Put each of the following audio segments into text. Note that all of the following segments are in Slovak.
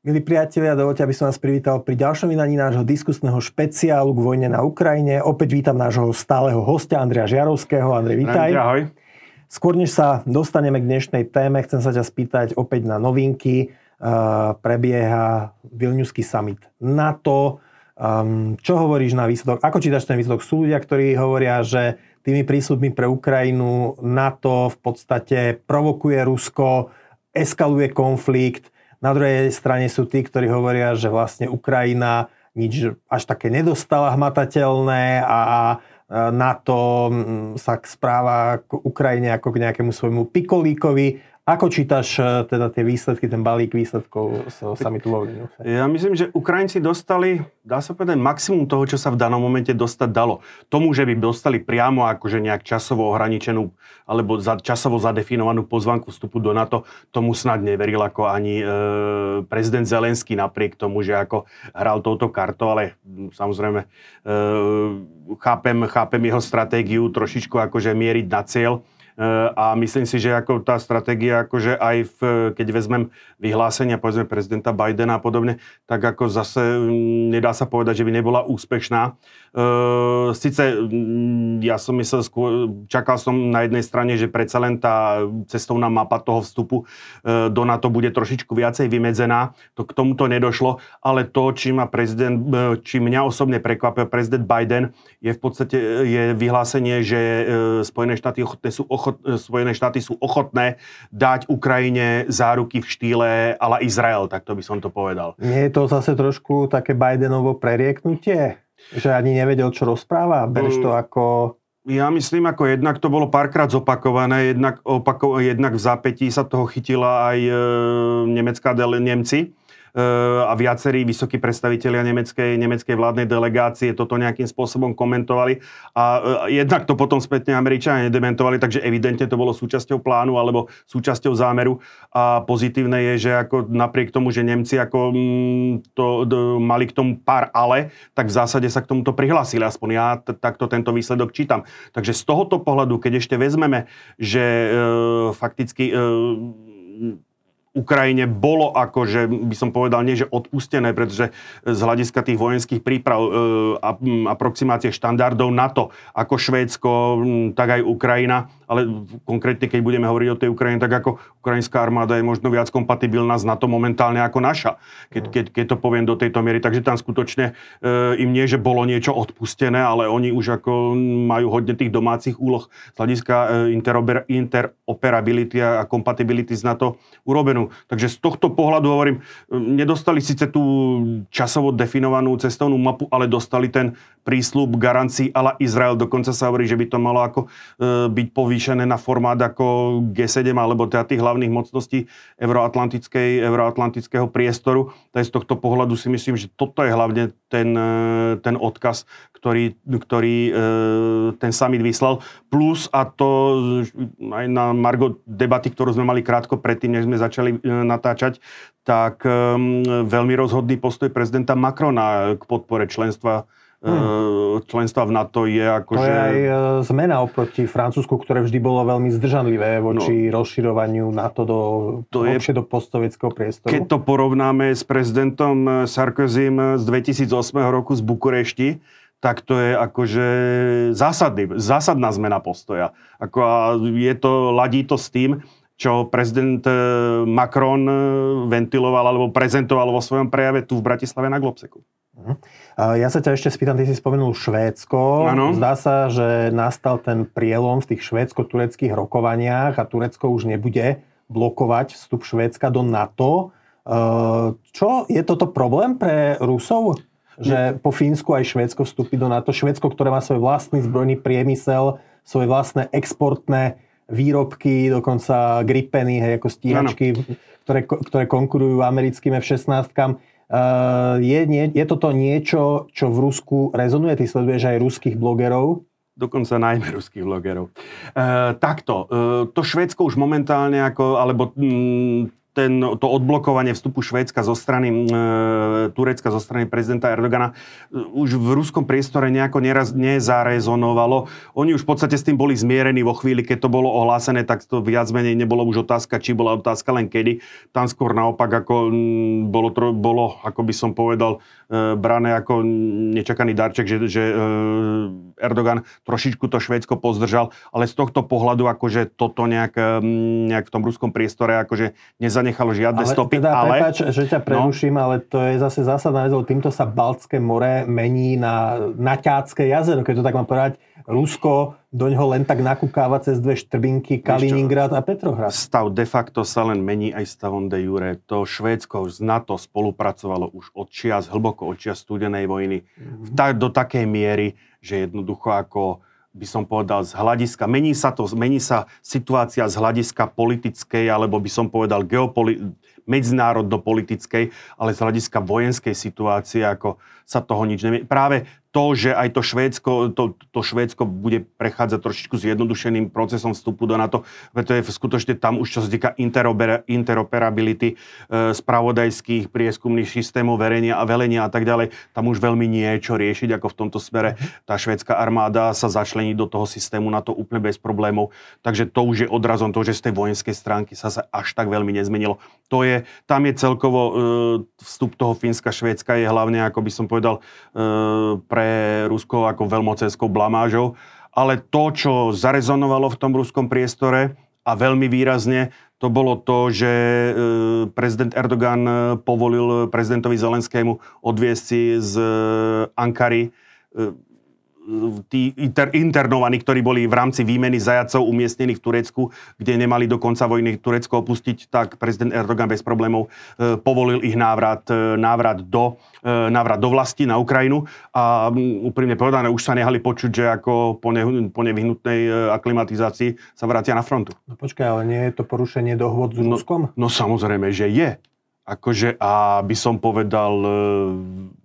Milí priatelia, dovolte, aby som vás privítal pri ďalšom vydaní nášho diskusného špeciálu k vojne na Ukrajine. Opäť vítam nášho stáleho hostia Andreja Žiarovského. Andrej, vítaj. Ahoj. Skôr než sa dostaneme k dnešnej téme, chcem sa ťa spýtať opäť na novinky. Uh, prebieha Vilniuský summit NATO. Um, čo hovoríš na výsledok? Ako čítaš ten výsledok? Sú ľudia, ktorí hovoria, že tými prísľubmi pre Ukrajinu NATO v podstate provokuje Rusko, eskaluje konflikt, na druhej strane sú tí, ktorí hovoria, že vlastne Ukrajina nič až také nedostala hmatateľné a NATO sa správa k Ukrajine ako k nejakému svojmu pikolíkovi ako čítaš e, teda tie výsledky, ten balík výsledkov z samitu vo Vilniuse? Ja myslím, že Ukrajinci dostali, dá sa povedať, maximum toho, čo sa v danom momente dostať dalo. Tomu, že by dostali priamo akože nejak časovo ohraničenú alebo za, časovo zadefinovanú pozvanku vstupu do NATO, tomu snad neveril ako ani e, prezident Zelenský napriek tomu, že ako hral touto kartou, ale samozrejme e, chápem, chápem jeho stratégiu trošičku akože mieriť na cieľ a myslím si, že ako tá stratégia, akože aj v, keď vezmem vyhlásenia povedzme prezidenta Bidena a podobne, tak ako zase mm, nedá sa povedať, že by nebola úspešná. Uh, Sice mm, ja som myslel, skôr, čakal som na jednej strane, že predsa len tá cestovná mapa toho vstupu uh, do NATO bude trošičku viacej vymedzená. To k tomuto nedošlo, ale to, či ma prezident, uh, či mňa osobne prekvapil prezident Biden, je v podstate je vyhlásenie, že Spojené štáty ochotné sú, ochot, Spojené štáty sú ochotné dať Ukrajine záruky v štýle ala Izrael, tak to by som to povedal. Nie je to zase trošku také Bidenovo prerieknutie? Že ani nevedel, čo rozpráva? Bereš to mm. ako... Ja myslím, ako jednak to bolo párkrát zopakované, jednak, opako, jednak v zápätí sa toho chytila aj e, nemecká dele, Nemci a viacerí vysokí predstavitelia nemeckej, nemeckej vládnej delegácie toto nejakým spôsobom komentovali. A eh, jednak to potom spätne Američania nedementovali, takže evidentne to bolo súčasťou plánu alebo súčasťou zámeru. A pozitívne je, že ako napriek tomu, že Nemci ako mm, to, mali k tomu pár ale, tak v zásade sa k tomuto prihlásili, aspoň ja takto tento výsledok čítam. Takže z tohoto pohľadu, keď ešte vezmeme, že e, fakticky e, Ukrajine bolo akože, by som povedal, nie že odpustené, pretože z hľadiska tých vojenských príprav e, a aproximácie štandardov NATO, ako Švédsko, tak aj Ukrajina, ale konkrétne, keď budeme hovoriť o tej Ukrajine, tak ako ukrajinská armáda je možno viac kompatibilná s NATO momentálne ako naša, keď, keď, keď to poviem do tejto miery. Takže tam skutočne e, im nie, že bolo niečo odpustené, ale oni už ako majú hodne tých domácich úloh z hľadiska e, interoper, interoperability a kompatibility s NATO urobenú. Takže z tohto pohľadu hovorím, nedostali síce tú časovo definovanú cestovnú mapu, ale dostali ten prísľub garancií ala Izrael. Dokonca sa hovorí, že by to malo ako e, byť povýšené na formát ako G7 alebo teda tých hlavných mocností euroatlantickej, euroatlantického priestoru. Tak z tohto pohľadu si myslím, že toto je hlavne ten, e, ten odkaz, ktorý, ktorý e, ten summit vyslal. Plus, a to aj na Margo debaty, ktorú sme mali krátko predtým, než sme začali natáčať, tak veľmi rozhodný postoj prezidenta Macrona k podpore členstva Hmm. Členstva v NATO je ako To je aj e, zmena oproti Francúzsku, ktoré vždy bolo veľmi zdržanlivé voči no, rozširovaniu NATO do, to je, do postsovietského priestoru. Keď to porovnáme s prezidentom e, Sarkozym z 2008 roku z Bukurešti, tak to je akože zásadný, zásadná zmena postoja. Ako a je to, ladí to s tým, čo prezident Macron ventiloval alebo prezentoval vo svojom prejave tu v Bratislave na Globseku. Uh-huh. Ja sa ťa ešte spýtam, ty si spomenul Švédsko. Ano. Zdá sa, že nastal ten prielom v tých švédsko-tureckých rokovaniach a Turecko už nebude blokovať vstup Švédska do NATO. Čo, je toto problém pre Rusov? Že po Fínsku aj Švédsko vstúpi do NATO. Švédsko, ktoré má svoj vlastný zbrojný priemysel, svoje vlastné exportné výrobky, dokonca gripeny, hej, ako stíhačky, ktoré, ktoré konkurujú americkým F-16. Eh, je, nie, je toto niečo, čo v Rusku rezonuje? Ty sleduješ aj ruských blogerov? Dokonca najmä ruských blogerov. E, takto, e, to Švédsko už momentálne, ako, alebo m, mm, ten, to odblokovanie vstupu Švédska zo strany e, Turecka, zo strany prezidenta Erdogana e, už v ruskom priestore nejako neraz, nezarezonovalo. Oni už v podstate s tým boli zmierení vo chvíli, keď to bolo ohlásené, tak to viac menej nebolo už otázka, či bola otázka len kedy. Tam skôr naopak ako bolo, bolo ako by som povedal, e, brané ako nečakaný darček, že, že e, Erdogan trošičku to Švédsko pozdržal, ale z tohto pohľadu akože toto nejak, nejak v tom ruskom priestore akože neza nezanechalo žiadne ale, stopy. Teda, ale... Prepáč, že ťa no. preruším, no. ale to je zase zásadná vec, týmto sa Baltské more mení na Naťácké jazero, keď to tak mám povedať. Rusko do ňoho len tak nakúkáva cez dve štrbinky Kaliningrad a Petrohrad. Stav de facto sa len mení aj stavom de jure. To Švédsko z NATO spolupracovalo už od čias, hlboko od čias studenej vojny. Mm-hmm. Ta, do takej miery, že jednoducho ako by som povedal, z hľadiska, mení sa to, mení sa situácia z hľadiska politickej, alebo by som povedal geopoli- medzinárodno-politickej, ale z hľadiska vojenskej situácie, ako sa toho nič nemie. Práve to, že aj to Švédsko, to, to Švédsko bude prechádzať trošičku zjednodušeným procesom vstupu do NATO, preto je skutočne tam už čo sa týka interoperability e, spravodajských prieskumných systémov verenia a velenia a tak ďalej, tam už veľmi niečo riešiť, ako v tomto smere tá švédska armáda sa začlení do toho systému NATO úplne bez problémov. Takže to už je odrazom toho, že z tej vojenskej stránky sa sa až tak veľmi nezmenilo. To je, tam je celkovo e, vstup toho Fínska, Švédska je hlavne, ako by som povedal, e, pre Rusko ako veľmocenskou blamážou, ale to, čo zarezonovalo v tom ruskom priestore a veľmi výrazne, to bolo to, že e, prezident Erdogan povolil prezidentovi Zelenskému odviesť si z Ankary e, tí inter, internovaní, ktorí boli v rámci výmeny zajacov umiestnení v Turecku, kde nemali do konca vojny Turecko opustiť, tak prezident Erdogan bez problémov e, povolil ich návrat, e, návrat, do, e, návrat do vlasti na Ukrajinu a m, úprimne povedané, už sa nehali počuť, že ako po, ne, po nevyhnutnej e, aklimatizácii sa vrátia na frontu. No počkaj, ale nie je to porušenie dohôd s no, Ruskom? No, no samozrejme, že je. Akože, a by som povedal, e,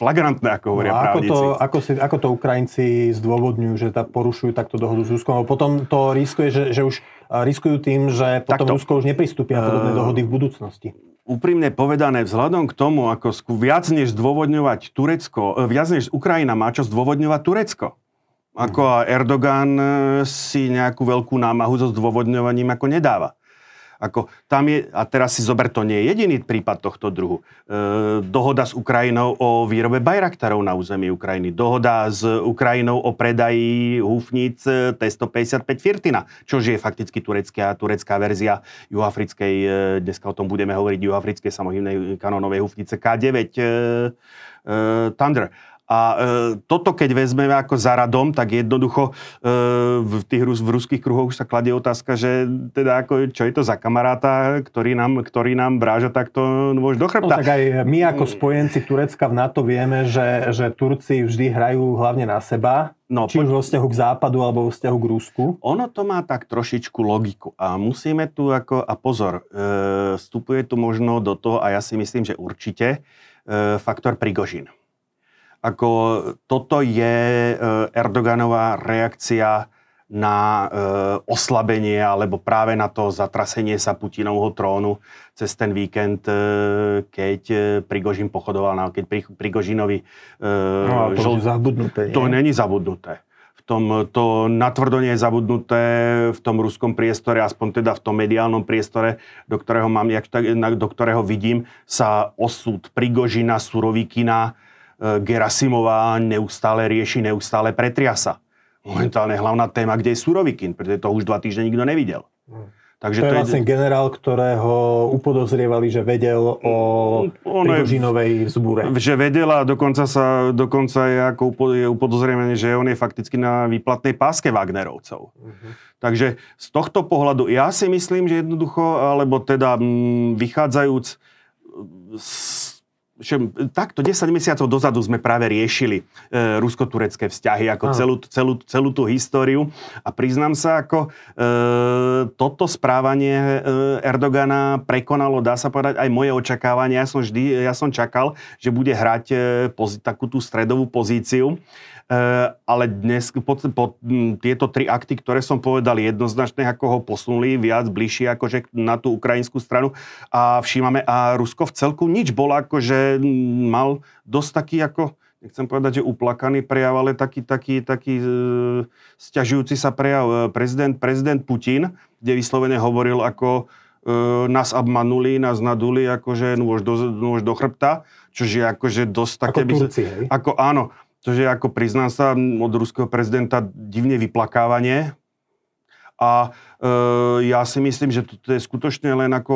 flagrantné, ako hovoria no, ako to, ako, si, ako to Ukrajinci zdôvodňujú, že tá porušujú takto dohodu s Ruskom? Potom to riskuje, že, že už riskujú tým, že potom takto. Rusko už nepristúpia podobné dohody v budúcnosti. Úprimne povedané, vzhľadom k tomu, ako skú, viac než zdôvodňovať Turecko, e, viac než Ukrajina má čo zdôvodňovať Turecko. Ako Erdogan e, si nejakú veľkú námahu so zdôvodňovaním ako nedáva. Ako tam je, a teraz si zober, to nie je jediný prípad tohto druhu. E, dohoda s Ukrajinou o výrobe Bajraktarov na území Ukrajiny. Dohoda s Ukrajinou o predaji húfnic T-155 Firtina, čo je fakticky turecká, turecká verzia juhoafrickej, e, dneska o tom budeme hovoriť, juhoafrickej samohybnej kanónovej húfnice K9 e, e, Thunder. A e, toto, keď vezmeme ako za radom, tak jednoducho e, v tých v ruských kruhoch už sa kladie otázka, že teda ako, čo je to za kamaráta, ktorý nám, ktorý nám bráža takto nôž do chrbta. No, tak aj my ako spojenci Turecka v NATO vieme, že, že Turci vždy hrajú hlavne na seba, No, či už vo vzťahu k západu alebo vo vzťahu k Rusku? Ono to má tak trošičku logiku. A musíme tu ako, a pozor, e, vstupuje tu možno do toho, a ja si myslím, že určite, e, faktor Prigožin. Ako toto je e, Erdoganová reakcia na e, oslabenie alebo práve na to zatrasenie sa Putinovho trónu cez ten víkend, e, keď e, Prigožin pochodoval, na, keď pri, Prigožinovi... E, no, to žol... zabudnuté. To není zabudnuté. V tom, to natvrdo nie je zabudnuté v tom ruskom priestore, aspoň teda v tom mediálnom priestore, do ktorého, mám, do ktorého vidím, sa osud Prigožina, Surovikina, Gerasimová neustále rieši, neustále pretriasa. Momentálne hlavná téma, kde je Surovikin, pretože to už dva týždne nikto nevidel. Takže to, je to vlastne je... generál, ktorého upodozrievali, že vedel o Prigožinovej vzbúre. Že vedel a dokonca, sa, dokonca je, ako je upodozrievaný, že on je fakticky na výplatnej páske Wagnerovcov. Uh-huh. Takže z tohto pohľadu ja si myslím, že jednoducho, alebo teda m, vychádzajúc z že takto 10 mesiacov dozadu sme práve riešili e, rusko-turecké vzťahy, ako celú, celú, celú tú históriu. A priznám sa, ako e, toto správanie e, Erdogana prekonalo, dá sa povedať, aj moje očakávania. Ja som vždy, ja som čakal, že bude hrať e, pozi, takú tú stredovú pozíciu. Eh, ale dnes po, po tieto tri akty, ktoré som povedal, jednoznačne ako ho posunuli viac bližšie akože na tú ukrajinskú stranu. A všímame, a Rusko v celku nič bol akože mal dosť taký ako nechcem povedať, že uplakaný prejav, ale taký, taký, taký e, stiažujúci sa prejav. Eh, prezident, prezident Putin, kde vyslovene hovoril, ako e, nás obmanuli, nás naduli, akože nôž do, nôž do chrbta, čo je akože dosť také... Ako Turci, hej? Ako, áno, to je ako priznám sa od ruského prezidenta divne vyplakávanie. A ja si myslím, že to, je skutočne len ako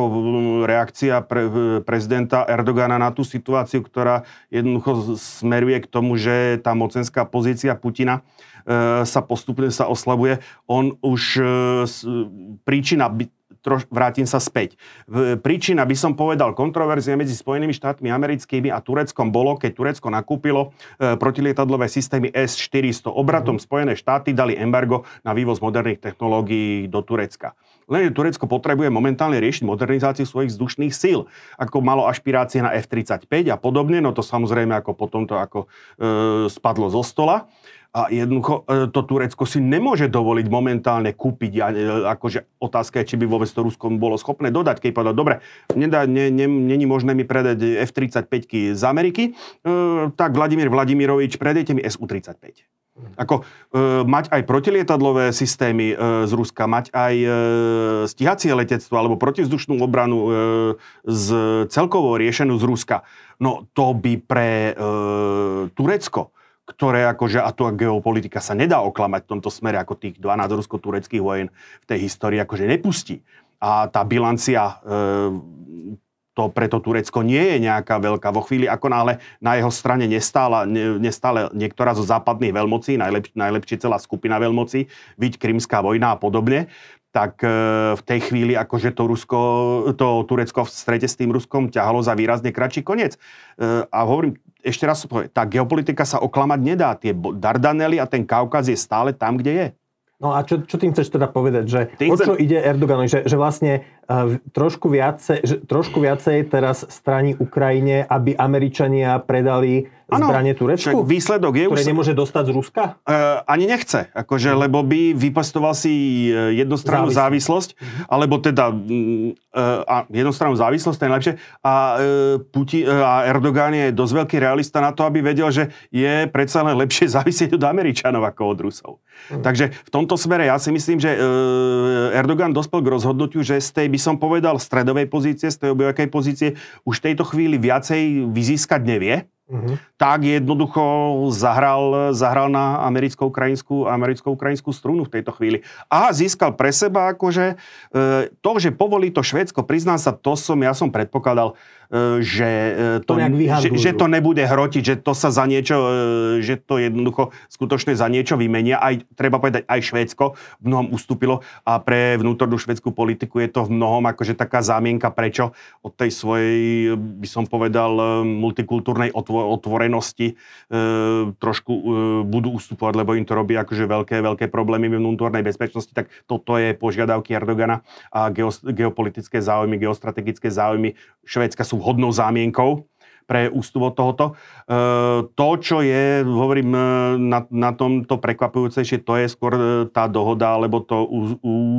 reakcia pre, prezidenta Erdogana na tú situáciu, ktorá jednoducho smeruje k tomu, že tá mocenská pozícia Putina sa postupne sa oslabuje. On už príčina troš, vrátim sa späť. Príčina, by som povedal, kontroverzie medzi Spojenými štátmi americkými a Tureckom bolo, keď Turecko nakúpilo e, protilietadlové systémy S-400. Obratom mm. Spojené štáty dali embargo na vývoz moderných technológií do Turecka. Len Turecko potrebuje momentálne riešiť modernizáciu svojich vzdušných síl. Ako malo ašpirácie na F-35 a podobne, no to samozrejme ako potom to ako e, spadlo zo stola. A jednoducho e, to Turecko si nemôže dovoliť momentálne kúpiť. E, akože otázka je, či by vôbec to Rusko bolo schopné dodať. Keď povedal, dobre, nedá, ne, ne, není možné mi predať F-35 z Ameriky, e, tak Vladimír Vladimirovič, predajte mi Su-35. Ako e, mať aj protilietadlové systémy e, z Ruska, mať aj e, stíhacie letectvo alebo protivzdušnú obranu e, z celkovo riešenú z Ruska, no to by pre e, Turecko ktoré akože, a tu geopolitika sa nedá oklamať v tomto smere, ako tých 12 rusko-tureckých vojen v tej histórii akože nepustí. A tá bilancia e, to preto Turecko nie je nejaká veľká. Vo chvíli, ako náhle na jeho strane nestála, ne, nestále niektorá zo západných veľmocí, najlepš, najlepšie celá skupina veľmocí, byť Krymská vojna a podobne, tak e, v tej chvíli akože to, Rusko, to Turecko v strete s tým Ruskom ťahalo za výrazne kratší koniec. E, a hovorím, ešte raz tá geopolitika sa oklamať nedá. Tie Dardanely a ten Kaukaz je stále tam, kde je. No a čo, čo tým chceš teda povedať? Že tým o čo chcem... ide Erdoganovi? Že, že vlastne uh, trošku, viacej, že, trošku viacej teraz straní Ukrajine, aby Američania predali ano, zbranie Turecku? výsledok je ktoré už... nemôže dostať z Ruska? Uh, ani nechce. Akože. Lebo by vypastoval si e, jednostrannú závislosť, mm-hmm. alebo teda uh, a jednostrannú závislosť, to je najlepšie. A, uh, Putin, uh, a Erdogan je dosť veľký realista na to, aby vedel, že je predsa len lepšie závisieť od Američanov ako od Rusov. Mm. Takže v tomto smere ja si myslím, že uh, Erdogan dospel k rozhodnutiu, že z tej, by som povedal, stredovej pozície, z tej obyvakej pozície už v tejto chvíli viacej vyzískať nevie Uh-huh. Tak jednoducho zahral, zahral na americko-ukrajinskú, americko-ukrajinskú strunu v tejto chvíli. A získal pre seba akože e, to, že povolí to Švédsko, priznám sa, to som, ja som predpokladal, že e, to, že, že to nebude hrotiť, že to sa za niečo, e, že to jednoducho skutočne za niečo vymenia. Aj, treba povedať, aj Švédsko v mnohom ustúpilo a pre vnútornú švedskú politiku je to v mnohom akože taká zámienka, prečo od tej svojej, by som povedal, multikultúrnej otvorenosti e, trošku e, budú ustupovať, lebo im to robí akože veľké, veľké problémy v vnútornej bezpečnosti, tak toto je požiadavky Erdogana a geopolitické záujmy, geostrategické záujmy. Švédska sú vhodnou zámienkou pre ústup od tohoto. E, to, čo je, hovorím, e, na, na tomto prekvapujúcejšie, to je skôr e, tá dohoda, alebo to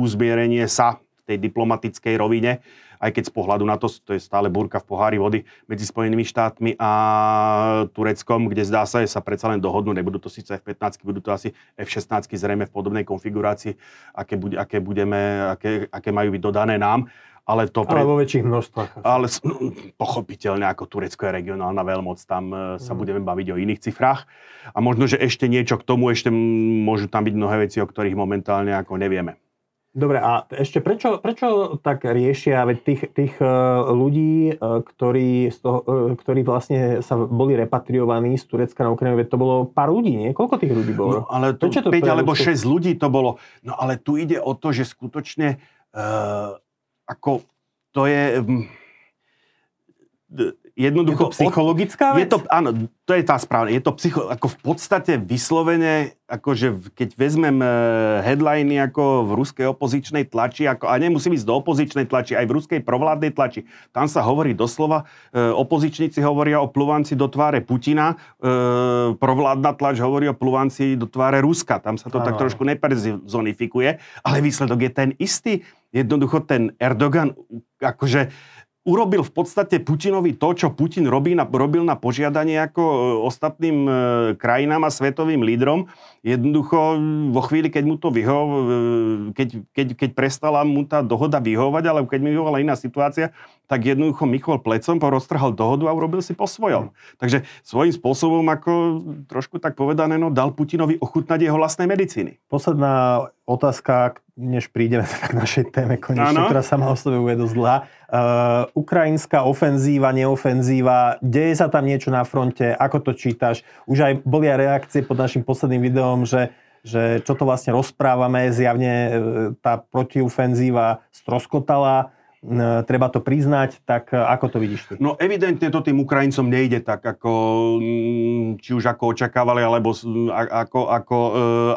uzmierenie sa v tej diplomatickej rovine, aj keď z pohľadu na to, to je stále búrka v pohári vody medzi Spojenými štátmi a Tureckom, kde zdá sa, že sa predsa len dohodnú, nebudú to síce F-15, budú to asi F-16 zrejme v podobnej konfigurácii, aké, bude, aké, budeme, aké, aké majú byť dodané nám ale to pre... Ale vo väčších množstvách. Ale no, pochopiteľne, ako Turecko je regionálna veľmoc, tam e, sa mm. budeme baviť o iných cifrách. A možno, že ešte niečo k tomu, ešte môžu tam byť mnohé veci, o ktorých momentálne ako nevieme. Dobre, a ešte prečo, prečo tak riešia veď tých, tých e, ľudí, e, ktorí, z toho, ktorí vlastne sa boli repatriovaní z Turecka na Ukrajinu, veď to bolo pár ľudí, nie? Koľko tých ľudí bolo? No, ale tu prečo to 5 alebo 6 ľudí to bolo. No ale tu ide o to, že skutočne uh, ako to je... jednoducho... Je to psychologická vec? Je to, áno, to je tá správna. Je to psycho, ako v podstate vyslovene, akože keď vezmem e, headliny ako v ruskej opozičnej tlači, ako, a nemusím ísť do opozičnej tlači, aj v ruskej provládnej tlači, tam sa hovorí doslova, e, opozičníci hovoria o pluvanci do tváre Putina, e, provládna tlač hovorí o pluvanci do tváre Ruska. Tam sa to ano. tak trošku neperzonifikuje, ale výsledok je ten istý. Jednoducho ten Erdogan, akože urobil v podstate Putinovi to, čo Putin robí na, robil na požiadanie ako e, ostatným e, krajinám a svetovým lídrom. Jednoducho vo chvíli, keď mu to vyho, e, keď, keď, keď prestala mu tá dohoda vyhovať, ale keď mi vyhovala iná situácia, tak jednoducho Michol plecom poroztrhal dohodu a urobil si po svojom. Takže svojím spôsobom, ako trošku tak povedané, no, dal Putinovi ochutnať jeho vlastnej medicíny. Posledná otázka, než prídeme k našej téme konečne, ano? ktorá sama o sebe bude dosť dlhá. Uh, ukrajinská ofenzíva, neofenzíva, deje sa tam niečo na fronte, ako to čítaš? Už aj boli aj reakcie pod našim posledným videom, že že čo to vlastne rozprávame, zjavne e, tá protiofenzíva stroskotala treba to priznať, tak e, ako to vidíš ty? No evidentne to tým Ukrajincom nejde tak, ako, či už ako očakávali, alebo ako, ako e,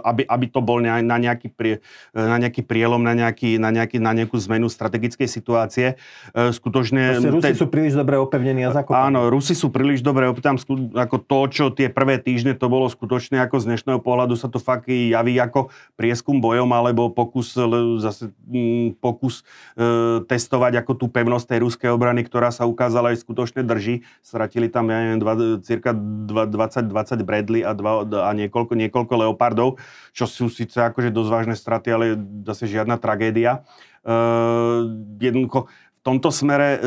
aby, aby to bol na nejaký, prie, e, na nejaký prielom, na, nejaký, na, nejaký, na nejakú zmenu strategickej situácie. Skutočne... Proste Rusi te, sú príliš dobre opevnení a zakopaní. Áno, Rusi sú príliš dobre opevnení. Ako to, čo tie prvé týždne to bolo skutočne ako z dnešného pohľadu sa to fakt javí ako prieskum bojom, alebo pokus, zase, pokus e, testovať testovať ako tú pevnosť tej ruskej obrany, ktorá sa ukázala aj skutočne drží. Stratili tam, ja neviem, dva, cirka 20, 20 Bradley a, dva, a niekoľko, niekoľko Leopardov, čo sú síce akože dosť vážne straty, ale zase žiadna tragédia. Uh, jednoducho, v tomto smere e,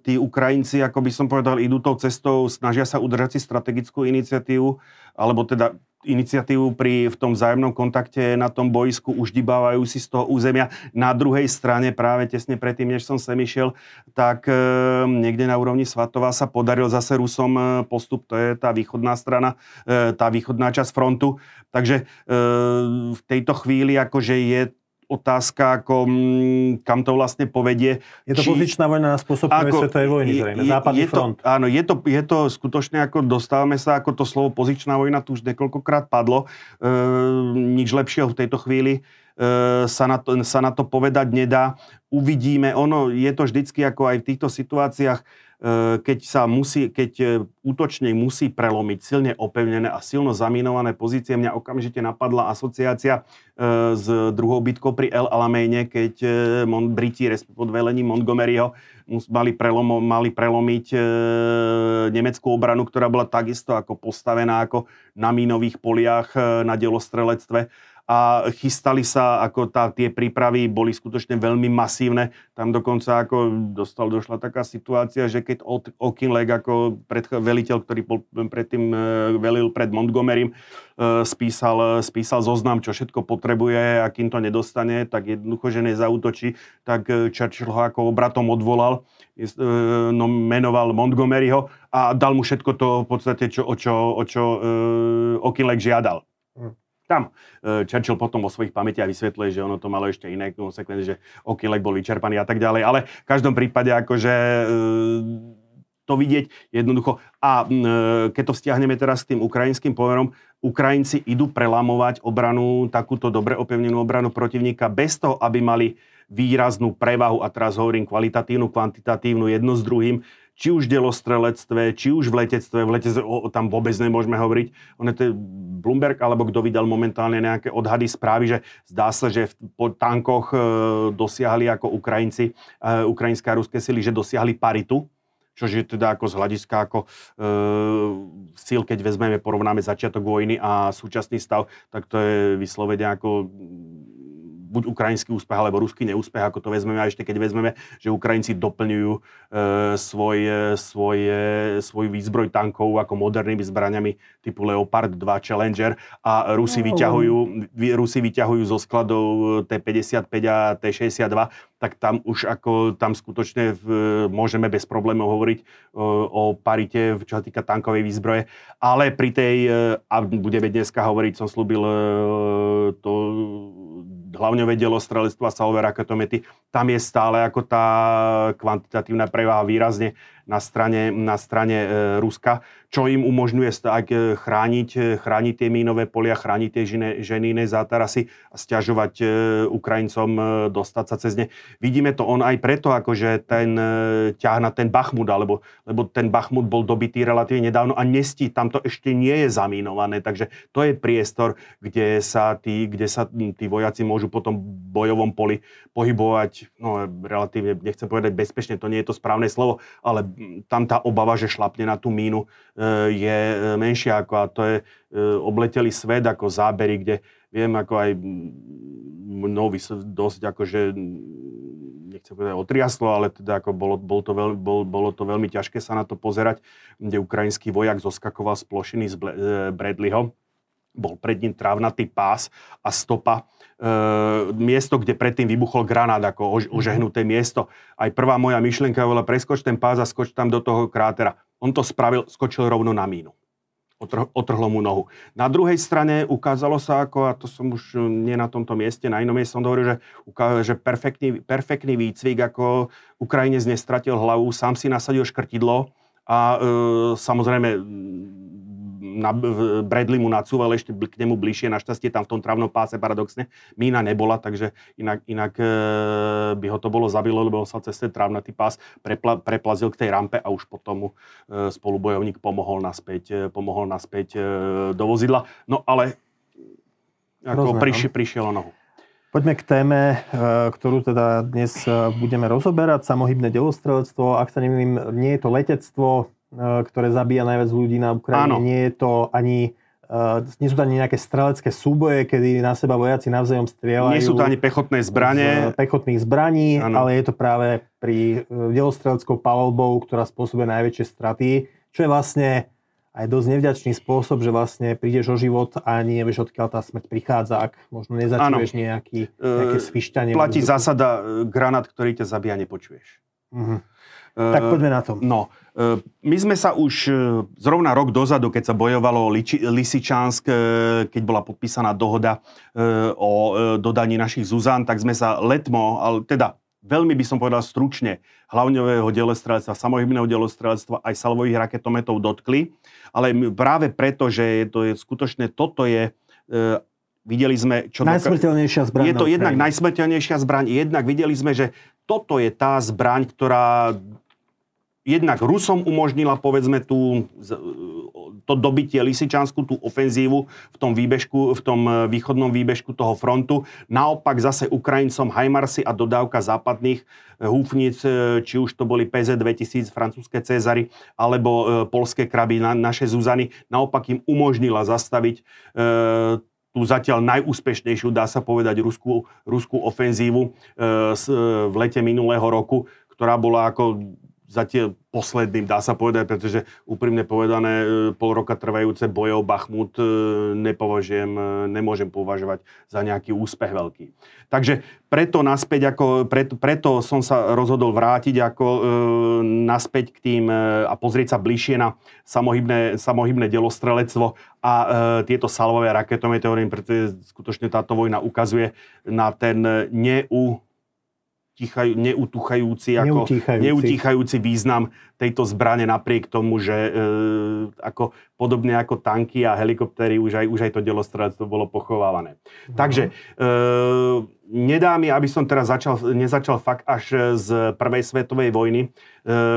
tí Ukrajinci, ako by som povedal, idú tou cestou, snažia sa udržať si strategickú iniciatívu, alebo teda iniciatívu pri, v tom vzájomnom kontakte na tom boisku, už dibávajú si z toho územia. Na druhej strane, práve tesne predtým, než som sem išiel, tak e, niekde na úrovni Svatova sa podaril zase Rusom e, postup, to je tá východná strana, e, tá východná časť frontu. Takže e, v tejto chvíli akože je otázka, ako, mm, kam to vlastne povedie. Je to či, pozičná vojna na spôsob ako, svetovej vojny, zrejme, západný je front. To, áno, je to, je to skutočne, ako dostávame sa, ako to slovo pozičná vojna tu už niekoľkokrát padlo. E, nič lepšieho v tejto chvíli e, sa, na to, sa na to povedať nedá. Uvidíme, ono je to vždycky ako aj v týchto situáciách, keď sa musí, keď e, útočne musí prelomiť silne opevnené a silno zaminované pozície. Mňa okamžite napadla asociácia e, s druhou bitkou pri El Alameine, keď Briti pod velením Montgomeryho mali, prelom, mali prelomiť nemeckú obranu, ktorá bola takisto ako postavená ako na mínových poliach na delostrelectve a chystali sa, ako tá, tie prípravy boli skutočne veľmi masívne. Tam dokonca ako dostal, došla taká situácia, že keď Okinleg ako pred, veliteľ, ktorý bol predtým e, velil pred Montgomerym, e, spísal, spísal zoznam, čo všetko potrebuje a kým to nedostane, tak jednoducho, že nezautočí, tak e, Churchill ho ako obratom odvolal, no, menoval Montgomeryho a dal mu všetko to v podstate, čo, o čo, o čo Okinleg žiadal. Hm. Tam e, Churchill potom vo svojich pamätiach vysvetľuje, že ono to malo ešte iné konsekvencie, že okilek bol vyčerpaný a tak ďalej, ale v každom prípade akože e, to vidieť jednoducho. A e, keď to vzťahneme teraz k tým ukrajinským pomerom, Ukrajinci idú prelamovať obranu, takúto dobre opevnenú obranu protivníka bez toho, aby mali výraznú prevahu, a teraz hovorím kvalitatívnu, kvantitatívnu, jedno s druhým, či už v delostrelectve, či už v letectve, v letectve o, o, tam vôbec nemôžeme hovoriť. On je to Bloomberg, alebo kto vydal momentálne nejaké odhady správy, že zdá sa, že v, po tankoch e, dosiahli ako Ukrajinci, e, ukrajinské a ruské sily, že dosiahli paritu, čo je teda ako z hľadiska ako e, síl, keď vezmeme, porovnáme začiatok vojny a súčasný stav, tak to je vyslovene ako buď ukrajinský úspech alebo ruský neúspech, ako to vezmeme. A ešte keď vezmeme, že Ukrajinci doplňujú e, svoj, svoj, svoj výzbroj tankov ako modernými zbraniami typu Leopard 2 Challenger a Rusi, no. vyťahujú, Rusi vyťahujú zo skladov T-55 a T-62, tak tam už ako tam skutočne v, môžeme bez problémov hovoriť o, e, o parite, čo sa týka tankovej výzbroje. Ale pri tej, e, a budeme dneska hovoriť, som slúbil e, to hlavne vedelo strelectva salové raketomety, tam je stále ako tá kvantitatívna preváha výrazne, na strane, na strane e, Ruska, čo im umožňuje tak e, chrániť, e, chrániť tie mínové polia, chrániť tie ženy, ženíne zátarasy a stiažovať Ukrajincom dostať sa cez ne. Vidíme to on aj preto, akože ten ťah na ten Bachmut, alebo, lebo ten Bachmut bol dobitý relatívne nedávno a nestí, tam to ešte nie je zamínované, takže to je priestor, kde sa tí, kde sa tí vojaci môžu potom bojovom poli pohybovať, no relatívne, nechcem povedať bezpečne, to nie je to správne slovo, ale tam tá obava, že šlapne na tú mínu, E, je e, menšia ako a to je e, obletelý svet ako zábery, kde viem ako aj mnou dosť akože nechcem povedať otriaslo, ale teda ako bolo, bolo, to veľmi, bol, bolo to veľmi ťažké sa na to pozerať, kde ukrajinský vojak zoskakoval z plošiny z Bradleyho. Bol pred ním trávnatý pás a stopa. E, miesto, kde predtým vybuchol granát, ako ož, mhm. ožehnuté miesto. Aj prvá moja myšlienka bola preskoč ten pás a skoč tam do toho krátera. On to spravil, skočil rovno na mínu. Otrh, otrhlo mu nohu. Na druhej strane ukázalo sa, ako, a to som už nie na tomto mieste, na inom mieste som hovoril, že, že perfektný, perfektný výcvik, ako Ukrajinec nestratil hlavu, sám si nasadil škrtidlo a e, samozrejme na, Bradley mu nacúval ešte k nemu bližšie, našťastie tam v tom travnom páse paradoxne mína nebola, takže inak, inak e, by ho to bolo zabilo, lebo sa cez ten travnatý pás prepla, preplazil k tej rampe a už potom mu e, spolubojovník pomohol naspäť, e, pomohol naspäť do vozidla. No ale ako prišiel, prišiel o nohu. Poďme k téme, ktorú teda dnes budeme rozoberať, samohybné delostrelectvo. Ak sa nemýlim, nie je to letectvo, ktoré zabíja najviac ľudí na Ukrajine. Áno. Nie je to ani Uh, nie sú to ani nejaké strelecké súboje, kedy na seba vojaci navzájom strieľajú. Nie sú to ani pechotné zbranie. Z pechotných zbraní, ano. ale je to práve pri uh, delostreleckou palbou, ktorá spôsobuje najväčšie straty, čo je vlastne aj dosť nevďačný spôsob, že vlastne prídeš o život a ani nevieš, odkiaľ tá smrť prichádza, ak možno nezačuješ nejaký, nejaké svišťanie. Platí zásada, granát, ktorý ťa zabíja, nepočuješ. Uh-huh. Tak poďme na to. No, e, my sme sa už e, zrovna rok dozadu, keď sa bojovalo Lisičansk, e, keď bola podpísaná dohoda o dodaní našich Zuzan, tak sme sa letmo, ale teda veľmi by som povedal stručne, hlavňového delostrelectva, samohybného delostrelectva aj salvových raketometov dotkli. Ale práve preto, že je to je skutočne, toto je Videli sme, čo... Najsmrteľnejšia zbraň. Je to jednak najsmrteľnejšia zbraň, jednak videli sme, že toto je tá zbraň, ktorá jednak Rusom umožnila, povedzme, tú, to dobitie Lisičansku, tú ofenzívu v tom, výbežku, v tom e, východnom výbežku toho frontu. Naopak zase Ukrajincom Hajmarsy a dodávka západných e, húfnic, e, či už to boli PZ-2000, francúzske Cezary, alebo polské kraby, na, naše Zuzany, naopak im umožnila zastaviť e, tú zatiaľ najúspešnejšiu, dá sa povedať, ruskú, ruskú ofenzívu e, s, e, v lete minulého roku, ktorá bola ako zatiaľ posledným, dá sa povedať, pretože úprimne povedané, e, pol roka trvajúce bojov Bachmut e, nepovažujem, e, nemôžem považovať za nejaký úspech veľký. Takže preto naspäť, ako, preto, preto som sa rozhodol vrátiť ako e, naspäť k tým e, a pozrieť sa bližšie na samohybné, samohybné delostrelectvo a e, tieto salvové raketometeóry, pretože skutočne táto vojna ukazuje na ten neú tichaj, neutuchajúci, ako, neutíchajúci. neutíchajúci význam tejto zbrane napriek tomu, že e, ako, podobne ako tanky a helikoptéry už aj, už aj to delostrelectvo bolo pochovávané. No. Takže e, nedá mi, aby som teraz začal, nezačal fakt až z prvej svetovej vojny e,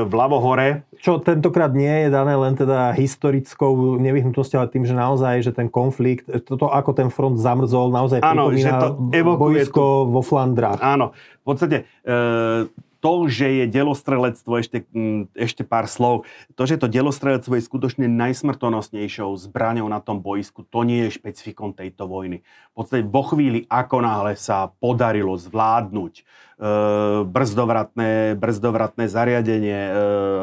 v Lavohore. Čo tentokrát nie je dané len teda historickou nevyhnutnosťou, ale tým, že naozaj, že ten konflikt, toto ako ten front zamrzol, naozaj Áno, že to boisko vo Flandrách. Áno, v podstate e, to, že je delostrelectvo, ešte, mm, ešte pár slov, to, že to delostrelectvo je skutočne najsmrtonosnejšou zbraňou na tom boisku, to nie je špecifikom tejto vojny. V podstate vo chvíli, ako náhle sa podarilo zvládnuť e, brzdovratné, brzdovratné zariadenie, e,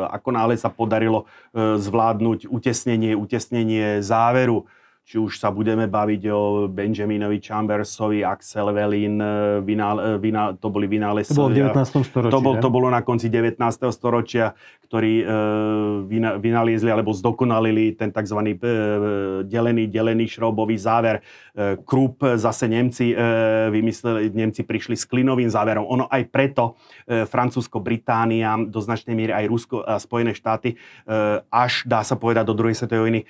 ako náhle sa podarilo e, zvládnuť utesnenie, utesnenie záveru, či už sa budeme baviť o Benjaminovi Chambersovi, Axel Velin, vynál, vynál, to boli vynálezci. To bolo v 19. storočí, to, bol, to bolo na konci 19. storočia, ktorí e, vynaliezli alebo zdokonalili ten tzv. E, delený, delený šroubový záver. E, Krupp, zase Nemci e, vymysleli, Nemci prišli s klinovým záverom. Ono aj preto e, Francúzsko, Británia, do značnej miery aj Rusko a Spojené štáty, e, až dá sa povedať do druhej svetovej vojny, e,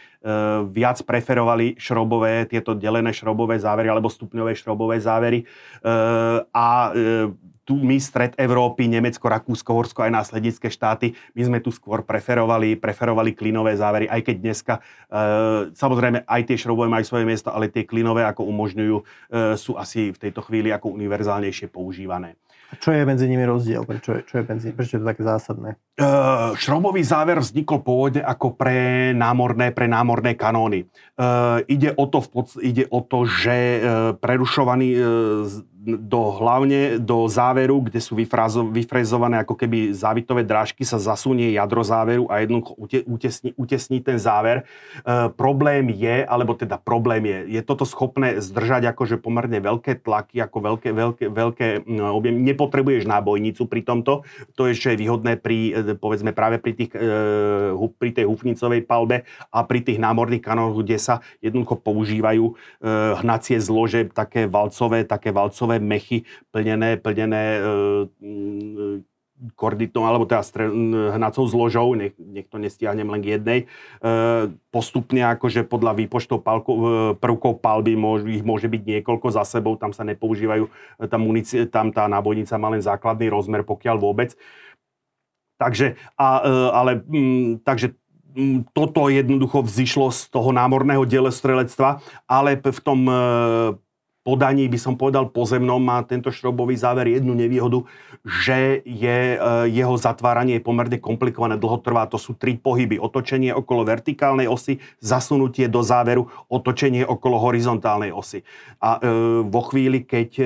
viac preferovali šrobové, tieto delené šrobové závery alebo stupňové šrobové závery. E, a e, tu my, stred Európy, Nemecko, Rakúsko, Horsko, aj následnické štáty, my sme tu skôr preferovali, preferovali klinové závery, aj keď dneska, e, samozrejme, aj tie šrobové majú svoje miesto, ale tie klinové, ako umožňujú, e, sú asi v tejto chvíli ako univerzálnejšie používané. A čo je medzi nimi rozdiel? Prečo je, čo je medzi, prečo je to také zásadné? Uh, šrobový záver vznikol pôvodne ako pre námorné, pre námorné kanóny. Uh, ide, o to, ide o to, že uh, prerušovaný uh, do, hlavne do záveru, kde sú vyfrezované ako keby závitové drážky, sa zasunie jadro záveru a jednoducho utesní, utesní ten záver. E, problém je, alebo teda problém je, je toto schopné zdržať akože pomerne veľké tlaky, ako veľké, veľké, veľké objem. Nepotrebuješ nábojnicu pri tomto, to je ešte výhodné pri, e, povedzme práve pri, tých, e, pri tej hufnicovej palbe a pri tých námorných kanónoch, kde sa jednoducho používajú e, hnacie zlože, také valcové, také valcové mechy plnené, plnené e, korditom, alebo teda stre, hnacou zložou, nech, nech to nestiahnem len k jednej. E, postupne akože podľa výpočtov palko, e, prvkov palby môž, ich môže byť niekoľko za sebou, tam sa nepoužívajú, tam, munici, tam tá nábojnica má len základný rozmer, pokiaľ vôbec. Takže, a, e, ale, m, takže toto jednoducho vzýšlo z toho námorného dielostrelectva, ale v tom e, podaní, by som povedal, pozemnom má tento šrobový záver jednu nevýhodu, že je, e, jeho zatváranie je pomerne komplikované, dlho trvá. To sú tri pohyby. Otočenie okolo vertikálnej osy, zasunutie do záveru, otočenie okolo horizontálnej osy. A e, vo chvíli, keď e,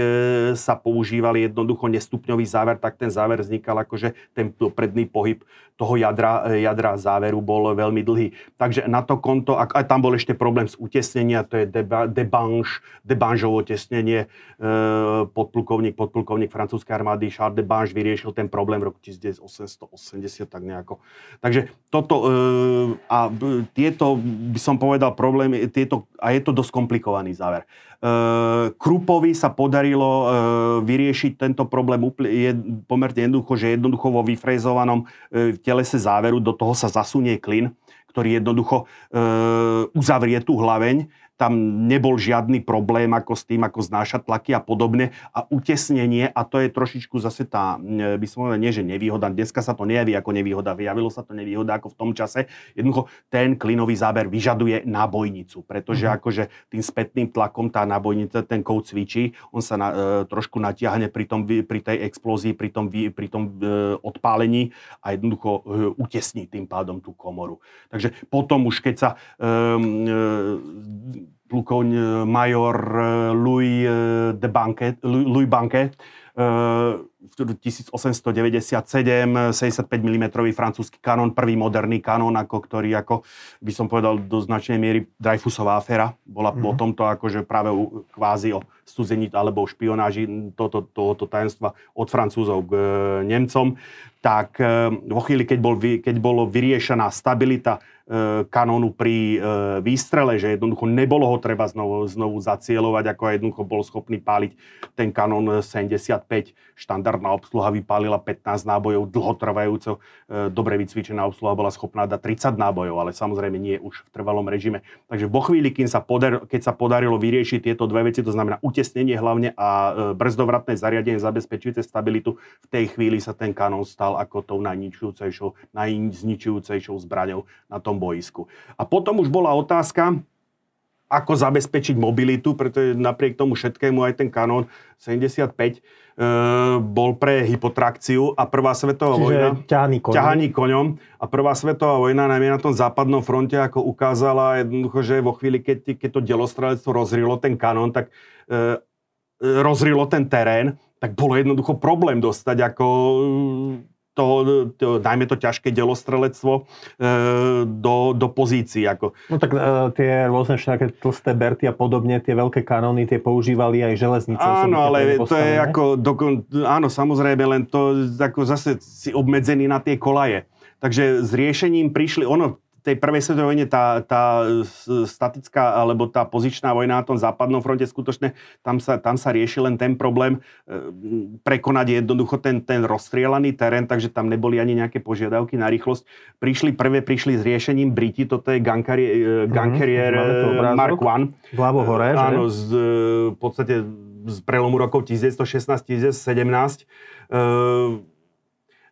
sa používali jednoducho nestupňový záver, tak ten záver vznikal akože ten predný pohyb toho jadra, jadra záveru bol veľmi dlhý. Takže na to konto, a, a tam bol ešte problém z utesnenia, to je debange, debanžovo tesnenie, e, podplukovník, podplukovník francúzskej armády Charles de Bange vyriešil ten problém v roku 1880, tak nejako. Takže toto, e, a tieto, by som povedal, problémy, tieto, a je to dosť komplikovaný záver. Krupovi sa podarilo vyriešiť tento problém pomerne jednoducho, že jednoducho vo vyfrezovanom telese záveru do toho sa zasunie klin, ktorý jednoducho uzavrie tú hlaveň tam nebol žiadny problém ako s tým, ako znášať tlaky a podobne. A utesnenie, a to je trošičku zase tá, by som povedal, nie že nevýhoda, dneska sa to nejaví ako nevýhoda, vyjavilo sa to nevýhoda ako v tom čase. Jednoducho ten klinový záber vyžaduje nábojnicu, pretože mm-hmm. akože tým spätným tlakom tá nábojnica, ten kov cvičí, on sa na, e, trošku natiahne pri, tom, pri tej explózii, pri tom, pri tom e, odpálení a jednoducho e, utesní tým pádom tú komoru. Takže potom už keď sa e, e, plukovň e, major e, Louis, e, de Banquet, Louis Banquet, v 1897 75 mm francúzsky kanón, prvý moderný kanón, ako, ktorý, ako by som povedal, do značnej miery Dreyfusová aféra. Bola mm-hmm. po tomto akože práve kvázi o studzení alebo o špionáži tohoto, tohoto tajemstva od Francúzov k Nemcom. Tak vo chvíli, keď, bol, keď bolo vyriešená stabilita E, kanónu pri e, výstrele, že jednoducho nebolo ho treba znovu, znovu zacielovať, ako jednoducho bol schopný páliť ten kanón 75. Štandardná obsluha vypálila 15 nábojov, dlhotrvajúco, e, dobre vycvičená obsluha bola schopná dať 30 nábojov, ale samozrejme nie už v trvalom režime. Takže vo chvíli, keď sa, podar, keď sa podarilo vyriešiť tieto dve veci, to znamená utesnenie hlavne a brzdovratné zariadenie zabezpečujúce stabilitu, v tej chvíli sa ten kanón stal ako tou najničujúcejšou, najzničujúcejšou zbraňou na tom boisku. A potom už bola otázka, ako zabezpečiť mobilitu, pretože napriek tomu všetkému aj ten kanón 75 e, bol pre hypotrakciu a prvá svetová Čiže vojna... ťahaný koňom. ťahaný koňom. A prvá svetová vojna najmä na tom západnom fronte ako ukázala jednoducho, že vo chvíli, keď, keď to delostrelectvo rozrilo ten kanón, tak e, rozrilo ten terén, tak bolo jednoducho problém dostať ako to, to, dajme to ťažké delostrelectvo e, do, do pozícií. Ako. No tak e, tie rôzne všaké tlsté berty a podobne, tie veľké kanóny, tie používali aj železnice. Áno, ale to je ako, dokon, áno, samozrejme, len to ako zase si obmedzený na tie kolaje. Takže s riešením prišli, ono tej prvej svetovej vojne tá, tá statická alebo tá pozičná vojna na tom západnom fronte skutočne, tam sa, tam sa rieši len ten problém e, prekonať jednoducho ten, ten rozstrielaný terén, takže tam neboli ani nejaké požiadavky na rýchlosť. Prišli prvé, prišli s riešením Briti, toto je Gun Carrier mm, Mark I. Vľavo hore, Áno, z, v podstate z prelomu rokov 1916-1917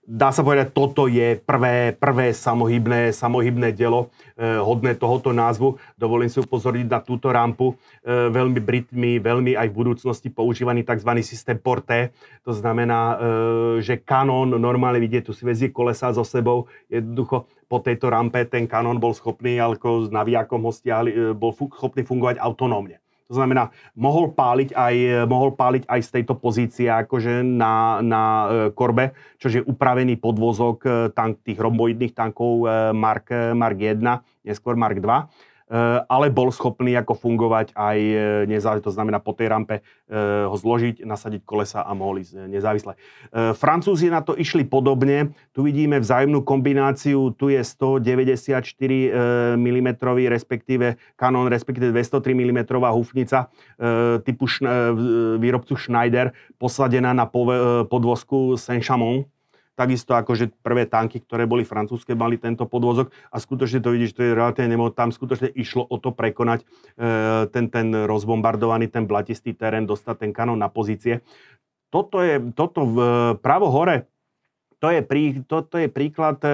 dá sa povedať, toto je prvé, prvé samohybné, samohybné dielo eh, hodné tohoto názvu. Dovolím si upozorniť na túto rampu. Eh, veľmi Britmi, veľmi aj v budúcnosti používaný tzv. systém porté. To znamená, eh, že kanón normálne vidie, tu si vezie kolesa so sebou. Jednoducho po tejto rampe ten kanón bol schopný, ako s navijakom ho stiahli, bol schopný fungovať autonómne. To znamená, mohol páliť aj, mohol páliť aj z tejto pozície akože na, na e, korbe, čo je upravený podvozok e, tank, tých romboidných tankov e, Mark, Mark 1, neskôr Mark 2 Eh, ale bol schopný ako fungovať aj eh, nezávisle, to znamená po tej rampe eh, ho zložiť, nasadiť kolesa a mohli ísť nezávisle. Francúzi na to išli podobne, tu vidíme vzájomnú kombináciu, tu je 194 mm, respektíve kanón, respektíve 203 mm hufnica typu výrobcu Schneider posadená na podvozku Saint-Chamond Takisto ako, že prvé tanky, ktoré boli francúzske, mali tento podvozok a skutočne to vidíš, to je relatívne nemo, tam skutočne išlo o to prekonať e, ten, ten rozbombardovaný, ten blatistý terén, dostať ten kanón na pozície. Toto je, toto v, pravo hore, to je, prí, toto je príklad e,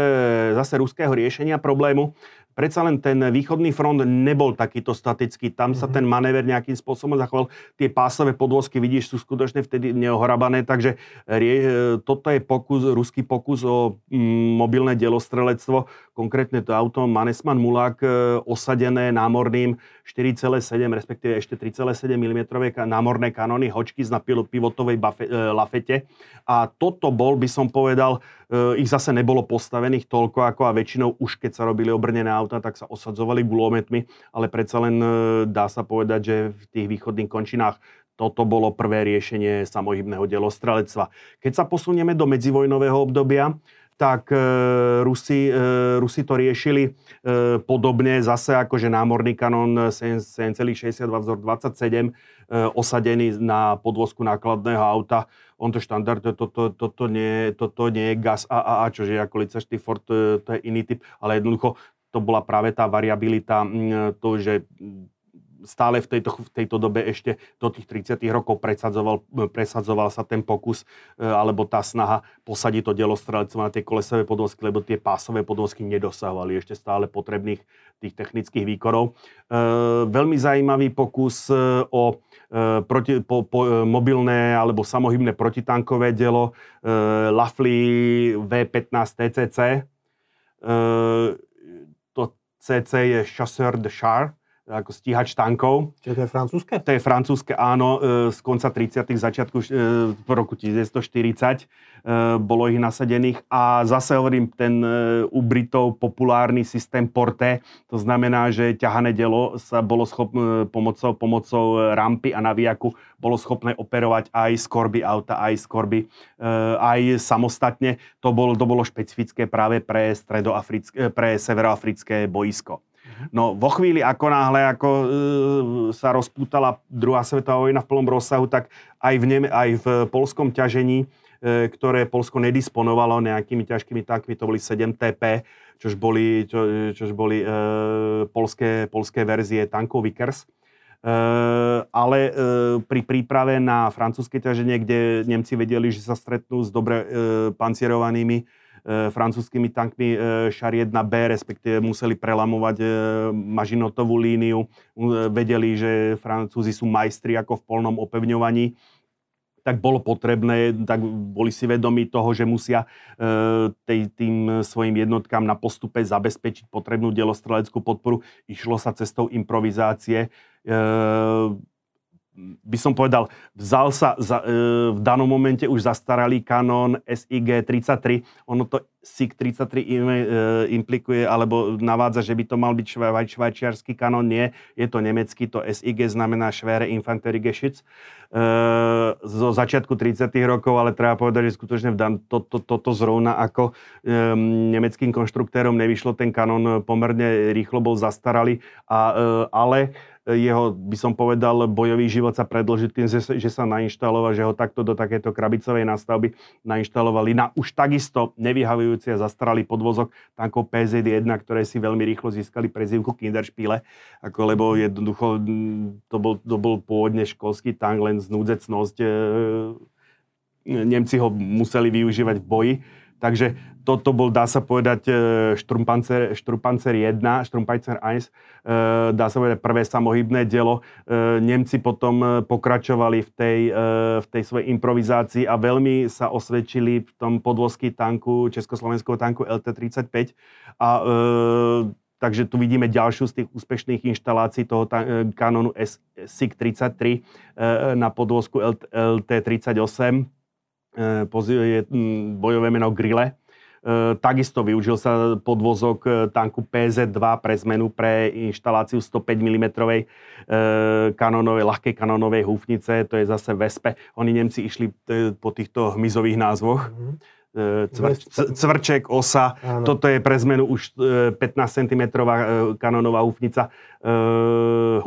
zase ruského riešenia problému predsa len ten východný front nebol takýto statický. Tam sa mhm. ten manéver nejakým spôsobom zachoval. Tie pásové podvozky, vidíš, sú skutočne vtedy neohrabané, takže rie, toto je pokus, ruský pokus o mm, mobilné delostrelectvo, konkrétne to auto Manesman Mulák e, osadené námorným 4,7, respektíve ešte 3,7 mm námorné kanóny Hočky na pivotovej bafe, e, lafete. A toto bol, by som povedal, e, ich zase nebolo postavených toľko ako a väčšinou už keď sa robili obrnené auta, tak sa osadzovali gulometmi, ale predsa len dá sa povedať, že v tých východných končinách toto bolo prvé riešenie samohybného delostrelectva. Keď sa posunieme do medzivojnového obdobia, tak e, Rusi, e, Rusi to riešili e, podobne zase ako že námorný kanón 7,62 vzor 27 osadený na podvozku nákladného auta. On to štandard, toto to, to, to, nie, to, to nie je gas AAA, čo je ako licaštý Ford, to je iný typ, ale jednoducho to bola práve tá variabilita, to, že stále v tejto, v tejto dobe ešte do tých 30 rokov presadzoval, presadzoval sa ten pokus e, alebo tá snaha posadiť to delostrelectvo na tie kolesové podvozky, lebo tie pásové podvozky nedosahovali ešte stále potrebných tých technických výkonov. E, veľmi zaujímavý pokus e, o e, proti, po, po, e, mobilné alebo samohybné protitankové dielo e, Lafley V15 TCC. E, to CC je Chasseur de Char, ako stíhač tankov. Čiže to je francúzske? To je francúzske, áno, e, z konca 30. začiatku v e, roku 1940 e, bolo ich nasadených a zase hovorím, ten u Britov populárny systém Porté, to znamená, že ťahané dielo sa bolo schopné pomocou, pomocou rampy a navijaku bolo schopné operovať aj z korby auta, aj z korby, aj samostatne. To bolo, to bolo špecifické práve pre, pre severoafrické boisko. No vo chvíli, ako náhle ako, e, sa rozpútala druhá svetová vojna v plnom rozsahu, tak aj v, Neme, aj v polskom ťažení, e, ktoré Polsko nedisponovalo nejakými ťažkými tankmi, to boli 7 TP, čož boli, čo, čož boli e, polské, polské verzie tankov Vickers. E, ale e, pri príprave na francúzske ťaženie, kde Nemci vedeli, že sa stretnú s dobre e, pancierovanými francúzskými tankmi e, 1B, respektíve museli prelamovať e, mažinotovú líniu. Vedeli, že Francúzi sú majstri ako v polnom opevňovaní tak bolo potrebné, tak boli si vedomi toho, že musia tej, tým svojim jednotkám na postupe zabezpečiť potrebnú delostreleckú podporu. Išlo sa cestou improvizácie by som povedal, vzal sa za, e, v danom momente už zastaralý Canon SIG 33. Ono to SIG 33 im, e, implikuje alebo navádza, že by to mal byť švaj, švajčiarsky Canon. Nie, je to nemecký, to SIG znamená Schwere Infanteriegeschütz. E, zo začiatku 30 rokov, ale treba povedať, že skutočne v dan, to, to, toto zrovna ako e, nemeckým konštruktérom nevyšlo, ten Canon pomerne rýchlo bol zastaralý, a, e, ale jeho, by som povedal, bojový život sa predlží tým, že, sa nainštaloval, že ho takto do takéto krabicovej nástavby nainštalovali na už takisto nevyhavujúci a zastaralý podvozok tankov PZ-1, ktoré si veľmi rýchlo získali prezývku Kinderspiele, ako, lebo jednoducho to bol, to bol pôvodne školský tank, len znúdzecnosť. E, Nemci ho museli využívať v boji. Takže toto bol, dá sa povedať, Štrumpancer, Štrumpancer 1, Štrumpancer 1, dá sa povedať prvé samohybné dielo. E, Nemci potom e, pokračovali v tej, e, v tej svojej improvizácii a veľmi sa osvedčili v tom podvozky tanku, československého tanku LT-35 a Takže tu vidíme ďalšiu z tých úspešných inštalácií toho kanónu SIG-33 na podvozku LT-38 je bojové meno Grille. Takisto využil sa podvozok e, tanku PZ-2 pre zmenu pre inštaláciu 105 mm kanonovej, ľahkej kanonovej húfnice, to je zase Vespe. Oni Nemci išli e, po týchto hmyzových názvoch. Mm-hmm. Cvr, cvrček, osa, Áno. toto je pre zmenu už 15 cm kanonová húfnica.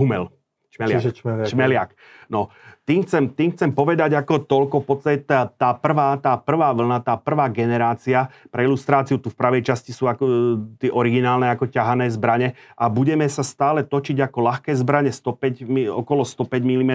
Humel, šmeliak. šmeliak. šmeliak. No, tým chcem, tým chcem povedať ako toľko, v podstate tá, tá, prvá, tá prvá vlna, tá prvá generácia, pre ilustráciu tu v pravej časti sú ako, e, tie originálne ako ťahané zbrane a budeme sa stále točiť ako ľahké zbrane 105, okolo 105 mm,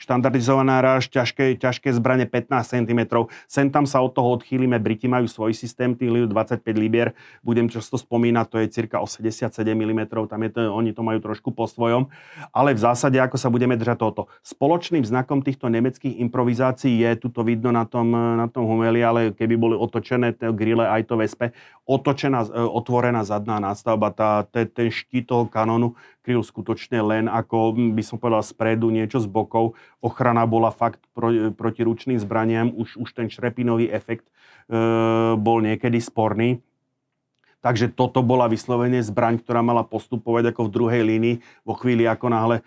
štandardizovaná ráž, ťažké, ťažké zbrane 15 cm. Sem tam sa od toho odchýlime, Briti majú svoj systém, tých 25 libier, budem často spomínať, to je cirka 87 mm, tam je to, oni to majú trošku po svojom, ale v zásade ako sa budeme držať toto. Spoločným znakom týchto nemeckých improvizácií je, tu to vidno na tom, na tom Humeli, ale keby boli otočené tie grille aj to Vespe, otočená, e, otvorená zadná nástavba, tá, ten, ten štít toho kanónu kryl skutočne len ako, by som povedal, spredu, niečo z bokov. Ochrana bola fakt pro, proti ručným zbraniam, už, už ten šrepinový efekt e, bol niekedy sporný. Takže toto bola vyslovene zbraň, ktorá mala postupovať ako v druhej línii. Vo chvíli, ako náhle e,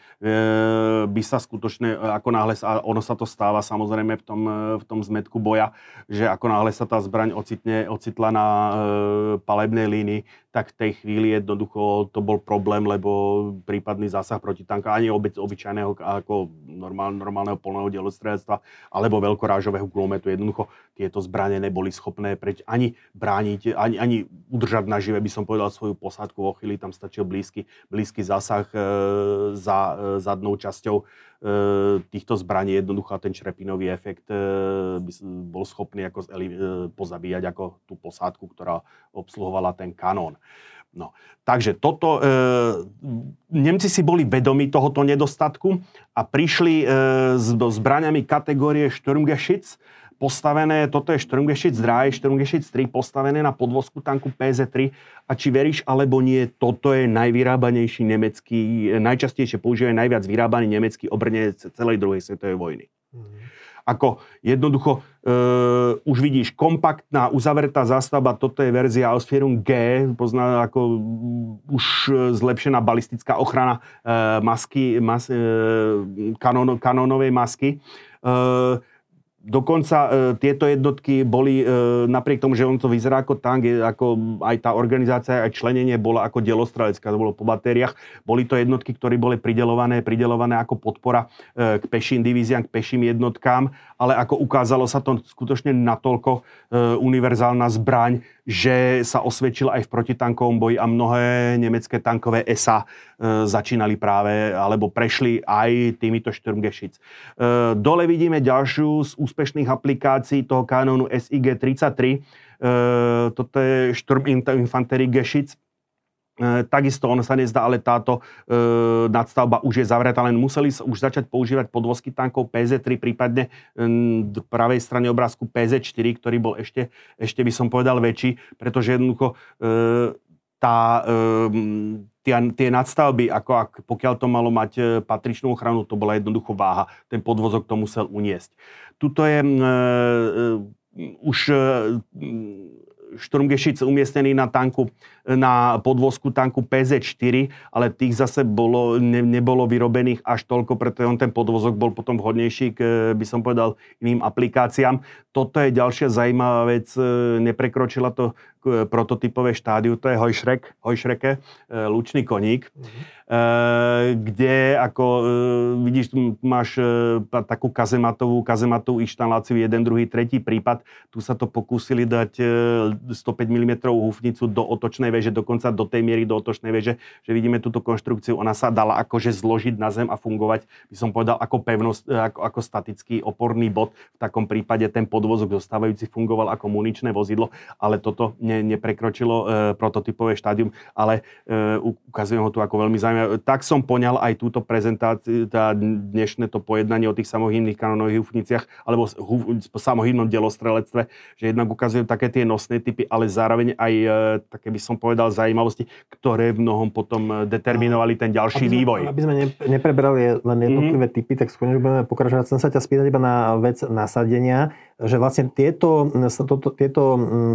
by sa skutočne, ako náhle sa, ono sa to stáva samozrejme v tom, e, v tom zmetku boja, že ako náhle sa tá zbraň ocitne, ocitla na e, palebnej línii, tak v tej chvíli jednoducho to bol problém, lebo prípadný zásah proti tanka ani oby, obyčajného ako normál, normálneho polného dielostredstva alebo veľkorážového kulometu. Jednoducho tieto zbranie neboli schopné preč ani brániť, ani, ani udržať nažive, by som povedal, svoju posádku. Vo chvíli tam stačil blízky, blízky zásah e, za e, zadnou časťou e, týchto zbraní. Jednoducho ten črepinový efekt e, by bol schopný ako, e, pozabíjať ako tú posádku, ktorá obsluhovala ten kanón. No, takže toto, e, Nemci si boli vedomi tohoto nedostatku a prišli e, s zbraniami kategórie Sturmgeschütz, postavené, toto je Sturmgeschütz 3, Sturmgeschütz 3 postavené na podvozku tanku PZ-3 a či veríš alebo nie, toto je najvyrábanejší nemecký, najčastejšie používaný, najviac vyrábaný nemecký obrnec celej druhej svetovej vojny. Mm. Ako jednoducho, e, už vidíš, kompaktná, uzavretá zástavba, toto je verzia Ausführung G, pozná ako už zlepšená balistická ochrana e, masky, mas, e, kanon, kanónovej masky. E, Dokonca e, tieto jednotky boli, e, napriek tomu, že on to vyzerá ako tank, je, ako aj tá organizácia, aj členenie bola ako delostrelecká, to bolo po batériách. Boli to jednotky, ktoré boli pridelované, pridelované ako podpora e, k peším divíziám, k peším jednotkám, ale ako ukázalo sa to skutočne natoľko e, univerzálna zbraň, že sa osvedčil aj v protitankovom boji a mnohé nemecké tankové SA e, začínali práve, alebo prešli aj týmito Sturmgeschütz. E, dole vidíme ďalšiu z úspešných aplikácií toho kanónu SIG-33. E, toto je Sturm Infanterie Geschütz takisto ono sa nezdá, ale táto e, nadstavba už je zavretá, len museli sa už začať používať podvozky tankov PZ-3, prípadne e, pravej strane obrázku PZ-4, ktorý bol ešte, ešte by som povedal väčší, pretože jednoducho e, tá, e, tie, tie nadstavby, ako ak, pokiaľ to malo mať e, patričnú ochranu, to bola jednoducho váha. Ten podvozok to musel uniesť. Tuto je e, e, už e, Šturmgešic umiestnený na tanku, na podvozku tanku PZ4, ale tých zase bolo, ne, nebolo vyrobených až toľko, pretože on ten podvozok bol potom vhodnejší k, by som povedal, iným aplikáciám. Toto je ďalšia zaujímavá vec, neprekročila to prototypové štádiu, to je hojšrek, hojšreke, e, lučný koník, mm-hmm. kde ako vidíš, máš takú kazematovú, kazematovú inštaláciu, jeden, druhý, tretí prípad. Tu sa to pokúsili dať 105 mm húfnicu do otočnej veže, dokonca do tej miery do otočnej veže, že vidíme túto konštrukciu, ona sa dala akože zložiť na zem a fungovať, by som povedal, ako pevnosť, ako, ako statický oporný bod. V takom prípade ten podvozok zostávajúci fungoval ako muničné vozidlo, ale toto ne, neprekročilo e, prototypové štádium, ale e, ukazujem ho tu ako veľmi zaujímavé. Tak som poňal aj túto prezentáciu, tá dnešné to pojednanie o tých samohybných kanonových húfniciach, alebo hu, samohybnom delostrelectve, že jednak ukazujem také tie nosné typy, ale zároveň aj e, také by som povedal zaujímavosti, ktoré v mnohom potom e, determinovali ten ďalší aby sme, vývoj. Aby sme neprebrali len jednotlivé mm-hmm. typy, tak skôr budeme pokračovať. Chcem sa ťa spýtať iba na vec nasadenia že vlastne tieto, toto, tieto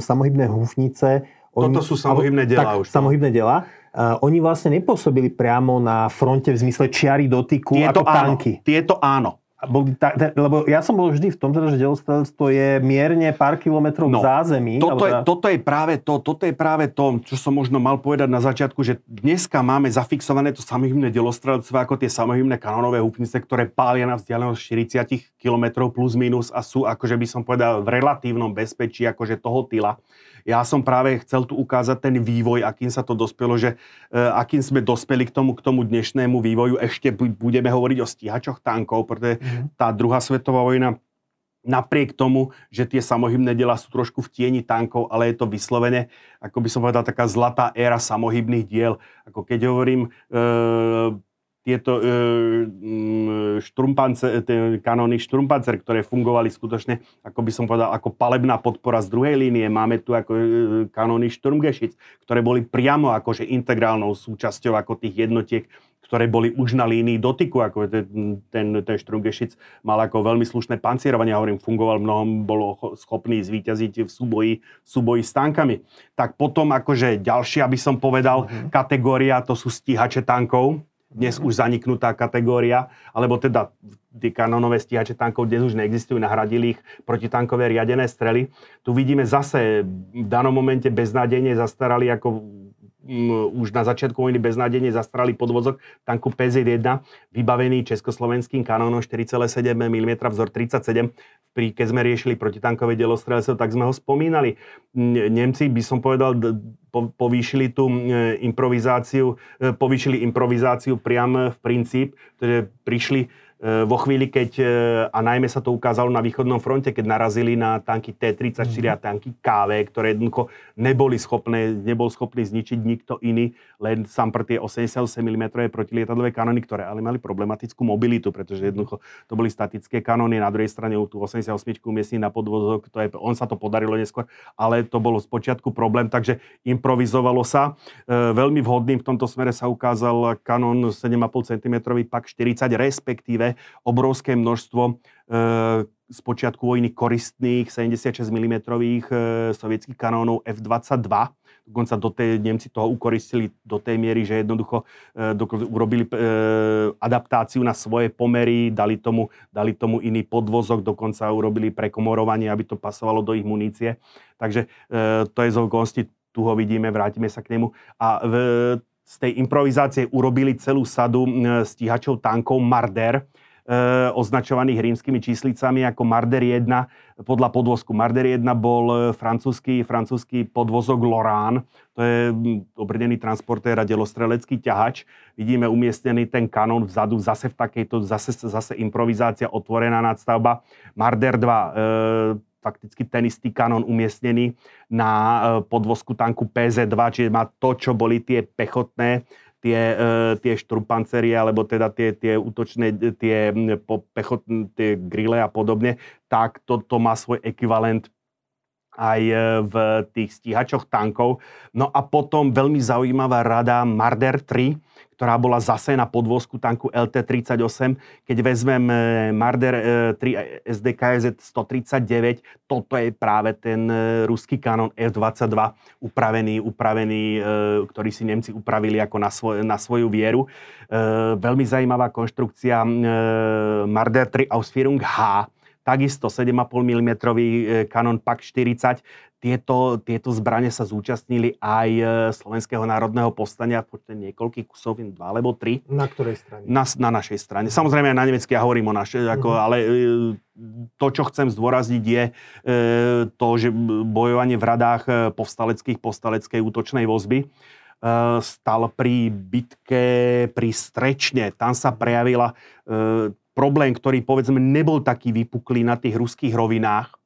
samohybné húfnice... Toto sú samohybné diela už. Samohybné diela. Uh, oni vlastne nepôsobili priamo na fronte v zmysle čiary dotyku tieto ako áno, tanky. Tieto áno. Bol, ta, ta, lebo ja som bol vždy v tom, teda, že delostrelectvo je mierne pár kilometrov no, v zázemí. Toto, je, teda... toto, je práve to, toto je práve to, čo som možno mal povedať na začiatku, že dneska máme zafixované to samohybné delostrelectvo ako tie samohybné kanónové húpnice, ktoré pália na vzdialenosť 40 km plus minus a sú, akože by som povedal, v relatívnom bezpečí akože toho tyla. Ja som práve chcel tu ukázať ten vývoj, akým sa to dospelo, že uh, akým sme dospeli k tomu, k tomu dnešnému vývoju. Ešte budeme hovoriť o stíhačoch tankov, pretože mm-hmm. tá druhá svetová vojna napriek tomu, že tie samohybné diela sú trošku v tieni tankov, ale je to vyslovene, ako by som povedal, taká zlatá éra samohybných diel. Ako keď hovorím, e, tieto e, štrumpancer, tie kanóny štrumpancer, ktoré fungovali skutočne, ako by som povedal, ako palebná podpora z druhej línie. Máme tu ako e, kanóny štrumgešic, ktoré boli priamo akože integrálnou súčasťou ako tých jednotiek, ktoré boli už na línii dotyku, ako ten, ten, ten Štrungešic mal ako veľmi slušné pancierovanie, hovorím, fungoval mnohom, bol schopný zvíťaziť v súboji, súboji s tankami. Tak potom akože ďalšia by som povedal mm-hmm. kategória, to sú stíhače tankov, dnes už zaniknutá kategória, alebo teda tie kanonové stíhače tankov dnes už neexistujú, nahradili ich protitankové riadené strely. Tu vidíme zase v danom momente beznádejne zastarali ako už na začiatku vojny beznádejne zastrali podvozok tanku PZ-1, vybavený československým kanónom 4,7 mm vzor 37. Pri, keď sme riešili protitankové delostrelce, tak sme ho spomínali. Nemci, by som povedal, povýšili tú improvizáciu, e, povýšili improvizáciu priam v princíp, ktoré prišli vo chvíli, keď, e, a najmä sa to ukázalo na východnom fronte, keď narazili na tanky T-34 mm-hmm. a tanky KV, ktoré jednoducho neboli schopné, nebol schopný zničiť nikto iný, len sám pre tie 88 mm protilietadlové kanóny, ktoré ale mali problematickú mobilitu, pretože jednoducho to boli statické kanóny, na druhej strane tú 88 umiestniť na podvozok, to je, on sa to podarilo neskôr, ale to bolo z počiatku problém, takže improvizovalo sa. E, veľmi vhodným v tomto smere sa ukázal kanón 7,5 cm PAK 40, respektíve obrovské množstvo e, z počiatku vojny koristných 76 mm e, sovietských kanónov F-22. Dokonca do tej, Nemci toho ukoristili do tej miery, že jednoducho e, urobili adaptáciu na svoje pomery, dali tomu, dali tomu iný podvozok, dokonca urobili prekomorovanie, aby to pasovalo do ich munície. Takže to je z okolností, tu ho vidíme, vrátime sa k nemu. A v, z tej improvizácie urobili celú sadu stíhačov tankov Marder, E, označovaných rímskymi číslicami ako Marder 1 podľa podvozku. Marder 1 bol e, francúzsky, francúzsky podvozok Lorán, to je obrnený transportér a delostrelecký ťahač. Vidíme umiestnený ten kanón vzadu, zase v takejto, zase, zase improvizácia, otvorená nadstavba. Marder 2, e, fakticky ten istý kanón umiestnený na e, podvozku tanku PZ-2, čiže má to, čo boli tie pechotné tie, e, tie štrupancerie, alebo teda tie, tie útočné, tie, pechot, tie grille a podobne, tak to, to má svoj ekvivalent aj v tých stíhačoch tankov. No a potom veľmi zaujímavá rada Marder 3, ktorá bola zase na podvozku tanku LT-38. Keď vezmem e, Marder 3 SDKZ 139, toto je práve ten e, ruský kanon F-22 upravený, upravený, e, ktorý si Nemci upravili ako na, svoj, na svoju vieru. Veľmi zaujímavá konštrukcia Marder 3 Ausführung H, takisto 7,5 mm kanon PAK 40 tieto, tieto zbranie sa zúčastnili aj e, Slovenského národného povstania v počte niekoľkých kusov, dva alebo tri. Na ktorej strane? Na, na našej strane. Samozrejme aj na nemecky, ja hovorím o našej, ako, mhm. ale e, to, čo chcem zdôrazniť, je e, to, že bojovanie v radách povstaleckých, povstaleckej útočnej vozby stal pri bitke pri Strečne. Tam sa prejavila problém, ktorý povedzme nebol taký vypuklý na tých ruských rovinách,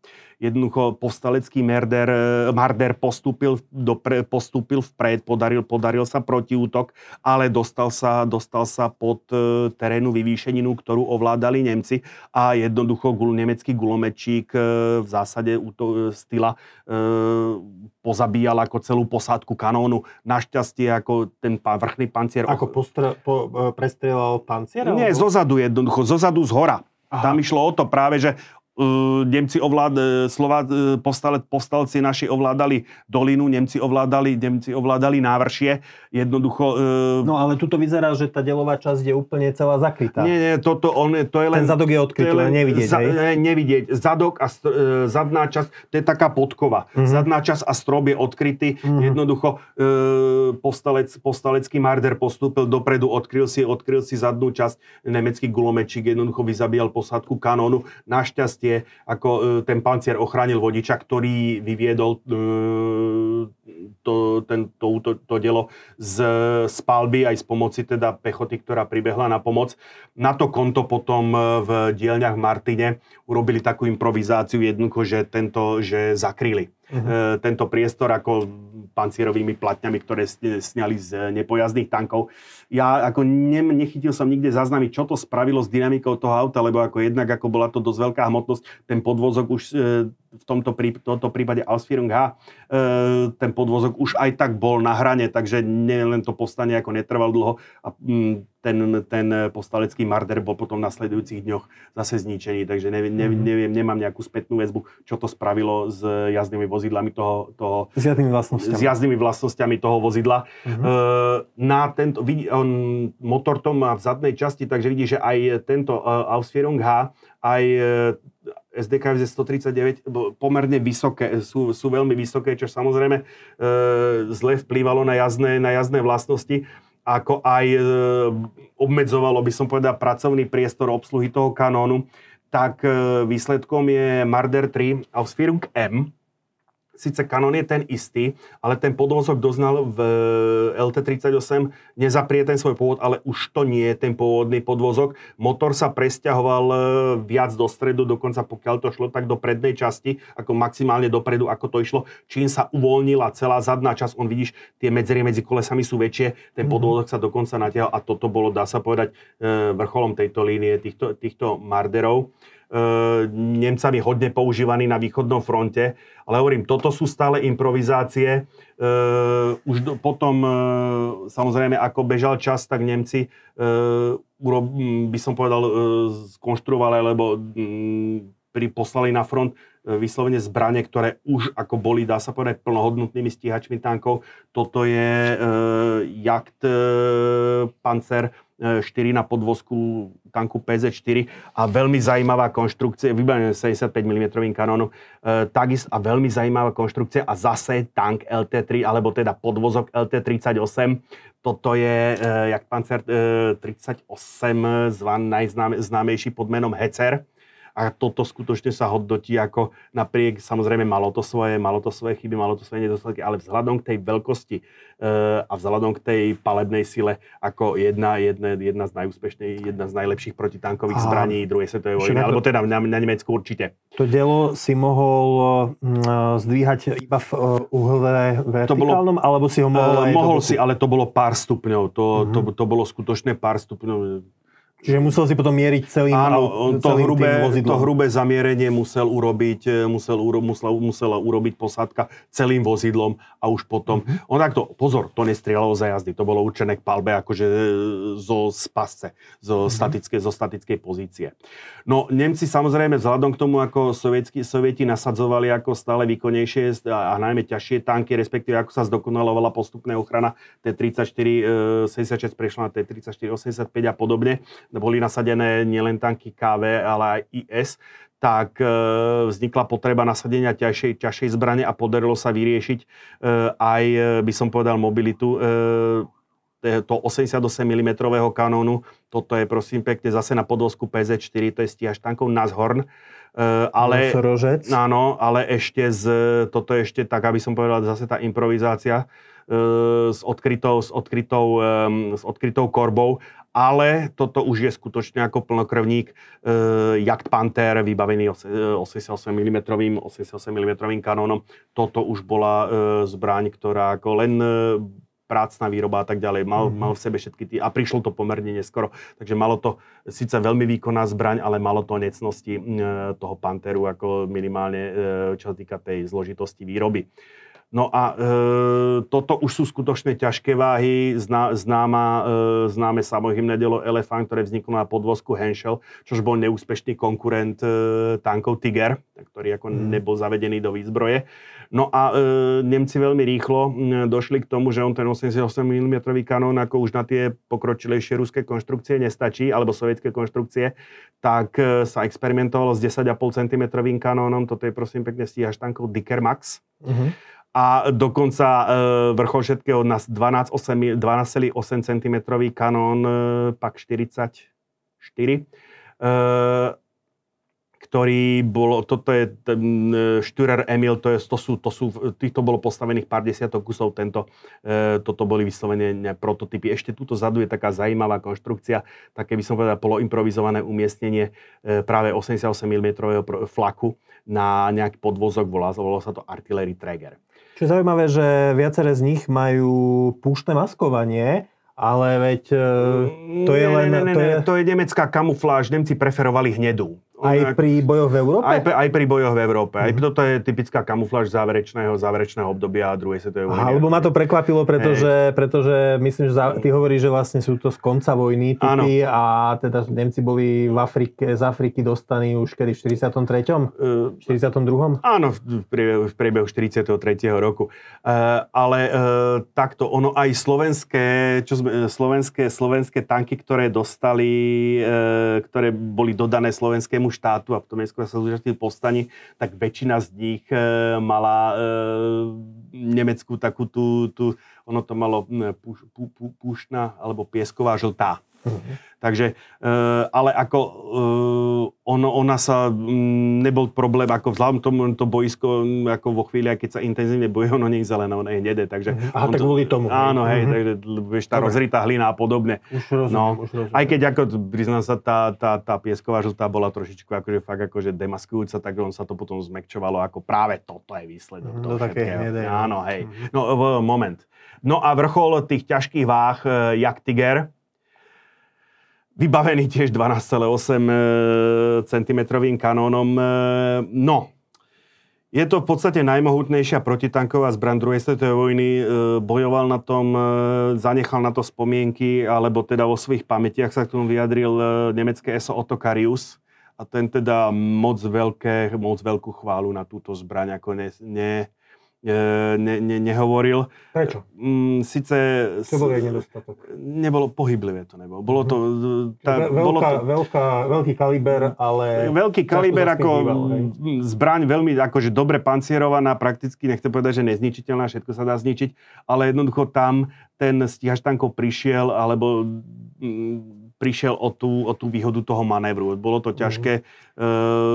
jednoducho povstalecký merder, e, marder postúpil, dopre, postúpil vpred, podaril, podaril sa protiútok, ale dostal sa, dostal sa pod e, terénu vyvýšeninu, ktorú ovládali Nemci a jednoducho gul, nemecký gulomečík e, v zásade styla pozabíjal ako celú posádku kanónu. Našťastie ako ten vrchný pancier... Ako postre, po, prestrelal pancier? Nie, zozadu jednoducho, zozadu z hora. Aha. Tam išlo o to práve, že Nemci ovlád, e, Slová, e, povstale, povstalci naši ovládali dolinu, Nemci ovládali, Nemci ovládali návršie. Jednoducho... No ale tuto vyzerá, že tá delová časť je úplne celá zakrytá. Nie, nie, toto, on, to je len... Ten zadok je odkrytý, len nevidieť, za, ne, Nevidieť. Zadok a st, zadná časť, to je taká podkova. Uh-huh. Zadná časť a strop je odkrytý. Uh-huh. Jednoducho uh, povstalec, povstalecký marder postúpil dopredu, odkryl si, odkryl si zadnú časť, nemecký gulomečík jednoducho vyzabíjal posádku kanónu. Našťastie šťastie, ako e, ten pancier ochránil vodiča, ktorý vyviedol e, to, ten, to, to, to dielo z, z palby aj z pomoci teda pechoty, ktorá pribehla na pomoc. Na to konto potom e, v dielňach Martine urobili takú improvizáciu jednoducho, že tento, že zakryli uh-huh. tento priestor ako pancierovými platňami, ktoré sňali z nepojazdných tankov. Ja ako ne, nechytil som nikde zaznamiť, čo to spravilo s dynamikou toho auta, lebo ako jednak ako bola to dosť veľká hmotnosť, ten podvozok už e, v tomto, prí, tomto prípade Ausführung H, e, ten podvozok už aj tak bol na hrane, takže nie len to povstanie ako netrval dlho a mm, ten, ten postalecký marder bol potom v nasledujúcich dňoch zase zničený, takže neviem, neviem, neviem, nemám nejakú spätnú väzbu, čo to spravilo s jazdnými vozidlami toho... toho s jazdnými vlastnosťami. S jazdnými vlastnosťami toho vozidla. Uh-huh. Na tento, vidí, on, motor to má v zadnej časti, takže vidí, že aj tento uh, Ausführung H, aj uh, SDK 139 pomerne vysoké, sú, sú veľmi vysoké, čo samozrejme uh, zle vplývalo na jazdné, na jazdné vlastnosti ako aj e, obmedzovalo, by som povedal, pracovný priestor obsluhy toho kanónu, tak e, výsledkom je Marder 3 Ausführung M, síce kanon je ten istý, ale ten podvozok doznal v eh, LT38 nezaprie ten svoj pôvod, ale už to nie je ten pôvodný podvozok. Motor sa presťahoval eh, viac do stredu, dokonca pokiaľ to šlo tak do prednej časti, ako maximálne dopredu, ako to išlo, čím sa uvoľnila celá zadná časť, on vidíš, tie medzerie medzi kolesami sú väčšie, ten mhm. podvozok sa dokonca natiahol a toto bolo, dá sa povedať, eh, vrcholom tejto línie, týchto, týchto marderov. Nemcami hodne používaný na východnom fronte. Ale hovorím, toto sú stále improvizácie. Uh, už potom, uh, samozrejme, ako bežal čas, tak Nemci, by som povedal, skonštruovali, alebo poslali na front vyslovene zbranie, ktoré už ako boli, dá sa povedať, plnohodnotnými stíhačmi tankov. Toto je uh, Jagd uh, Panzer 4 na podvozku tanku PZ-4 a veľmi zaujímavá konštrukcia, vybavené 75 mm kanónom, e, takisto a veľmi zaujímavá konštrukcia a zase tank LT3, alebo teda podvozok LT38. Toto je, e, jak Panzer e, 38, zvan najznámejší pod menom Hecer a toto skutočne sa hodnotí ako napriek, samozrejme malo to svoje, malo to svoje chyby, malo to svoje nedostatky, ale vzhľadom k tej veľkosti e, a vzhľadom k tej palebnej sile ako jedna, jedna, jedna z najúspešnej, jedna z najlepších protitankových Aha. zbraní druhej svetovej vojny, alebo teda na, na Nemecku určite. To dielo si mohol mm, zdvíhať iba v e, uhle vertikálnom, bolo, alebo si ho mohol aj Mohol si, ale to bolo pár stupňov. To, uh-huh. to, to bolo skutočné pár stupňov Čiže musel si potom mieriť celým, Áno, to celým hrubé, to hrubé zamierenie musel urobiť, e, musel, uro- musela, musela urobiť posádka celým vozidlom a už potom... Mhm. On takto, pozor, to nestrieľalo za jazdy, to bolo určené k palbe akože e, zo spasce, zo, Mhm. statické, zo statickej pozície. No Nemci samozrejme vzhľadom k tomu, ako sovietskí, sovieti nasadzovali ako stále výkonnejšie a, a najmä ťažšie tanky, respektíve ako sa zdokonalovala postupná ochrana T-34, e, 76 prešla na T-34, 85 a podobne, boli nasadené nielen tanky KV, ale aj IS, tak e, vznikla potreba nasadenia ťažšej, ťažšej zbrane a podarilo sa vyriešiť e, aj, by som povedal, mobilitu e, to 88 mm kanónu. Toto je prosím pekne zase na podvozku PZ4, to je stíhač tankov Nashorn. E, ale, Nosorožec. áno, ale ešte z, toto je ešte tak, aby som povedal, zase tá improvizácia e, s odkrytou, s odkrytou, s odkrytou korbou, ale toto už je skutočne ako plnokrvník e, Jagd Panther, vybavený os- e, 88 mm, 88 mm kanónom. Toto už bola e, zbraň, ktorá ako len e, prácna výroba a tak ďalej. Mal, Mhm. mal v sebe všetky tie... A prišlo to pomerne neskoro. Takže malo to síce veľmi výkonná zbraň, ale malo to necnosti e, toho Panteru ako minimálne, e, čo sa týka tej zložitosti výroby. No a e, toto už sú skutočne ťažké váhy. Zná, známa, e, známe samohymné dielo Elefant, ktoré vzniklo na podvozku Henschel, čož bol neúspešný konkurent e, tankov Tiger, ktorý ako Mhm. nebol zavedený do výzbroje. No a e, Nemci veľmi rýchlo došli k tomu, že on ten 88 mm kanón ako už na tie pokročilejšie ruské konštrukcie nestačí, alebo sovietské konštrukcie, tak e, sa experimentovalo s 10,5 cm kanónom. Toto je prosím pekne stíhač tankov Dicker Max Mhm. a dokonca e, vrchol všetkého na 12,8 12,8 cm kanón e, PAK 44, e, ktorý bol, toto je ten e, Stürer Emil, to, je, to, sú, to sú, týchto bolo postavených pár desiatok kusov, tento, e, toto boli vyslovene ne, prototypy. Ešte túto zadu je taká zajímavá konštrukcia, také by som povedal poloimprovizované umiestnenie e, práve 88 mm flaku na nejaký podvozok, volá, volalo sa to Artillery Traeger. Čo je zaujímavé, že viaceré z nich majú púštne maskovanie, ale veď e, to je len... nie, nie, to nie, je to je nemecká kamufláž, Nemci preferovali hnedú. Aj pri bojoch v Európe? Aj, aj pri bojoch v Európe. Aj Mhm. toto je typická kamufláž záverečného, záverečného obdobia druhej svetovej vojny. Aha, lebo ma to prekvapilo, pretože, pretože myslím, že za, ty hovoríš, že vlastne sú to z konca vojny typy a teda Nemci boli v Afrike, z Afriky dostaní už kedy v 43. Uh, 42. Áno, v priebehu, v priebehu 43. roku. Uh, ale uh, takto, ono aj slovenské, čo sme, slovenské, slovenské tanky, ktoré dostali, uh, ktoré boli dodané slovenskému štátu a potom neskôr sa zúčastnili povstaní, tak väčšina z nich uh, mala uh, nemeckú takú tú, tú ono to malo púš, pú, pú, púšna alebo piesková žltá. Takže, e, ale ako e, ono, ona sa, mm, nebol problém, ako vzhľadom tomu to boisko, mm, ako vo chvíli, keď sa intenzívne boje, ono nie je zelené, ono je hnedé, takže... Aha, on tak kvôli tomu. Áno, hej, Mhm. takže vieš, tá Dobre. rozritá hlina a podobne. Už rozumiem, No, už rozumiem. Aj keď, ako, priznám sa, tá, tá, tá piesková žltá bola trošičku akože fakt akože demaskujúca, tak on sa to potom zmekčovalo, ako práve toto je výsledok Mhm, toho do také hnedej, no. Áno, hej. Mhm. No, moment. No a vrchol tých ťažkých váh, e, jak Tiger, vybavený tiež 12,8 cm kanónom. e, No, je to v podstate najmohutnejšia protitanková zbraň druhej svetovej vojny. e, Bojoval na tom, e, zanechal na to spomienky, alebo teda vo svojich pamätiach sa k tomu vyjadril e, nemecké ESO Otto Karius. A ten teda moc, veľké, moc veľkú chválu na túto zbraň ako ne, ne, e, ne, ne, nehovoril. Prečo? Mm, Sice... Čo bol jej nedostatok? Nebolo pohyblivé to nebolo. Bolo to... Tá, Ve- bolo veľká, to veľká, veľký kaliber, ale... Veľký kaliber ako mm, zbraň veľmi akože dobre pancierovaná, prakticky nechcem povedať, že nezničiteľná, všetko sa dá zničiť, ale jednoducho tam ten stíhač tankov prišiel, alebo prišiel o tú, o tú výhodu toho manévru. Bolo to ťažké, e,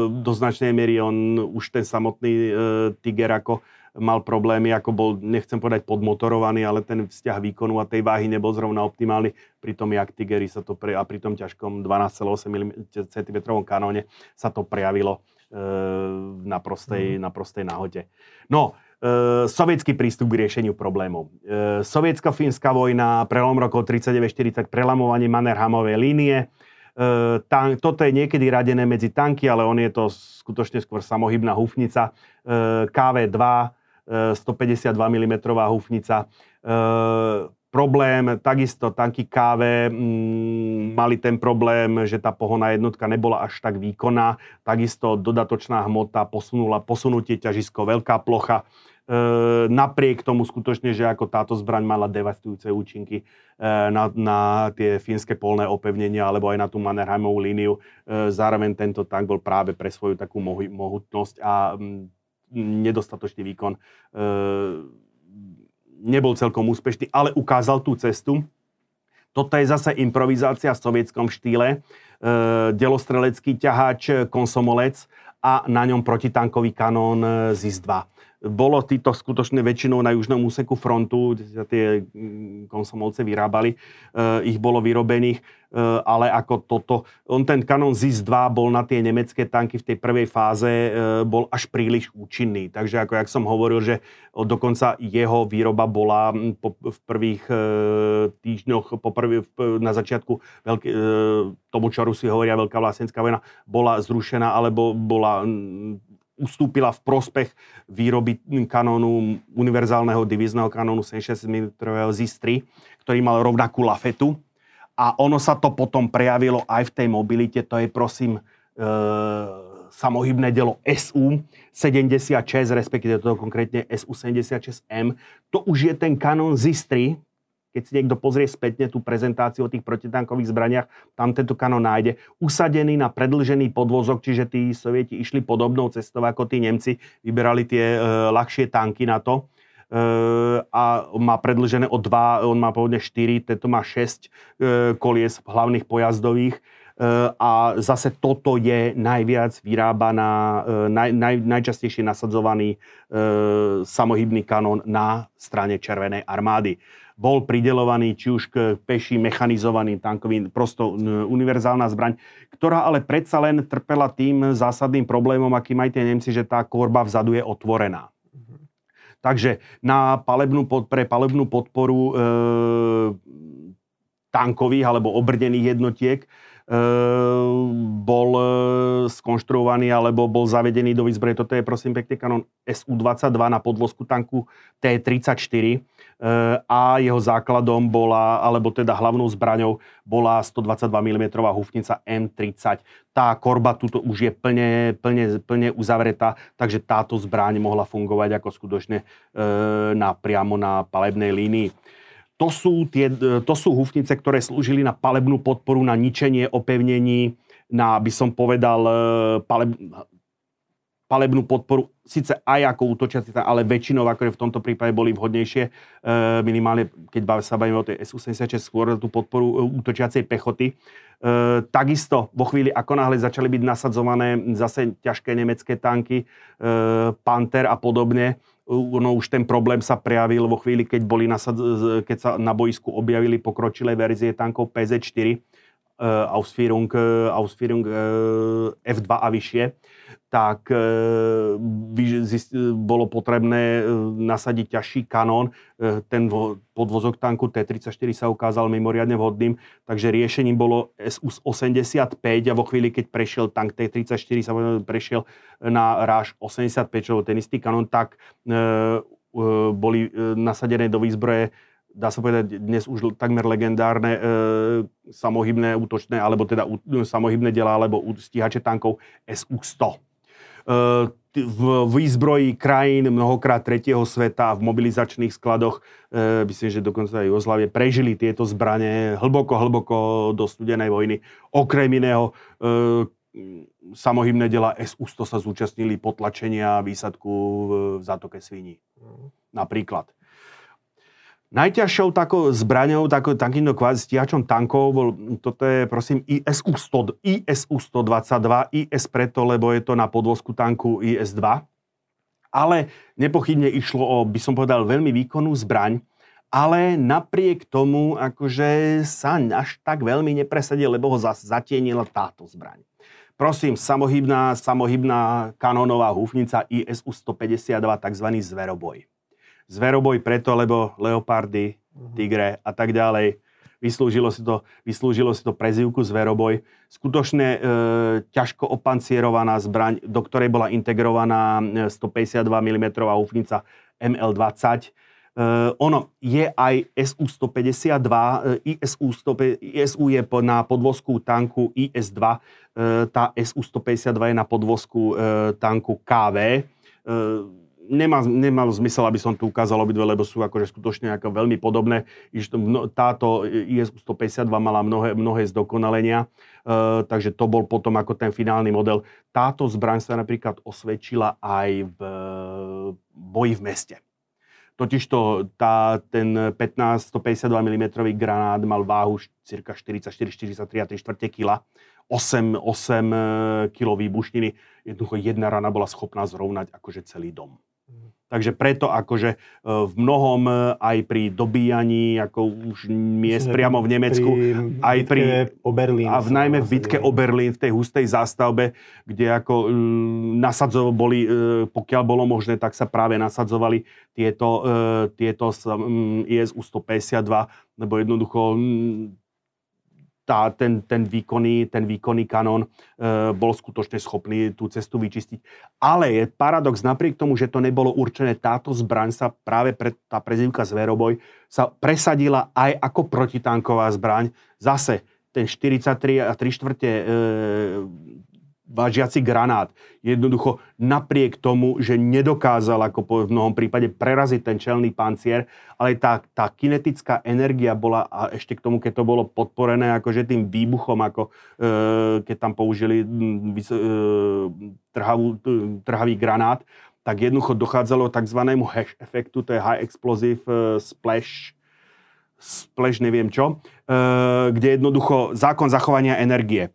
do značnej miery on už ten samotný e, Tiger ako mal problémy, ako bol, nechcem povedať podmotorovaný, ale ten vzťah výkonu a tej váhy nebol zrovna optimálny. Pri tom jak Tigeri sa to pre, a pri tom ťažkom 12,8 mm cm kanóne sa to prejavilo e, na, prostej, na prostej náhote. No, e, sovietský prístup k riešeniu problémov. E, Sovietsko-fínska vojna, prelom rokov 39-40, prelamovanie Mannerhamovej línie, tank, toto je niekedy radené medzi tanky, ale on je to skutočne skôr samohybná hufnica. KV-2, 152 mm hufnica. Problém, takisto tanky KV mm, mali ten problém, že tá pohona jednotka nebola až tak výkonná. Takisto dodatočná hmota posunula, posunutie ťažisko, veľká plocha. E, napriek tomu skutočne, že ako táto zbraň mala devastujúce účinky e, na, na tie fínske polné opevnenia alebo aj na tú Mannerheimovú líniu. E, zároveň tento tank bol práve pre svoju takú mohutnosť a mm, nedostatočný výkon e, nebol celkom úspešný, ale ukázal tú cestu. Toto je zase improvizácia v sovietskom štýle. E, delostrelecký ťahač Konsomolec a na ňom protitankový kanón e, ZIS-2 bolo títo skutočne väčšinou na južnom úseku frontu, kde sa tie mm, konsomovce vyrábali, e, ich bolo vyrobených, e, ale ako toto, on ten kanón ZIS-2 bol na tie nemecké tanky v tej prvej fáze, e, bol až príliš účinný. Takže ako jak som hovoril, že dokonca jeho výroba bola po, v prvých týždňoch, po prvý, na začiatku veľký, tomu, čo Rusi hovoria, Veľká vlastenská vojna, bola zrušená, alebo bola ustúpila v prospech výroby kanónu, univerzálneho divizného kanónu 76 mm ZIS-3, ktorý mal rovnakú lafetu. A ono sa to potom prejavilo aj v tej mobilite. To je, prosím, e, samohybné dielo SU-76, respektíve to konkrétne SU-76M. To už je ten kanón ZIS-3, keď si niekto pozrie spätne tú prezentáciu o tých protitankových zbraniach, tam tento kanón nájde. Usadený na predlžený podvozok, čiže tí sovieti išli podobnou cestou ako tí Nemci, vyberali tie e, ľahšie tanky na to. E, a má predlžené o dva, on má pôvodne 4, tento má 6 e, kolies hlavných pojazdových. E, a zase toto je najviac vyrábaná, naj, naj, najčastejšie nasadzovaný samohybný kanón na strane Červenej armády bol pridelovaný či už k peším mechanizovaným tankovým, prosto univerzálna zbraň, ktorá ale predsa len trpela tým zásadným problémom, aký majú tie Nemci, že tá korba vzadu je otvorená. Takže na palebnú, pre palebnú podporu e, tankových alebo obrdených jednotiek bol e, skonštruovaný alebo bol zavedený do výzbroje. Toto je prosím pekne kanon SU-22 na podvozku tanku T-34 ehm, a jeho základom bola, alebo teda hlavnou zbraňou bola 122 mm hufnica M30. Tá korba tuto už je plne, plne, plne uzavretá, takže táto zbraň mohla fungovať ako skutočne e, na, priamo na palebnej línii. To sú, tie, to sú hufnice, ktoré slúžili na palebnú podporu, na ničenie opevnení, na, by som povedal, e, paleb, palebnú podporu, síce aj ako útočiaci, ale väčšinou, ako v tomto prípade, boli vhodnejšie, e, minimálne, keď sa bavíme o tej SU-76, skôr tú podporu e, útočiacej pechoty. Takisto, vo chvíli, ako náhle začali byť nasadzované zase ťažké nemecké tanky, Panther a podobne, no už ten problém sa prejavil vo chvíli, keď, boli nasad, keď sa na boisku objavili pokročilé verzie tankov PZ-4, uh, Ausführung, uh, Ausführung uh, F2 a vyššie tak bolo potrebné nasadiť ťažší kanón. Ten podvozok tanku T-34 sa ukázal mimoriadne vhodným, takže riešením bolo SU-85 a vo chvíli, keď prešiel tank T-34, sa prešiel na ráž 85, čo ten istý kanón, tak boli nasadené do výzbroje dá sa povedať, dnes už takmer legendárne e, samohybné útočné, alebo teda samohybné diela, alebo stíhače tankov SU-100 v výzbroji krajín mnohokrát tretieho sveta v mobilizačných skladoch, e, myslím, že dokonca aj Jugoslavie, prežili tieto zbranie hlboko, hlboko do studenej vojny. Okrem iného, e, samohybné dela SU-100 sa zúčastnili potlačenia výsadku v zátoke Sviní. Mhm. Napríklad. Najťažšou takou zbraňou, takou, takýmto kvázi stíhačom tankov bol, toto je prosím ISU, 100, ISU 122, IS preto, lebo je to na podvozku tanku IS-2. Ale nepochybne išlo o, by som povedal, veľmi výkonnú zbraň, ale napriek tomu akože sa až tak veľmi nepresadil, lebo ho zatienila táto zbraň. Prosím, samohybná, samohybná kanónová húfnica ISU 152, tzv. zveroboj zveroboj preto, lebo leopardy, mhm. tigre a tak ďalej. vyslúžilo si to, vyslúžilo si to prezivku Zveroboj. Skutočne e, ťažko opancierovaná zbraň, do ktorej bola integrovaná 152 mm hufnica ML20. Uh, ono je aj SU-152, uh, ISU, 100, ISU je na podvozku tanku IS-2, uh, tá SU-152 je na podvozku uh, tanku KV. Uh, nemá, nemá zmysel, aby som tu ukázal obidve, lebo sú akože skutočne ako veľmi podobné. Táto ISU 152 mala mnohé, mnohé zdokonalenia, uh, takže to bol potom ako ten finálny model. Táto zbraň sa napríklad osvedčila aj v boji v meste. Totižto tá, ten 15 152 mm granát mal váhu cirka 44-43 a 3 čtvrte kila. 8, 8 kg výbušniny. Jednoducho jedna rana bola schopná zrovnať akože celý dom. Takže preto akože e, v mnohom e, aj pri dobíjaní ako už miest priamo v Nemecku, pri aj pri o Berlín, a v najmä v bitke o Berlín, v tej hustej zástavbe, kde ako nasadzovo boli, pokiaľ bolo možné, tak sa práve nasadzovali tieto, tieto um, ISU 152, lebo jednoducho tá, ten, ten, výkonný, ten výkonný kanón e, bol skutočne schopný tú cestu vyčistiť. Ale je paradox, napriek tomu, že to nebolo určené, táto zbraň sa práve pre, tá prezivka Zveroboj sa presadila aj ako protitanková zbraň. Zase ten 43 a 3 štvrte e, vážiaci granát. Jednoducho napriek tomu, že nedokázal ako v mnohom prípade preraziť ten čelný pancier, ale tá, tá kinetická energia bola, a ešte k tomu, keď to bolo podporené akože tým výbuchom, ako e, keď tam použili e, trhavú, trhavý granát, tak jednoducho dochádzalo tzv. hash efektu, to je high explosive e, splash, splash neviem čo, e, kde jednoducho zákon zachovania energie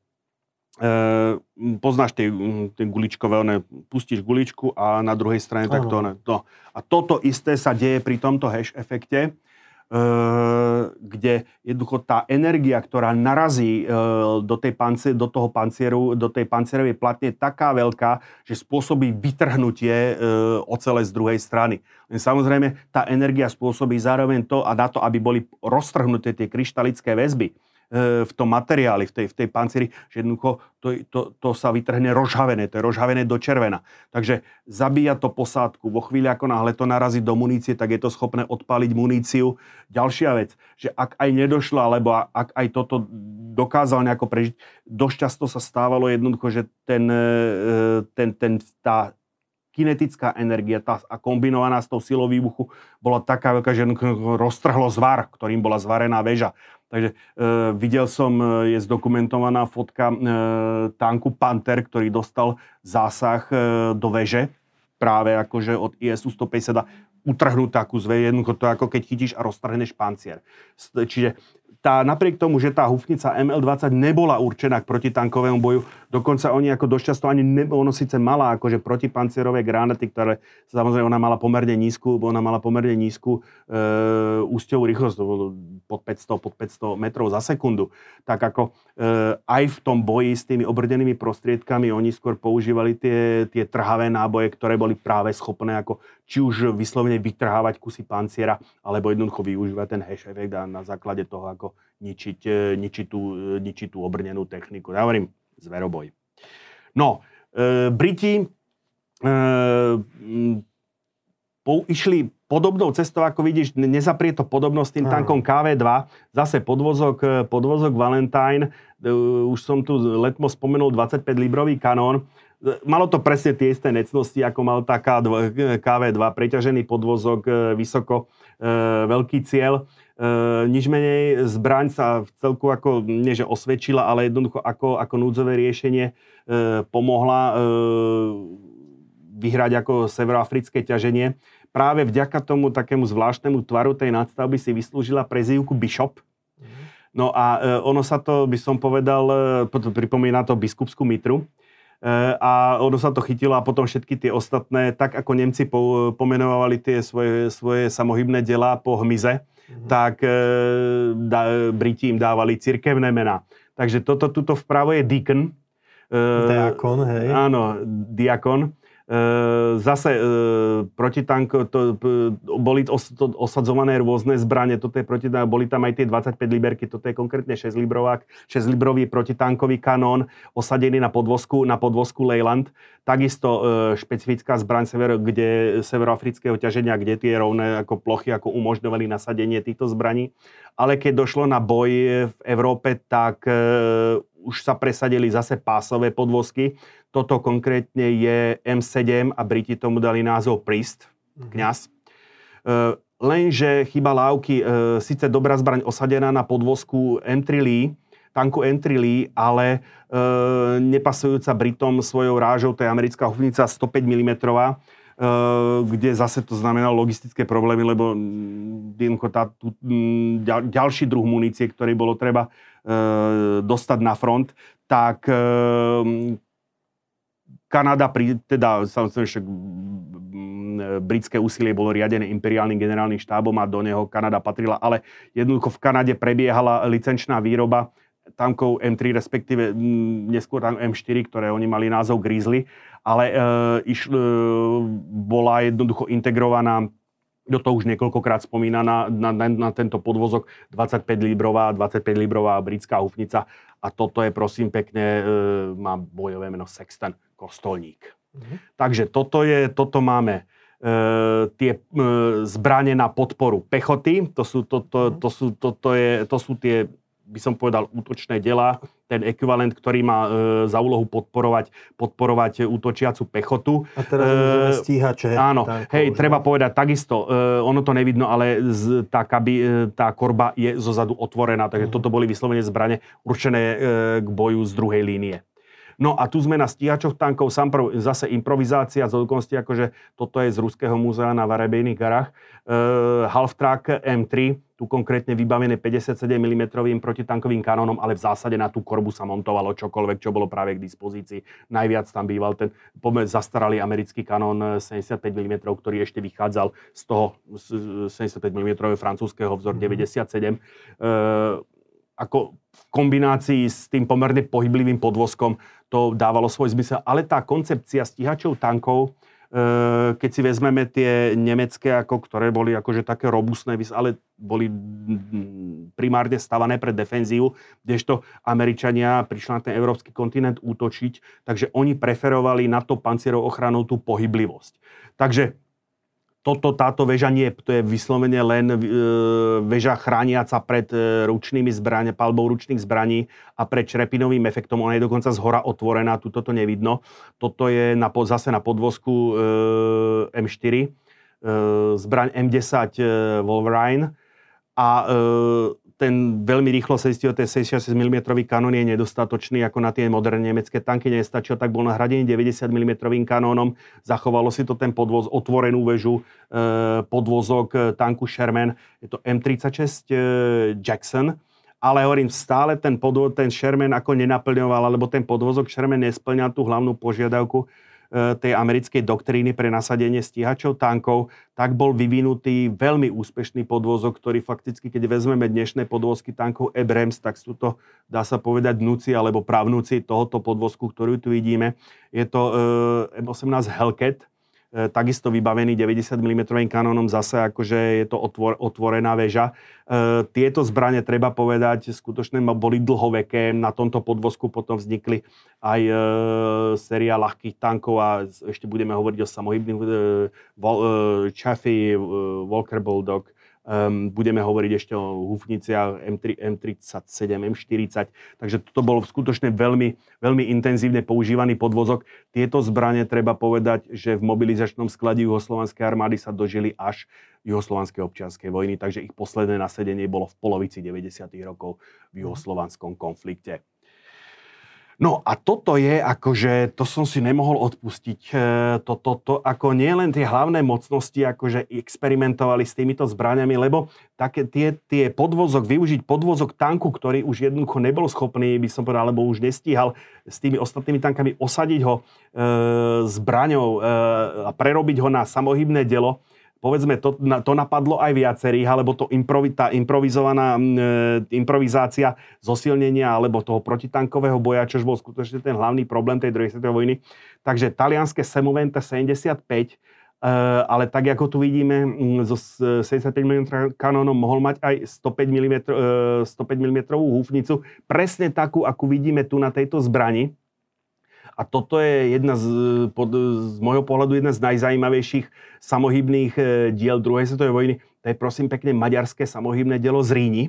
poznáš tie, tie guličkové, one, pustíš guličku a na druhej strane tak to, one, to. A toto isté sa deje pri tomto hash efekte, uh, kde jednoducho tá energia, ktorá narazí uh, do, tej pancie, do toho pancieru, do tej pancierovej platne je taká veľká, že spôsobí vytrhnutie ocele z druhej strany. Len samozrejme, tá energia spôsobí zároveň to a na to, aby boli roztrhnuté tie kryštalické väzby, v tom materiáli, v tej, v tej pancieri, že jednoducho to, to, to sa vytrhne rozhavené, to je rozhavené do červena. Takže zabíja to posádku. Vo chvíli, ako náhle to narazí do munície, tak je to schopné odpáliť muníciu. Ďalšia vec, že ak aj nedošlo, alebo ak aj toto dokázal nejako prežiť, dosť často sa stávalo jednoducho, že ten, e, ten, ten, tá kinetická energia tá, a kombinovaná s tou silou výbuchu bola taká veľká, že roztrhlo zvar, ktorým bola zvarená väža. Takže e, videl som, e, je zdokumentovaná fotka e, tanku Panther, ktorý dostal zásah e, do veže, práve akože od ISU 150 utrhnúť takú zve, jednoducho to ako keď chytíš a roztrhneš pancier. Čiže tá, napriek tomu, že tá hufnica ML-20 nebola určená k protitankovému boju, dokonca oni ako dosť často ani, ne, ono síce mala akože protipancierové granáty, ktoré samozrejme ona mala pomerne nízku, ona mala pomerne nízku e, úsťovú rýchlosť, pod 500, pod 500 metrov za sekundu. Tak ako e, aj v tom boji s tými obrdenými prostriedkami oni skôr používali tie, tie trhavé náboje, ktoré boli práve schopné ako či už vyslovene vytrhávať kusy panciera, alebo jednoducho využívať ten hash effect a na základe toho ako ničiť, e, ničiť, tú, ničiť tú obrnenú techniku. Ja hovorím, zveroboj. No, e, Briti e, po, išli podobnou cestou, ako vidíš, nezaprie to podobnosť s tým tankom KV2, zase podvozok, e, podvozok Valentine, už som tu letmo spomenul 25 librový kanón, Malo to presne tie isté necnosti, ako mal tá KV2, preťažený podvozok, vysoko, veľký cieľ. E, nič menej zbraň sa v celku ako, nie že osvedčila, ale jednoducho ako, ako núdzové riešenie e, pomohla e, vyhrať ako severoafrické ťaženie. Práve vďaka tomu takému zvláštnemu tvaru tej nadstavby si vyslúžila prezývku Bishop. No a e, ono sa to, by som povedal, e, pripomína to biskupskú mitru. E, a ono sa to chytilo a potom všetky tie ostatné, tak ako Nemci po, pomenovali tie svoje, svoje samohybné delá po hmyze, mm-hmm. tak e, da, Briti im dávali cirkevné mená. Takže toto tuto vpravo je deacon. E, diakon, hej. Áno, diakon. Zase protitank, to, boli os, to osadzované rôzne zbranie, toto je protitank, boli tam aj tie 25 liberky, toto je konkrétne 6 librovák, 6 librový protitankový kanón, osadený na podvozku, na podvozku Leyland. Takisto špecifická zbraň sever, kde, severoafrického ťaženia, kde tie rovné ako plochy ako umožňovali nasadenie týchto zbraní. Ale keď došlo na boj v Európe, tak už sa presadili zase pásové podvozky. Toto konkrétne je M7 a Briti tomu dali názov Priest, mhm. kňaz. Mm-hmm. Lenže chyba lávky, e, síce dobrá zbraň osadená na podvozku M3 Lee, tanku M3 Lee, ale e, nepasujúca Britom svojou rážou, to je americká hufnica 105 mm, kde zase to znamenalo logistické problémy, lebo mm, tá, tu, mm, ďalší druh munície, ktorý bolo treba e, dostať na front, tak e, Kanada, teda samozrejme však britské úsilie bolo riadené imperiálnym generálnym štábom a do neho Kanada patrila, ale jednoducho v Kanade prebiehala licenčná výroba tankov M3, respektíve neskôr tam M4, ktoré oni mali názov Grizzly, ale e, iš, e, bola jednoducho integrovaná do toho už niekoľkokrát spomínaná na, na, na tento podvozok 25 librová, 25 librová britská hufnica a toto je prosím pekne, e, má bojové meno Sexton, kostolník. Mm-hmm. Takže toto, je, toto máme e, tie e, zbranie na podporu pechoty, to sú, to, to, to, sú, to, to, je, to sú tie by som povedal, útočné dela, ten ekvivalent, ktorý má e, za úlohu podporovať, podporovať útočiacu pechotu. A teraz e, stíhače. Áno, hej, už, treba povedať takisto, e, ono to nevidno, ale z, tá, kaby, e, tá korba je zozadu otvorená, takže mm. toto boli vyslovene zbrane určené e, k boju z druhej línie. No a tu sme na stíhačoch tankov, sam prv, zase improvizácia z okolností, akože toto je z Ruského múzea na Varebejných garách. Uh, Half-Track M3, tu konkrétne vybavené 57 mm protitankovým kanónom, ale v zásade na tú korbu sa montovalo čokoľvek, čo bolo práve k dispozícii. Najviac tam býval ten pomer zastaralý americký kanón 75 mm, ktorý ešte vychádzal z toho 75 mm francúzského vzor 97. Uh, ako v kombinácii s tým pomerne pohyblivým podvozkom to dávalo svoj zmysel. Ale tá koncepcia stíhačov tankov, e, keď si vezmeme tie nemecké, ako, ktoré boli akože také robustné, ale boli primárne stavané pre defenzívu, kdežto Američania prišli na ten európsky kontinent útočiť, takže oni preferovali na to pancierov ochranou tú pohyblivosť. Takže toto, táto väža nie, to je vyslovene len e, väža chrániaca pred e, ručnými zbraniami, palbou ručných zbraní a pred črepinovým efektom. Ona je dokonca z hora otvorená, tu toto nevidno. Toto je na, zase na podvozku e, M4, e, zbraň M10 e, Wolverine a ten veľmi rýchlo sa zistil, ten 66 mm kanón je nedostatočný ako na tie moderné nemecké tanky, nestačil, tak bol nahradený 90 mm kanónom, zachovalo si to ten podvoz, otvorenú väžu, e, podvozok e, tanku Sherman, je to M36 e, Jackson, ale hovorím, stále ten, podvo- ten Sherman ako nenaplňoval, alebo ten podvozok Sherman nesplňal tú hlavnú požiadavku, tej americkej doktríny pre nasadenie stíhačov tankov, tak bol vyvinutý veľmi úspešný podvozok, ktorý fakticky, keď vezmeme dnešné podvozky tankov Abrams, tak sú to, dá sa povedať, vnúci alebo pravnúci tohoto podvozku, ktorú tu vidíme. Je to e, M18 Hellcat, takisto vybavený 90 mm kanónom, zase akože je to otvor, otvorená väža. E, tieto zbranie, treba povedať, skutočne boli dlhoveké. Na tomto podvozku potom vznikli aj e, séria ľahkých tankov a ešte budeme hovoriť o samohybných e, e, Chaffee, e, Walker Bulldog, Um, budeme hovoriť ešte o hufniciach M3, M37, M40. Takže toto bol skutočne veľmi, veľmi intenzívne používaný podvozok. Tieto zbranie treba povedať, že v mobilizačnom sklade juhoslovanskej armády sa dožili až juhoslovanskej občianskej vojny, takže ich posledné nasedenie bolo v polovici 90. rokov v juhoslovanskom konflikte. No a toto je akože, to som si nemohol odpustiť. E, to, to, to ako nie len tie hlavné mocnosti akože experimentovali s týmito zbraniami, lebo také tie, tie podvozok, využiť podvozok tanku, ktorý už jednoducho nebol schopný, by som povedal, alebo už nestíhal s tými ostatnými tankami osadiť ho e, zbraňou e, a prerobiť ho na samohybné delo, povedzme, to, to napadlo aj viacerých, alebo to improvi, tá improvizovaná e, improvizácia zosilnenia alebo toho protitankového boja, čož bol skutočne ten hlavný problém tej druhej svetovej vojny. Takže talianské Semovente 75 Eh, ale tak, ako tu vidíme, so 75 mm kanónom mohol mať aj 105 mm, 105 mm húfnicu, presne takú, akú vidíme tu na tejto zbrani. A toto je jedna z, pod, z môjho pohľadu jedna z najzajímavejších samohybných eh, diel druhej svetovej vojny. To je prosím pekne maďarské samohybné dielo z Ríni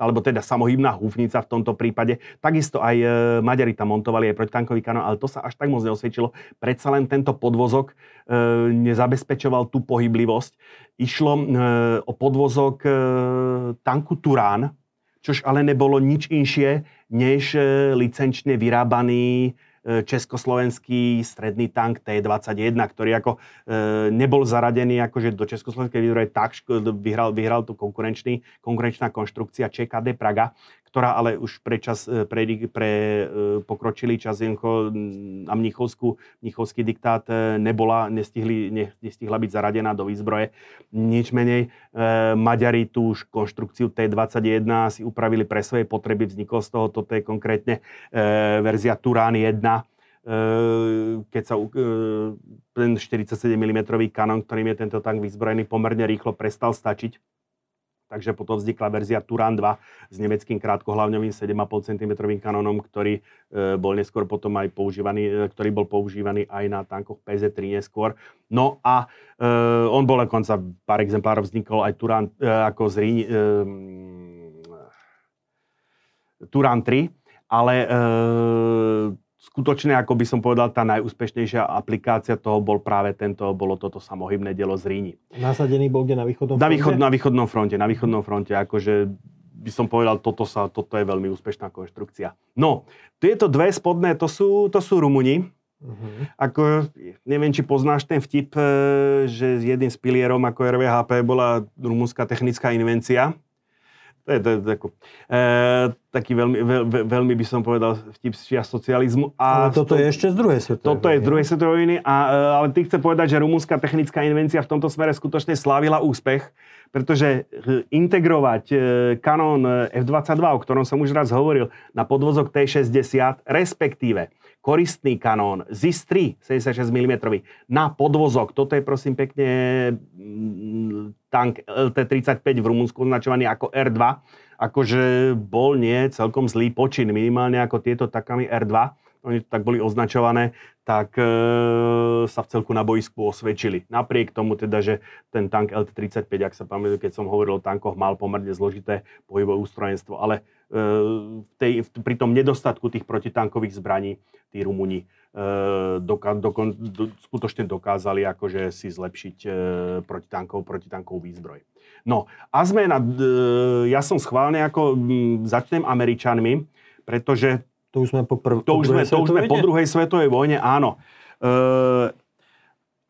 alebo teda samohybná húfnica v tomto prípade. Takisto aj e, Maďari tam montovali aj protitankový kanón, ale to sa až tak moc neosvedčilo. Predsa len tento podvozok e, nezabezpečoval tú pohyblivosť. Išlo e, o podvozok e, tanku Turán, čož ale nebolo nič inšie, než e, licenčne vyrábaný E, československý stredný tank T-21, ktorý ako e, nebol zaradený akože do československej výzbroje, tak vyhral, vyhral tu konkurenčný, konkurenčná konštrukcia ČKD Praga, ktorá ale už pre, čas, e, pre, pre e, pokročilý čas a mnichovskú, mnichovský diktát e, nebola, nestihli, ne, nestihla byť zaradená do výzbroje. Nič menej, e, Maďari tú už konštrukciu T-21 si upravili pre svoje potreby, vzniklo z toho, toto je konkrétne e, verzia Turán 1, keď sa ten 47 mm kanón, ktorým je tento tank vyzbrojený, pomerne rýchlo prestal stačiť takže potom vznikla verzia Turan 2 s nemeckým krátkohlavňovým 7,5 cm kanónom, ktorý e, bol neskôr potom aj používaný, ktorý bol používaný aj na tankoch PZ-3 neskôr. No a e, on bol dokonca, pár exemplárov vznikol aj Turan e, ako z Ríň, e, Turan 3, ale e, skutočne, ako by som povedal, tá najúspešnejšia aplikácia toho bol práve tento, bolo toto samohybné dielo z Ríni. Nasadený bol kde na východnom fronte? Na, východ, na východnom fronte, na východnom fronte, akože by som povedal, toto, sa, toto je veľmi úspešná konštrukcia. No, tieto dve spodné, to sú, to sú Rumuni. Uh-huh. Ako, neviem, či poznáš ten vtip, e, že jedným z pilierom ako RVHP bola rumúnska technická invencia. To je, to je ako, e, taký veľmi, veľ, veľmi by som povedal vtip z socializmu. A ale toto to, je ešte z druhej svetovej Toto je z druhej svetovej vojny, a, e, ale ty chce povedať, že rumúnska technická invencia v tomto smere skutočne slávila úspech, pretože e, integrovať e, kanón F-22, o ktorom som už raz hovoril, na podvozok T-60, respektíve koristný kanón ZIS-3 76 mm na podvozok. Toto je prosím pekne mm, tank LT-35 v Rumunsku označovaný ako R2. Akože bol nie celkom zlý počin, minimálne ako tieto takami R2 oni tak boli označované, tak e, sa v celku na boisku osvedčili. Napriek tomu teda, že ten tank LT-35, ak sa pamätám, keď som hovoril o tankoch, mal pomerne zložité pohybové ústrojenstvo, ale e, tej, pri tom nedostatku tých protitankových zbraní tí Rumuni e, doka, dokon, do, skutočne dokázali akože si zlepšiť e, protitankov, protitankovú výzbroj. No a sme na, e, ja som schválne ako m, začnem Američanmi, pretože to už sme po, prv, to už sme, to už sme po druhej svetovej vojne, áno. E,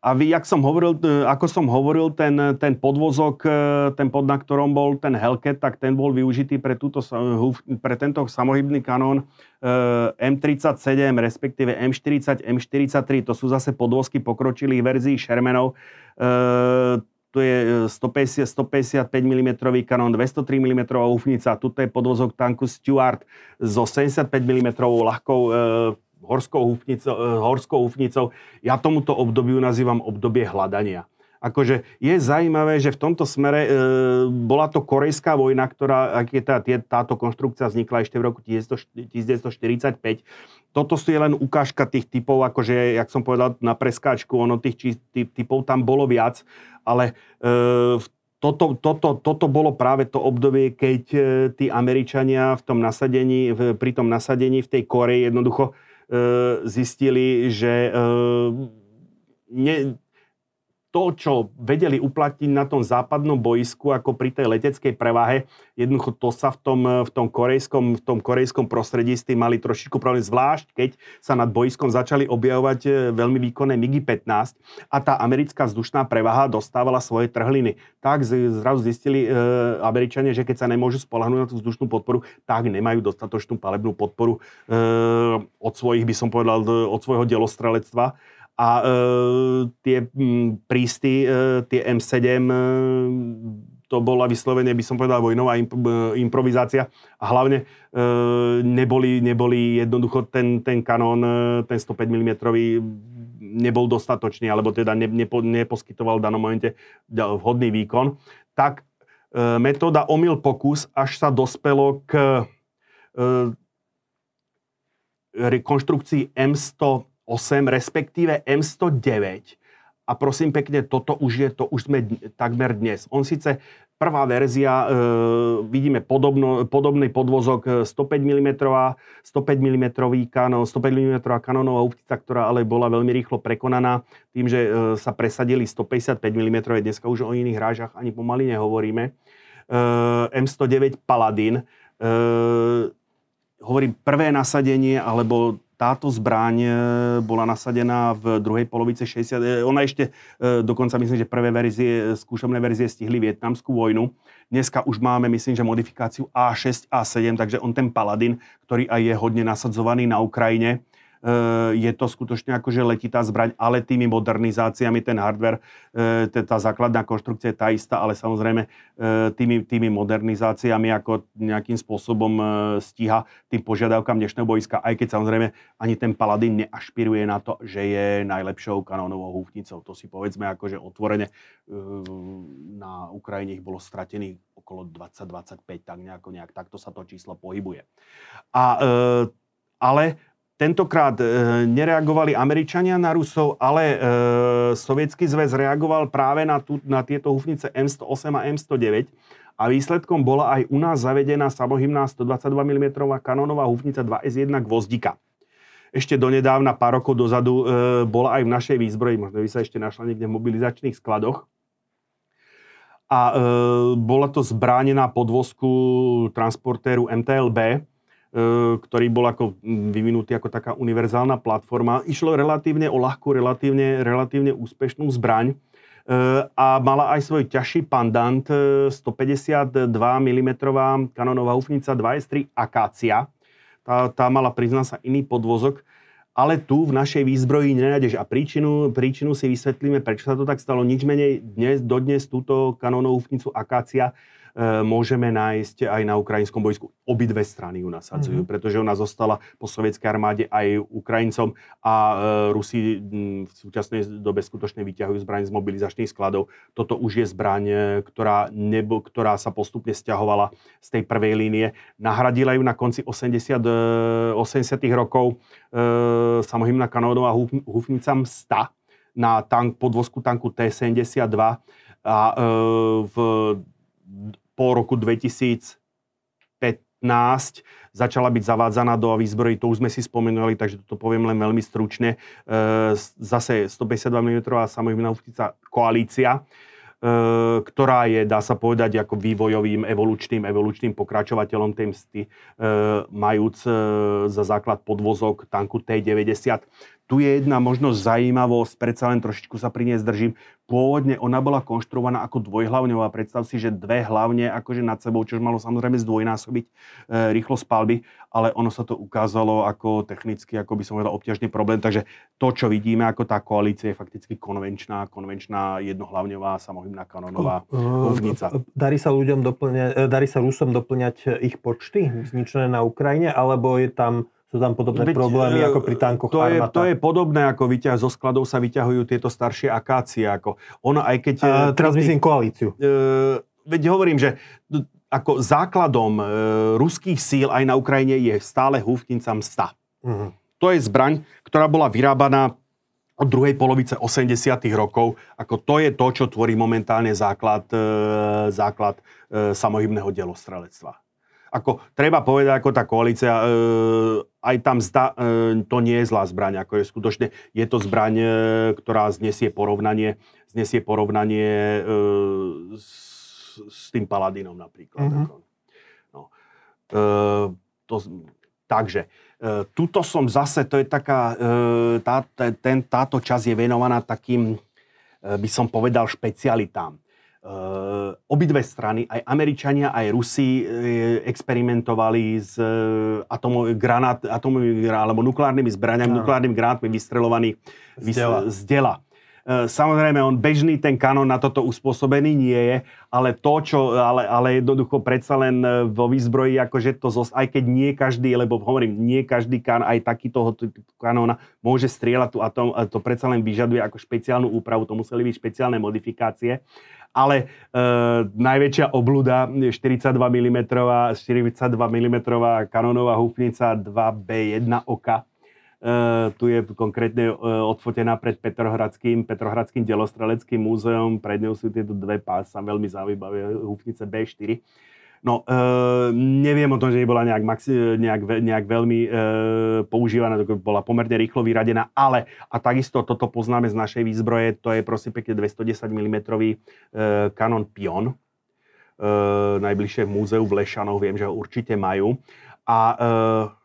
a vy, jak som hovoril, e, ako som hovoril, ten, ten podvozok, e, ten pod, na ktorom bol ten Hellcat, tak ten bol využitý pre, túto, pre tento samohybný kanón M37, respektíve M40, M43. To sú zase podvozky pokročilých verzií Shermanov tu je 150, 155 mm kanón, 203 mm hufnica, tu je podvozok tanku Stuart so 75 mm ľahkou e, horskou, hufnicou, e, horskou hufnicou. Ja tomuto obdobiu nazývam obdobie hľadania. Akože je zaujímavé, že v tomto smere e, bola to korejská vojna, ktorá, ak je tá, tie, táto konštrukcia vznikla ešte v roku 1945. Toto je len ukážka tých typov, akože, jak som povedal na preskáčku, ono tých typov tam bolo viac ale e, toto, toto, toto bolo práve to obdobie, keď e, tí Američania v tom nasadení, v, pri tom nasadení v tej Koreji jednoducho e, zistili, že e, ne, to, čo vedeli uplatniť na tom západnom boisku, ako pri tej leteckej prevahe, jednoducho to sa v tom, v tom, korejskom, v tom korejskom prostredí s tým mali trošičku problém, zvlášť keď sa nad boiskom začali objavovať e, veľmi výkonné MiG-15 a tá americká vzdušná prevaha dostávala svoje trhliny. Tak zrazu zistili e, Američania, že keď sa nemôžu spolahnúť na tú vzdušnú podporu, tak nemajú dostatočnú palebnú podporu e, od svojich, by som povedal, od svojho delostrelectva A e, tie m, prísty, e, tie M7, e, to bola vyslovene, by som povedal, vojnová imp- improvizácia. A hlavne e, neboli, neboli jednoducho ten, ten kanón, e, ten 105 mm nebol dostatočný, alebo teda ne, nepo, neposkytoval v danom momente vhodný výkon, tak e, metóda omyl pokus, až sa dospelo k e, rekonštrukcii M108, respektíve M109, a prosím pekne, toto už je, to už sme takmer dnes. On síce prvá verzia, e, vidíme podobno, podobný podvozok 105 mm, 105 mm kanón, 105 mm kanónová úptica, ktorá ale bola veľmi rýchlo prekonaná tým, že e, sa presadili 155 mm, dneska už o iných hrážach ani pomaly nehovoríme. E, M109 Paladin, e, hovorím prvé nasadenie, alebo táto zbraň e, bola nasadená v druhej polovice 60. E, ona ešte e, dokonca myslím, že prvé verzie, skúšobné verzie stihli vietnamskú vojnu. Dneska už máme, myslím, že modifikáciu A6, A7, takže on ten Paladin, ktorý aj je hodne nasadzovaný na Ukrajine, je to skutočne akože letitá zbraň, ale tými modernizáciami ten hardware, eh, tá základná konštrukcia je tá istá, ale samozrejme eh, tými, tými modernizáciami ako nejakým spôsobom stíha tým požiadavkám dnešného boiska, aj keď samozrejme ani ten Paladin neašpiruje na to, že je najlepšou kanónovou húfnicou. To si povedzme akože otvorene na Ukrajine ich bolo stratených okolo 20-25, tak nejako nejak takto sa to číslo pohybuje. A, ale Tentokrát e, nereagovali Američania na Rusov, ale e, Sovietský zväz reagoval práve na, tú, na tieto hufnice M108 a M109 a výsledkom bola aj u nás zavedená samohymná 122 mm kanónová hufnica 2S1 Gvozdika. Ešte donedávna, pár rokov dozadu, e, bola aj v našej výzbroji, možno by sa ešte našla niekde v mobilizačných skladoch. A e, bola to zbránená podvozku transportéru MTLB, ktorý bol ako vyvinutý ako taká univerzálna platforma. Išlo relatívne o ľahkú, relatívne, relatívne úspešnú zbraň e, a mala aj svoj ťažší pandant, 152 mm kanonová hufnica 2S3 Akácia. Tá, tá mala, prizná sa, iný podvozok, ale tu v našej výzbroji nenájdeš. A príčinu, príčinu si vysvetlíme, prečo sa to tak stalo. Nič menej dnes, dodnes túto kanónovú hufnicu Akácia E, môžeme nájsť aj na ukrajinskom bojsku. Obidve strany ju nasadzujú, mm-hmm. pretože ona zostala po sovietskej armáde aj Ukrajincom a e, Rusi v súčasnej dobe skutočne vyťahujú zbraň z mobilizačných skladov. Toto už je zbraň, e, ktorá, nebo, ktorá sa postupne stiahovala z tej prvej línie. Nahradila ju na konci 80, 80 rokov e, samohymná kanónová hufnica Msta na tank, podvozku tanku T-72 a e, v po roku 2015 začala byť zavádzaná do výzbrojí, to už sme si spomenuli, takže to poviem len veľmi stručne. E, zase 152 mm samohybná koalícia, e, ktorá je, dá sa povedať, ako vývojovým, evolučným, evolučným pokračovateľom tej msty, e, majúc za základ podvozok tanku T-90 tu je jedna možnosť zaujímavosť, predsa len trošičku sa pri nej zdržím. Pôvodne ona bola konštruovaná ako dvojhlavňová. Predstav si, že dve hlavne akože nad sebou, čo malo samozrejme zdvojnásobiť e, rýchlosť palby, ale ono sa to ukázalo ako technicky, ako by som povedal, obťažný problém. Takže to, čo vidíme ako tá koalícia, je fakticky konvenčná, konvenčná jednohlavňová samohybná kanonová hovnica. Darí sa ľuďom doplňať, e, darí sa Rusom doplňať ich počty zničené na Ukrajine, alebo je tam sú tam podobné Veď, problémy ako pri tankoch to je, to je podobné, ako vyťah, zo skladov sa vyťahujú tieto staršie akácie. Ako ono, aj keď... A, teraz myslím koalíciu. E, veď hovorím, že ako základom e, ruských síl aj na Ukrajine je stále húfnica msta. Uh-huh. To je zbraň, ktorá bola vyrábaná od druhej polovice 80. rokov. Ako to je to, čo tvorí momentálne základ, e, základ e, samohybného delostrelectva ako treba povedať, ako tá koalícia, e, aj tam zda, e, to nie je zlá zbraň, ako je skutočne, je to zbraň, e, ktorá znesie porovnanie, znesie porovnanie e, s, s tým Paladinom napríklad. Mm-hmm. Ako, no. e, to, takže, e, tuto som zase, to je taká, e, tá, ten, táto časť je venovaná takým, e, by som povedal, špecialitám. Uh, obidve strany, aj Američania, aj Rusi uh, experimentovali s uh, atomovými granát, atomovými alebo nukleárnymi zbraniami, no. nukleárnymi granátmi vystrelovaní z dela. Z dela. E, samozrejme, on bežný ten kanón na toto uspôsobený nie je, ale to, čo, ale, ale jednoducho predsa len e, vo výzbroji, akože to zos, aj keď nie každý, lebo hovorím, nie každý kan, aj takýto kanóna môže strieľať tu a to, to predsa len vyžaduje ako špeciálnu úpravu, to museli byť špeciálne modifikácie ale e, najväčšia obluda 42 mm, 42 mm kanónová húfnica 2B1 oka Uh, tu je konkrétne uh, odfotená pred Petrohradským, Petrohradským delostreleckým múzeom. Pred ňou sú tieto dve pásy, veľmi zaujímavé, húfnice B4. No, uh, neviem o tom, že bola nejak, maxi, nejak, nejak veľmi uh, používaná, bola pomerne rýchlo vyradená, ale a takisto toto poznáme z našej výzbroje, to je prosím pekne 210 mm uh, Canon Pion, uh, najbližšie v múzeu v Lešanoch, viem, že ho určite majú. A uh,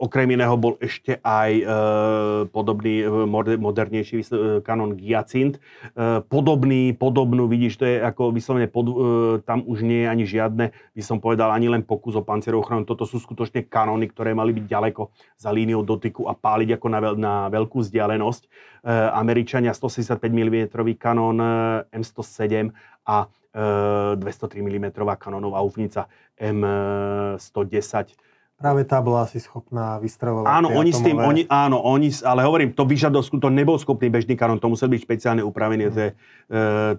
Okrem iného bol ešte aj e, podobný, e, modernejší kanon Giacint. E, podobný, podobnú, vidíš, to je ako vyslovene, pod, e, tam už nie je ani žiadne, by som povedal, ani len pokus o pancierovú ochranu. Toto sú skutočne kanóny, ktoré mali byť ďaleko za líniou dotyku a páliť ako na, veľ, na veľkú vzdialenosť. E, Američania 165 mm kanón e, M107 a e, 203 mm kanónová ufnica M110 Práve tá bola asi schopná vystrelovať Áno, oni atomové... s tým, oni, áno, oni, ale hovorím, to vyžadovsku, to nebol schopný bežný kanon, to musel byť špeciálne upravený, mm. to je e,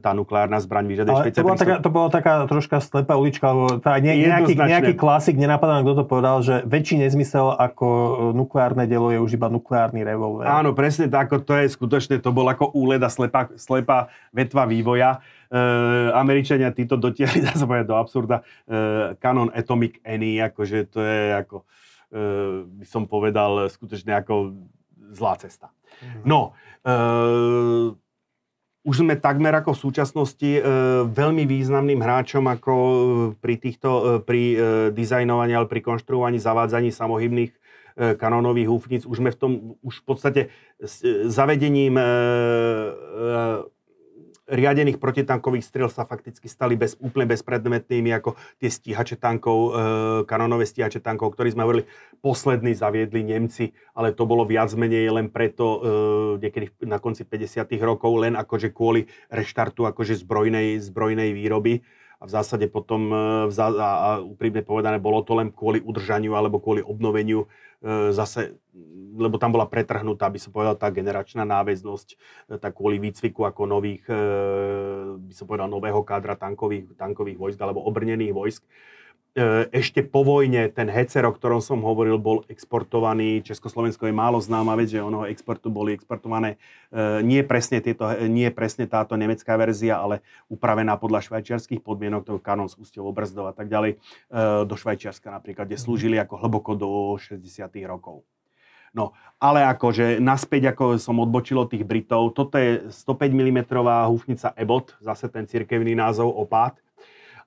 tá nukleárna zbraň vyžaduje špeciálne. To bola, taká, to bola taká troška slepá ulička, lebo tá, ne, nejaký, nejaký klasik, nenapadá, kto to povedal, že väčší nezmysel ako nukleárne dielo je už iba nukleárny revolver. Áno, presne tak, to je skutočne, to bol ako úleda slepá, slepá vetva vývoja. Uh, Američania títo dotiahli, dá sa povedať, do absurda. Canon Atomic Any, akože to je ako, uh, by som povedal, skutočne ako zlá cesta. Mm. No, už sme takmer ako v súčasnosti uh, veľmi významným hráčom ako pri týchto, pri dizajnovaní, ale pri konštruovaní, zavádzaní samohybných kanónových húfnic. Už sme v tom, už v podstate s zavedením riadených protitankových striel sa fakticky stali bez, úplne bezpredmetnými ako tie stíhače tankov, e, kanonové stíhače tankov, ktorí sme hovorili, poslední zaviedli Nemci, ale to bolo viac menej len preto e, niekedy na konci 50. rokov, len akože kvôli reštartu akože zbrojnej, zbrojnej výroby a v zásade potom, e, a, úprimne povedané, bolo to len kvôli udržaniu alebo kvôli obnoveniu e, zase lebo tam bola pretrhnutá, by som povedal, tá generačná náväznosť, e, tak kvôli výcviku ako nových, by som povedal, nového kádra tankových, tankových vojsk alebo obrnených vojsk. E, ešte po vojne ten Hecer, o ktorom som hovoril, bol exportovaný. Československo je málo známa vec, že onoho exportu boli exportované nie presne, tieto, nie presne táto nemecká verzia, ale upravená podľa švajčiarských podmienok, to kanon s úsťou obrzdov a tak ďalej, do Švajčiarska napríklad, kde slúžili ako hlboko do 60. rokov. No, ale akože naspäť, ako som odbočil od tých Britov, toto je 105 mm húfnica Ebot, zase ten cirkevný názov opát,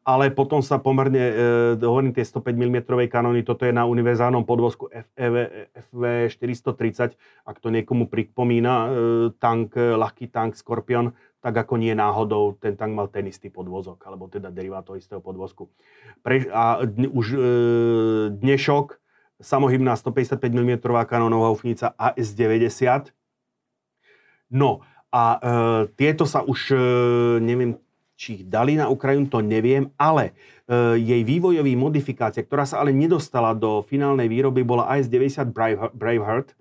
ale potom sa pomerne, e, hovorím tie 105 mm kanóny, toto je na univerzálnom podvozku FV430, ak to niekomu pripomína, e, tank, ľahký tank Scorpion, tak ako nie náhodou, ten tank mal ten istý podvozok, alebo teda derivát toho istého podvozku. Pre, a dne, už e, dnešok samohybná 155 mm kanónová hufnica AS90. No a e, tieto sa už, e, neviem, či ich dali na Ukrajinu, to neviem, ale e, jej vývojový modifikácia, ktorá sa ale nedostala do finálnej výroby, bola AS90 Braveheart.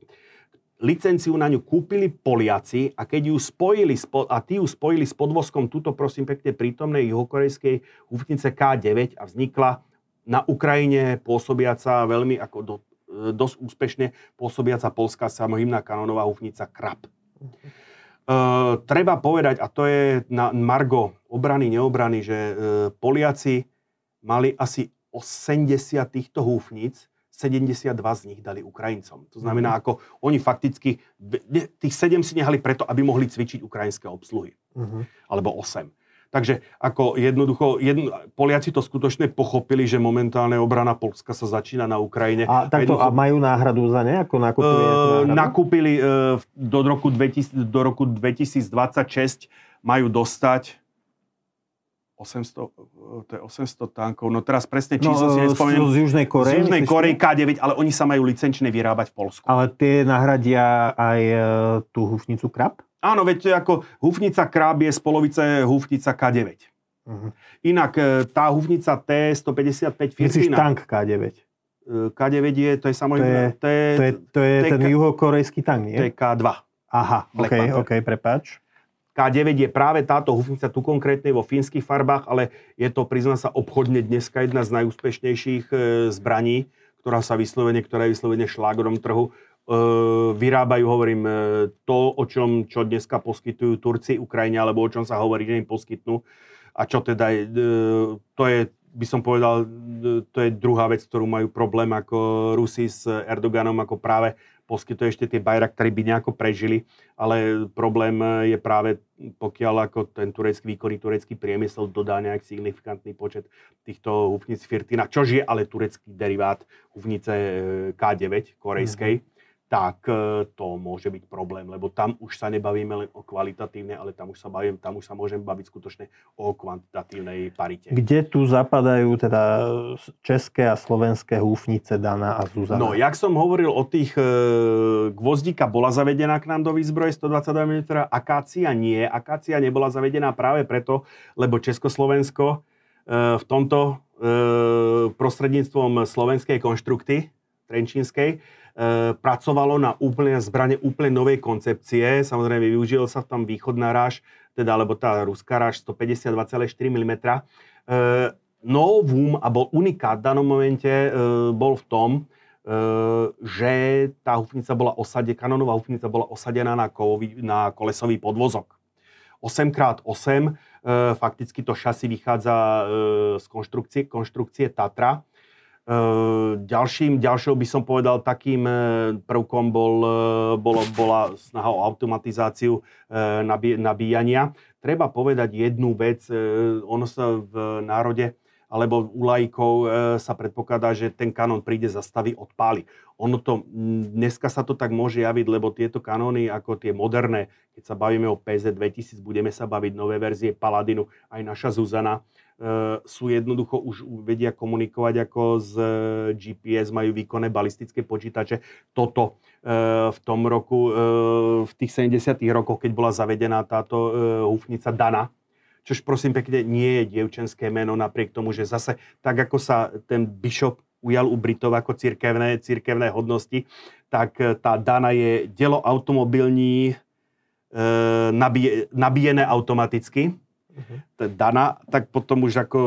Licenciu na ňu kúpili Poliaci a keď ju spojili, a tí ju spojili s podvozkom túto prosím pekne prítomnej juhokorejskej húfnice K9 a vznikla na Ukrajine pôsobiaca veľmi ako do, e, dosť úspešne pôsobiaca polská samohymná kanónová hufnica Krab. Uh, treba povedať, a to je na Margo obrany, neobrany, že uh, Poliaci mali asi 80 týchto húfnic, 72 z nich dali Ukrajincom. To znamená, mm. ako oni fakticky, tých 7 si nehali preto, aby mohli cvičiť ukrajinské obsluhy. Mm-hmm. Alebo 8. Takže ako jednoducho, jedno, Poliaci to skutočne pochopili, že momentálne obrana Polska sa začína na Ukrajine. A, takto, a majú náhradu za ne? Ako nakúpili, uh, nakúpili uh, do, roku 2000, do roku 2026 majú dostať 800, to je 800 tankov, no teraz presne číslo no, si nespomeniem. Z, z Južnej Korei? Z Južnej Korei K9, ale oni sa majú licenčne vyrábať v Polsku. Ale tie nahradia aj e, tú hufnicu Krab? Áno, veď ako hufnica Krab je z polovice hufnica K9. Uh-huh. Inak e, tá hufnica T155 Firtina... Tank K9? E, K9 je, to je samozrejme... To je, to je, to je, to je ten juhokorejský tank, nie? To je K2. Aha, Black ok, Panther. ok, prepáč. K9 je práve táto hufnica tu konkrétne vo fínskych farbách, ale je to, prizná sa, obchodne dneska jedna z najúspešnejších e, zbraní, ktorá sa vyslovene, ktorá je vyslovene šlágrom trhu. E, vyrábajú, hovorím, e, to, o čom, čo dneska poskytujú Turci, Ukrajine, alebo o čom sa hovorí, že im poskytnú. A čo teda je, to je, by som povedal, to je druhá vec, ktorú majú problém ako Rusi s Erdoganom, ako práve poskytuje ešte tie Bayraktári by nejako prežili, ale problém je práve pokiaľ ako ten turecký výkonný turecký priemysel dodá nejak signifikantný počet týchto hufnic Firtina, čož je ale turecký derivát hufnice eh, K9 korejskej. Mm-hmm tak e, to môže byť problém, lebo tam už sa nebavíme len o kvalitatívne, ale tam už sa bavím, tam už sa môžem baviť skutočne o kvantitatívnej parite. Kde tu zapadajú teda české a slovenské húfnice Dana a Zuzana? No, jak som hovoril o tých, e, gvozdíka bola zavedená k nám do výzbroje 122 mm, akácia nie. Akácia nebola zavedená práve preto, lebo Československo e, v tomto e, prostredníctvom slovenskej konštrukty, Trenčínskej, pracovalo na úplne zbrane úplne novej koncepcie. Samozrejme, využil sa tam východná ráž, teda, alebo tá ruská ráž 152,4 mm. E, novum, a bol unikát v danom momente, e, bol v tom, že tá hufnica bola osadená, kanonová hufnica bola osadená na, kovový, na kolesový podvozok. 8x8, fakticky to šasi vychádza z konštrukcie, konštrukcie Tatra ďalším, ďalšou by som povedal takým e, prvkom bol, e, bolo, bola snaha o automatizáciu e, nabíjania. Treba povedať jednu vec, ono sa v národe alebo u lajkov sa predpokladá, že ten kanón príde, zastaví, odpáli. Ono to, dneska sa to tak môže javiť, lebo tieto kanóny, ako tie moderné, keď sa bavíme o PZ 2000, budeme sa baviť nové verzie Paladinu, aj naša Zuzana, Eh, sú jednoducho už vedia komunikovať ako z eh, GPS, majú výkonné balistické počítače. Toto eh, v tom roku, v tých 70 rokoch, keď bola zavedená táto húfnica Dana, čož prosím pekne nie je dievčenské meno, napriek tomu, že zase tak ako sa ten bishop ujal u Britov ako cirkevné, cirkevné hodnosti, tak tá Dana je dielo automobilní nabíje, nabíjené automaticky uh-huh. Dana, tak potom už ako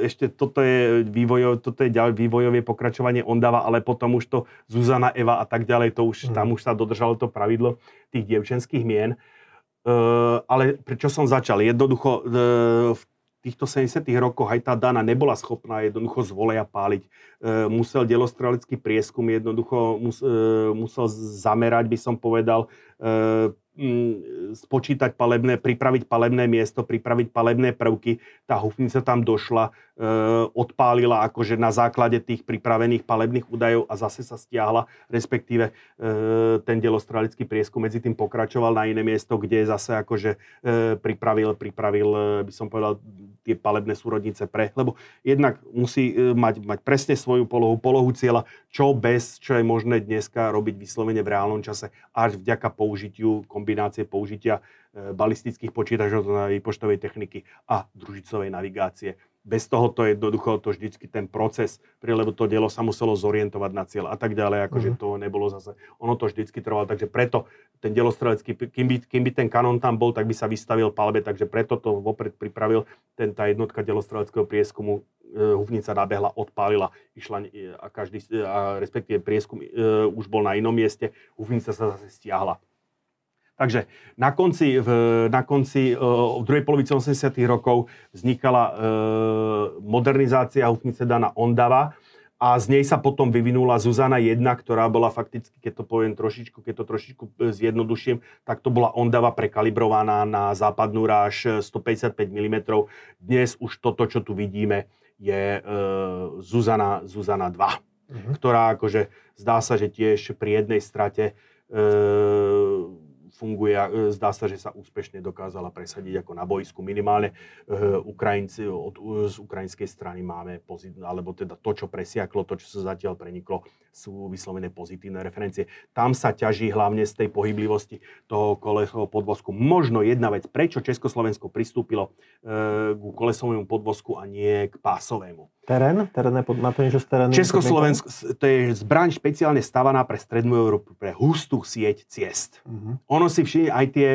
ešte toto je vývojové, toto je ďalej vývojové pokračovanie Ondava, ale potom už to Zuzana, Eva a tak ďalej, to už, uh-huh. tam už sa dodržalo to pravidlo tých dievčenských mien. Uh, ale prečo som začal? Jednoducho uh, v týchto 70 rokoch aj tá Dana nebola schopná jednoducho z voleja páliť. E, musel delostrelecký prieskum jednoducho mus, e, musel zamerať, by som povedal, e, Mm, spočítať palebné, pripraviť palebné miesto, pripraviť palebné prvky. Tá hufnica tam došla, odpálila akože na základe tých pripravených palebných údajov a zase sa stiahla, respektíve e, ten delostralický prieskum medzi tým pokračoval na iné miesto, kde zase akože e, pripravil, pripravil, by som povedal, tie palebné súrodnice pre, lebo jednak musí mať, mať presne svoju polohu, polohu cieľa, čo bez, čo je možné dneska robiť vyslovene v reálnom čase, až vďaka použitiu kombinácie použitia balistických počítačov na výpočtovej techniky a družicovej navigácie. Bez toho to je jednoducho to vždycky ten proces, lebo to dielo sa muselo zorientovať na cieľ a tak ďalej, akože mm. to nebolo zase, ono to vždycky trvalo, takže preto ten dielostrelecký, kým by, kým by ten kanón tam bol, tak by sa vystavil palbe, takže preto to vopred pripravil ten, tá jednotka dielostreleckého prieskumu, e, huvnica nabehla, odpálila, išla a každý, a respektíve prieskum e, už bol na inom mieste, huvnica sa zase stiahla Takže na konci, v, na konci v druhej polovici 80. rokov vznikala e, modernizácia hufnice Dana Ondava a z nej sa potom vyvinula Zuzana 1, ktorá bola fakticky, keď to poviem trošičku, keď to trošičku e, zjednoduším, tak to bola Ondava prekalibrovaná na západnú ráž 155 mm. Dnes už toto, čo tu vidíme, je e, Zuzana, Zuzana 2, uh-huh. ktorá akože zdá sa, že tiež pri jednej strate e, funguje, e, zdá sa, že sa úspešne dokázala presadiť ako na boisku. Minimálne Ukrajinci, od, z ukrajinskej strany máme, pozit, alebo teda to, čo presiaklo, to, čo sa zatiaľ preniklo, sú vyslovené pozitívne referencie. Tam sa ťaží hlavne z tej pohyblivosti toho kolesového podvozku. Možno jedna vec, prečo Československo pristúpilo e, k kolesovému podvozku a nie k pásovému. Terén? Terén pod, má to niečo z terénu? Československo, to je zbraň špeciálne stavaná pre strednú Európu, pre hustú sieť ciest. Uh-huh. Ono si všimne, aj tie,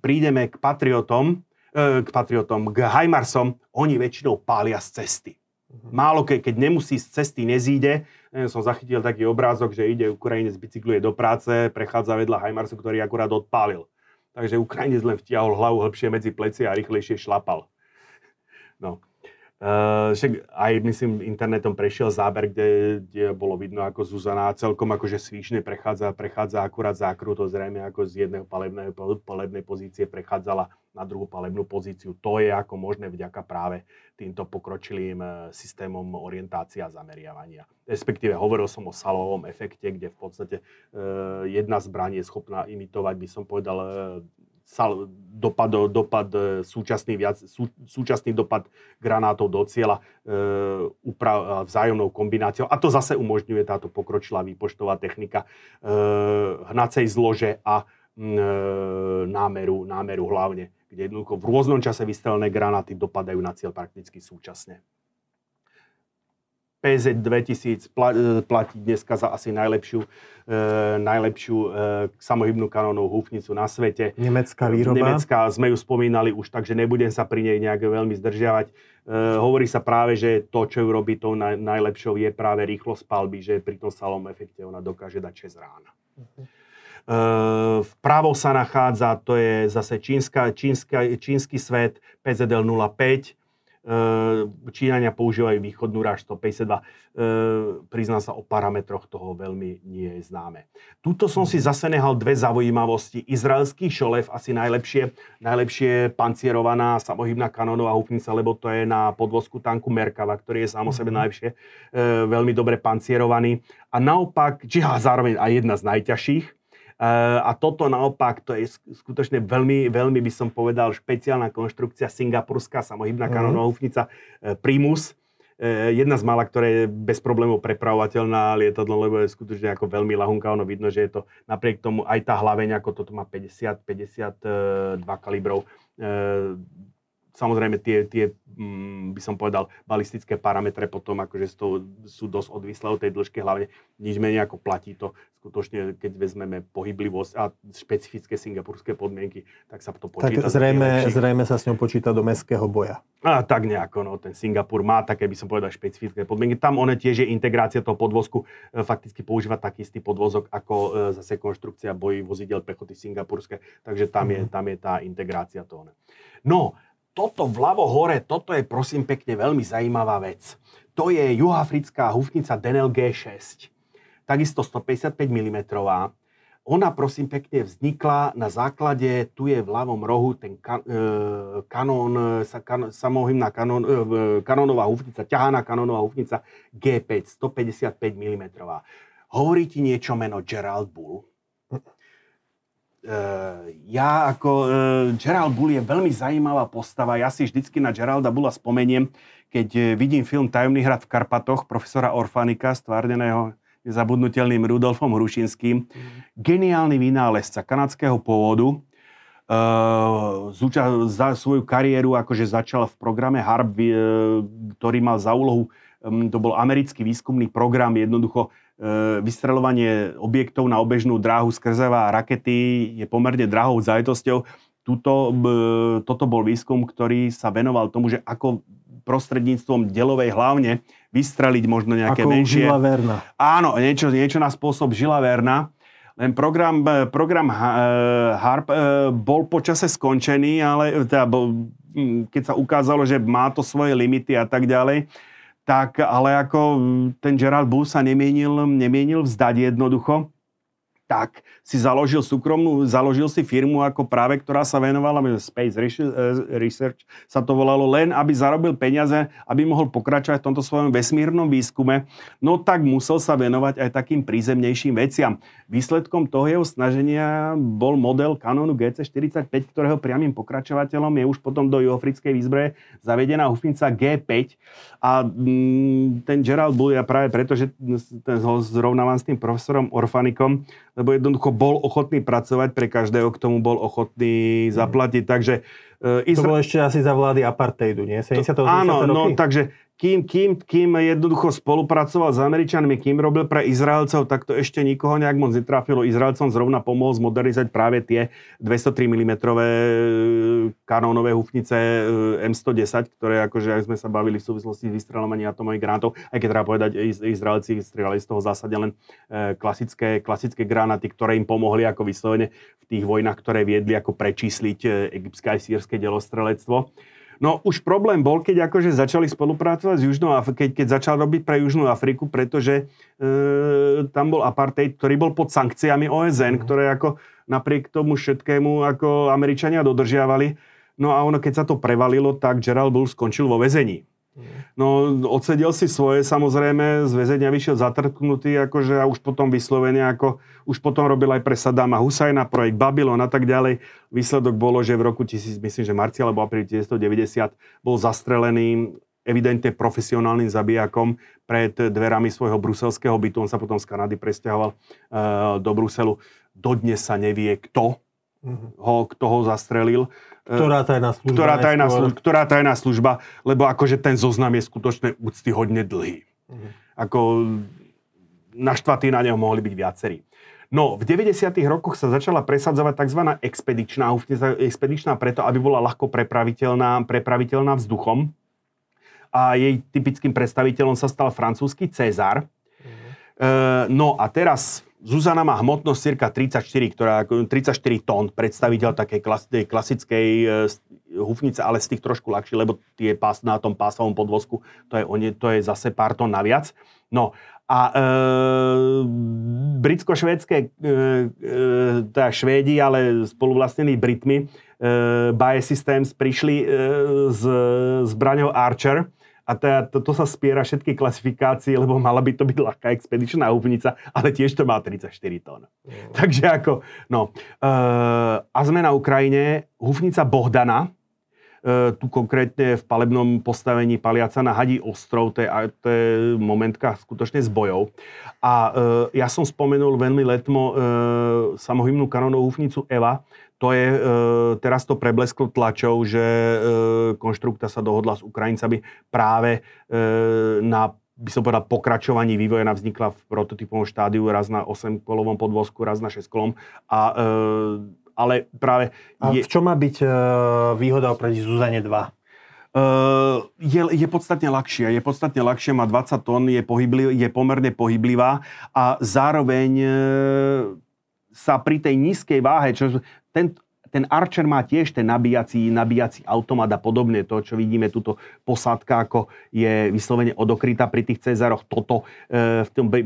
prídeme k patriotom, e, k patriotom, k Hajmarsom, oni väčšinou pália z cesty. Uh-huh. Málo ke, keď nemusí z cesty nezíde, neviem, som zachytil taký obrázok, že ide Ukrajinec, bicykluje do práce, prechádza vedľa Hajmarsu, ktorý akurát odpálil. Takže Ukrajinec len vtiahol hlavu hĺbšie medzi pleci a rýchlejšie šlapal. No. Uh, však aj myslím internetom prešiel záber, kde, kde bolo vidno, ako Zuzana celkom akože svíšne prechádza, prechádza akurát zákruto, zrejme ako z jedného palebnej, palebnej pozície prechádzala na druhú palebnú pozíciu. To je ako možné vďaka práve týmto pokročilým e, systémom orientácia a zameriavania. Respektíve hovoril som o salovom efekte, kde v podstate uh, jedna zbraň je schopná imitovať, by som povedal, uh, dopad, dopad e, súčasný, viac, sú, súčasný dopad granátov do cieľa e, upra, vzájomnou kombináciou. A to zase umožňuje táto pokročilá výpočtová technika e, hnacej zlože a e, námeru, námeru hlavne, kde jednoducho v rôznom čase vystrelené granáty dopadajú na cieľ prakticky súčasne. PZ 2000 platí dneska za asi najlepšiu, e, najlepšiu e, samohybnú kanónovú húfnicu na svete. Nemecká výroba. Nemecká, sme ju spomínali už, takže nebudem sa pri nej nejak veľmi zdržiavať. E, hovorí sa práve, že to, čo ju robí tou naj, najlepšou, je práve rýchlosť palby, že pri tom salom efekte ona dokáže dať 6 rána. Uh-huh. Vpravo sa nachádza, to je zase čínska, čínska, čínsky svet, PZL 05, Ehm, Číňania používajú východnú ráž 152. Priznám sa, o parametroch toho veľmi nie je známe. Tuto som si zase nehal dve zaujímavosti. Izraelský šolev, asi najlepšie, najlepšie pancierovaná samohybná kanónová húfnica, lebo to je na podvozku tanku Merkava, ktorý je sám o sebe mhm. najlepšie, ehm, veľmi dobre pancierovaný. A naopak, či zároveň aj jedna z najťažších, Eh, a toto naopak, to je skutočne veľmi, veľmi by som povedal, špeciálna konštrukcia, singapurská samohybná mm. kanonová húfnica eh, Primus. Eh, jedna z mála, ktorá je bez problémov prepravovateľná lietadlo, lebo je skutočne ako veľmi lahunká. Ono vidno, že je to napriek tomu aj tá hlaveň, ako toto má 50, 52 kalibrov, Samozrejme, tie, tie mm, by som povedal, balistické parametre potom akože to, sú dosť odvislé od tej dĺžky, hlavne nič menej ako platí to skutočne, keď vezmeme pohyblivosť a špecifické singapurské podmienky, tak sa to počíta. Tak zrejme, zrejme sa s ňou počíta do mestského boja. A tak nejako, no, ten Singapur má také, by som povedal, špecifické podmienky. Tam one tiež je integrácia toho podvozku, e, fakticky používa taký istý podvozok ako e, zase konštrukcia bojí vozidel pechoty singapurské, takže tam, mm. je, mhm. tam je tá integrácia toho. No, toto vľavo hore, toto je prosím pekne veľmi zaujímavá vec. To je juhoafrická húfnica Denel G6. Takisto 155 mm. Ona prosím pekne vznikla na základe, tu je v ľavom rohu ten kan, e, kanón, sa, kan, samohymná kanón, e, kanónová húfnica, ťahaná kanónová húfnica G5, 155 mm. Hovorí ti niečo meno Gerald Bull? Uh, ja ako uh, Gerald Bull je veľmi zaujímavá postava. Ja si vždycky na Geralda Bulla spomeniem, keď uh, vidím film Tajomný hrad v Karpatoch profesora Orfanika, stvárneného nezabudnutelným Rudolfom Hrušinským. Mm. Geniálny vynálezca kanadského pôvodu. Uh, zúča, za svoju kariéru akože začal v programe HARP, uh, ktorý mal za úlohu, um, to bol americký výskumný program, jednoducho E, vystreľovanie objektov na obežnú dráhu skrzeva rakety je pomerne drahou záležitosťou. Tuto, toto bol výskum, ktorý sa venoval tomu, že ako prostredníctvom delovej hlavne vystreliť možno nejaké ako menšie... Žila Verna. Áno, niečo, niečo na spôsob Žila Verna. Len program, program HARP e, bol počase skončený, ale teda keď sa ukázalo, že má to svoje limity a tak ďalej, tak ale ako ten Gerald Bull sa nemienil, nemienil vzdať jednoducho. Tak si založil súkromnú, založil si firmu ako práve, ktorá sa venovala, Space Research sa to volalo, len aby zarobil peniaze, aby mohol pokračovať v tomto svojom vesmírnom výskume, no tak musel sa venovať aj takým prízemnejším veciam. Výsledkom toho jeho snaženia bol model Canonu GC45, ktorého priamým pokračovateľom je už potom do juhofrickej výzbroje zavedená hufnica G5 a mm, ten Gerald Bull, ja práve preto, že ten ho zrovnávam s tým profesorom Orfanikom, lebo jednoducho bol ochotný pracovať pre každého, k tomu bol ochotný zaplatiť. Takže uh, Izra... To bolo ešte asi za vlády apartheidu, nie? 70. To, áno, no takže kým, kým, kým jednoducho spolupracoval s Američanmi, kým robil pre Izraelcov, tak to ešte nikoho nejak moc netrafilo. Izraelcom zrovna pomohol zmodernizovať práve tie 203 mm kanónové hufnice e, M110, ktoré akože aj sme sa bavili v súvislosti s vystrelovaním atomových granátov, aj keď treba povedať, Izraelci strieľali z toho zásade len e, klasické, klasické granáty, ktoré im pomohli ako vyslovene v tých vojnách, ktoré viedli ako prečísliť e, egyptské aj sírske delostrelectvo. No už problém bol, keď akože začali spolupracovať s Južnou Afrikou, keď, keď začal robiť pre Južnú Afriku, pretože e, tam bol apartheid, ktorý bol pod sankciami OSN, mm. ktoré ako napriek tomu všetkému ako Američania dodržiavali. No a ono, keď sa to prevalilo, tak Gerald Bull skončil vo väzení. No, odsedel si svoje, samozrejme, z väzenia vyšiel zatrknutý, akože a už potom vyslovene, ako už potom robil aj pre Sadama Husajna, projekt Babylon a tak ďalej. Výsledok bolo, že v roku, 1000, myslím, že marci alebo apríl 1990 bol zastrelený evidentne profesionálnym zabijakom pred dverami svojho bruselského bytu. On sa potom z Kanady presťahoval uh, do Bruselu. Dodnes sa nevie, kto. Ho, kto ho zastrelil. Ktorá tajná služba. Ktorá tajná, služba, ktorá tajná služba, lebo akože ten zoznam je skutočne hodne dlhý. Uh-huh. Ako naštvatí na neho mohli byť viacerí. No, v 90. rokoch sa začala presadzovať tzv. expedičná, expedičná preto, aby bola ľahko prepraviteľná, prepraviteľná vzduchom. A jej typickým predstaviteľom sa stal francúzsky Cezar. Uh-huh. E, no a teraz Zuzana má hmotnosť cirka 34, ktorá, 34 tón, predstaviteľ takej klasickej e, hufnice, ale z tých trošku ľahšie, lebo tie pás, na tom pásovom podvozku, to je, to je zase pár tón naviac. No a e, britsko-švédske, e, e, teda Švédi, ale spoluvlastnení Britmi, e, Bae Systems prišli e, s zbraňou Archer, a teda, to, to sa spiera všetky klasifikácie, lebo mala by to byť ľahká expedičná húfnica, ale tiež to má 34 tón. Mm. Takže ako, no. E, a sme na Ukrajine, húfnica Bohdana, e, tu konkrétne v palebnom postavení paliaca na Hadí ostrov, to je, to je momentka skutočne s bojov. A e, ja som spomenul veľmi letmo e, samohymnú kanónovú húfnicu Eva, to je, e, teraz to preblesklo tlačou, že e, konštrukta sa dohodla s Ukrajincami práve e, na by som povedal, pokračovaní vývoja vznikla v prototypovom štádiu raz na 8-kolovom podvozku, raz na 6-kolom. A, e, ale práve... A je... v čom má byť e, výhoda oproti Zuzane 2? Uh, je, je podstatne ľahšia. Je podstatne ľahšia, má 20 tón, je, pohyblivá, je pomerne pohyblivá a zároveň uh, sa pri tej nízkej váhe, čo ten, ten Archer má tiež ten nabíjací, nabíjací automat a podobne. To, čo vidíme, túto posádka, ako je vyslovene odokrytá pri tých Cezaroch, toto e, v tom, e,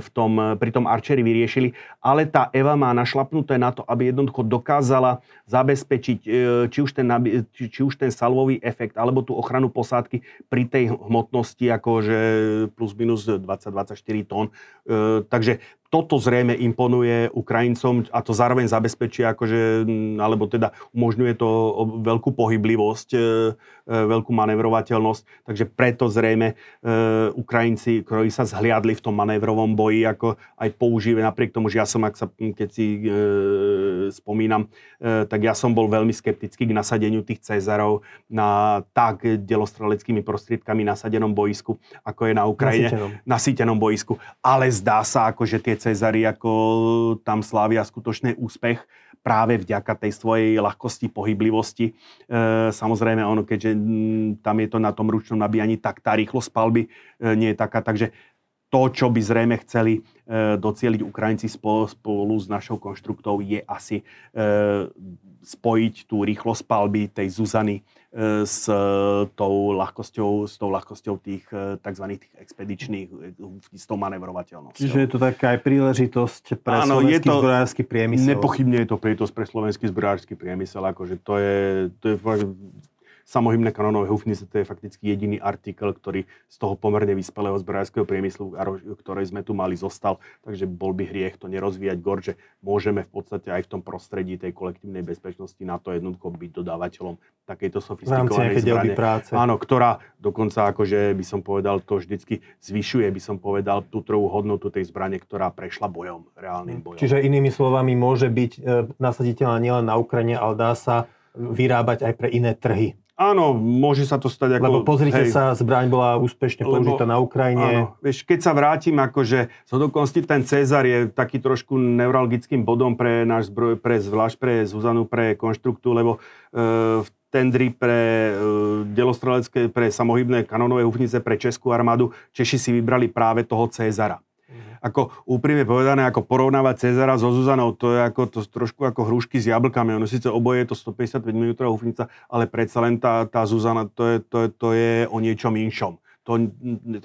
v tom, pri tom Archeri vyriešili. Ale tá Eva má našlapnuté na to, aby jednoducho dokázala zabezpečiť e, či, už ten, či, či už ten salvový efekt, alebo tú ochranu posádky pri tej hmotnosti, akože plus minus 20-24 tón. E, takže toto zrejme imponuje Ukrajincom a to zároveň zabezpečí, akože, alebo teda umožňuje to veľkú pohyblivosť, e, e, veľkú manevrovateľnosť. Takže preto zrejme e, Ukrajinci, ktorí sa zhliadli v tom manévrovom boji, ako aj používajú, napriek tomu, že ja som, ak sa, keď si e, spomínam, e, tak ja som bol veľmi skeptický k nasadeniu tých Cezarov na tak delostreleckými prostriedkami nasadenom boisku, ako je na Ukrajine. Nasýtenom. Nasýtenom boisku. Ale zdá sa, ako, že tie Cezary ako tam slávia skutočný úspech práve vďaka tej svojej ľahkosti, pohyblivosti. E, samozrejme, ono, keďže m, tam je to na tom ručnom nabíjaní, tak tá rýchlosť palby e, nie je taká. Takže to, čo by zrejme chceli e, docieliť Ukrajinci spolu, spolu s našou konštruktou, je asi e, spojiť tú rýchlosť palby tej Zuzany e, s tou ľahkosťou, s tou ľahkosťou tých tzv. tých expedičných, s tou manevrovateľnosťou. Čiže je to taká aj príležitosť pre Áno, slovenský to, zbrojársky priemysel. Nepochybne je to príležitosť pre slovenský zbrojársky priemysel, akože to je, to je samohybné kanónové hufnice, to je fakticky jediný artikel, ktorý z toho pomerne vyspelého zbrojárskeho priemyslu, ktoré sme tu mali, zostal. Takže bol by hriech to nerozvíjať gor, že môžeme v podstate aj v tom prostredí tej kolektívnej bezpečnosti na to jednotko byť dodávateľom takejto sofistikovanej zbrane. práce. Áno, ktorá dokonca, akože by som povedal, to vždycky zvyšuje, by som povedal, tú trhovú hodnotu tej zbrane, ktorá prešla bojom, reálnym bojom. Čiže inými slovami môže byť e, nasaditeľná nielen na Ukrajine, ale dá sa vyrábať aj pre iné trhy. Áno, môže sa to stať ako... Lebo pozrite hej, sa, zbraň bola úspešne použitá na Ukrajine. Áno, vieš, keď sa vrátim, akože z hodokosti ten Cezar je taký trošku neuralgickým bodom pre náš zbroj, pre, zvlášť pre Zuzanu, pre konštruktu, lebo e, v tendri pre e, delostrelecké, pre samohybné kanonové hufnice pre Českú armádu Češi si vybrali práve toho Cezara ako úprimne povedané, ako porovnávať Cezara so Zuzanou, to je ako, to trošku ako hrušky s jablkami. Ono síce oboje je to 155 mm hufnica, ale predsa len tá, tá Zuzana, to je, to, je, to je o niečom inšom. To,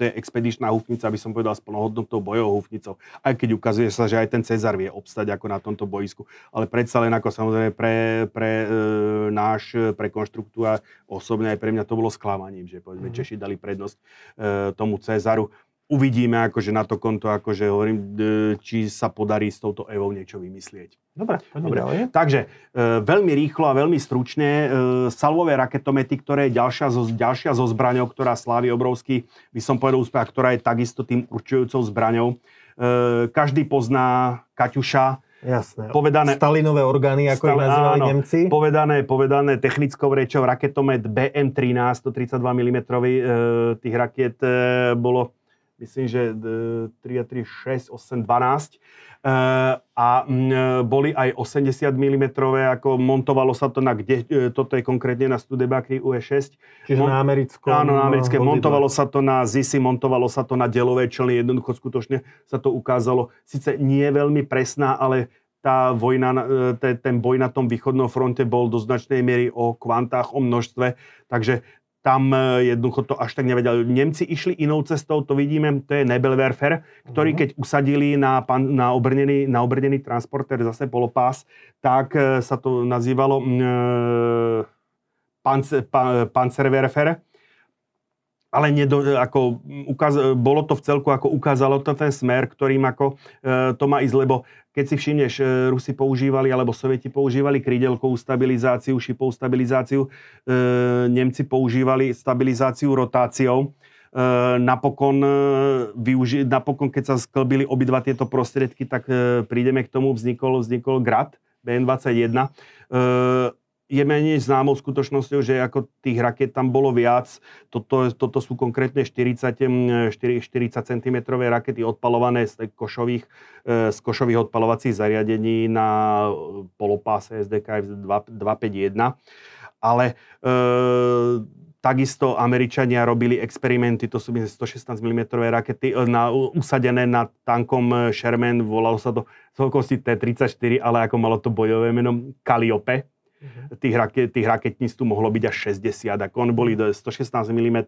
to je expedičná hufnica, aby som povedal, s plnohodnotnou bojovou hufnicou. Aj keď ukazuje sa, že aj ten Cezar vie obstať ako na tomto boisku. Ale predsa len ako samozrejme pre, pre e, náš, pre konštruktúru a osobne aj pre mňa to bolo sklamaním, že povedzme mm. Češi dali prednosť e, tomu Cezaru uvidíme akože na to konto, akože hovorím, či sa podarí s touto Evou niečo vymyslieť. Dobre, Dobre. ďalej. Takže e, veľmi rýchlo a veľmi stručne e, salvové raketomety, ktoré je ďalšia zo, ďalšia zo zbraňou, ktorá slávi obrovský, by som povedal úspech, ktorá je takisto tým určujúcou zbraňou. E, každý pozná Kaťuša, Jasné. Povedané, Stalinové orgány, ako Stal, ich nazývali áno, Nemci. Povedané, povedané technickou rečou raketomet BM-13, 132 mm e, tých rakiet e, bolo myslím, že 3 a 3, 6, 8, 12. a boli aj 80 mm, ako montovalo sa to na, kde, e, toto je konkrétne na Studebaky UE6. Čiže Mon- na americkom Áno, na americké. Vozidle. Montovalo sa to na ZISy, montovalo sa to na delové člny, jednoducho skutočne sa to ukázalo. Sice nie veľmi presná, ale tá vojna, e, ten boj na tom východnom fronte bol do značnej miery o kvantách, o množstve, takže tam e, jednoducho to až tak nevedeli. Nemci išli inou cestou, to vidíme, to je Nebelwerfer, ktorý mhm. keď usadili na, pan, na, obrnený, na obrnený transporter, zase polopás, tak e, sa to nazývalo e, pancer, pa, Panzerwerfer ale nedo, ako ukaz, bolo to v celku, ako ukázalo to ten smer, ktorým ako e, to má ísť, lebo keď si všimneš, e, Rusi používali, alebo Sovieti používali krídelkovú stabilizáciu, šipovú stabilizáciu, e, Nemci používali stabilizáciu rotáciou, e, napokon, e, využi- napokon, keď sa sklbili obidva tieto prostriedky, tak e, prídeme k tomu, vznikol, vznikol Grad BN-21. E, je menej známou skutočnosťou, že ako tých raket tam bolo viac. Toto, toto sú konkrétne 40, 40 cm rakety odpalované z košových, e, z košových odpalovacích zariadení na polopáse SDK 251. Ale e, Takisto Američania robili experimenty, to sú 116 mm rakety, e, na, usadené nad tankom Sherman, volalo sa to z T-34, ale ako malo to bojové meno Calliope. Tých, raket, tých raketníc tu mohlo byť až 60, ako oni boli 116 mm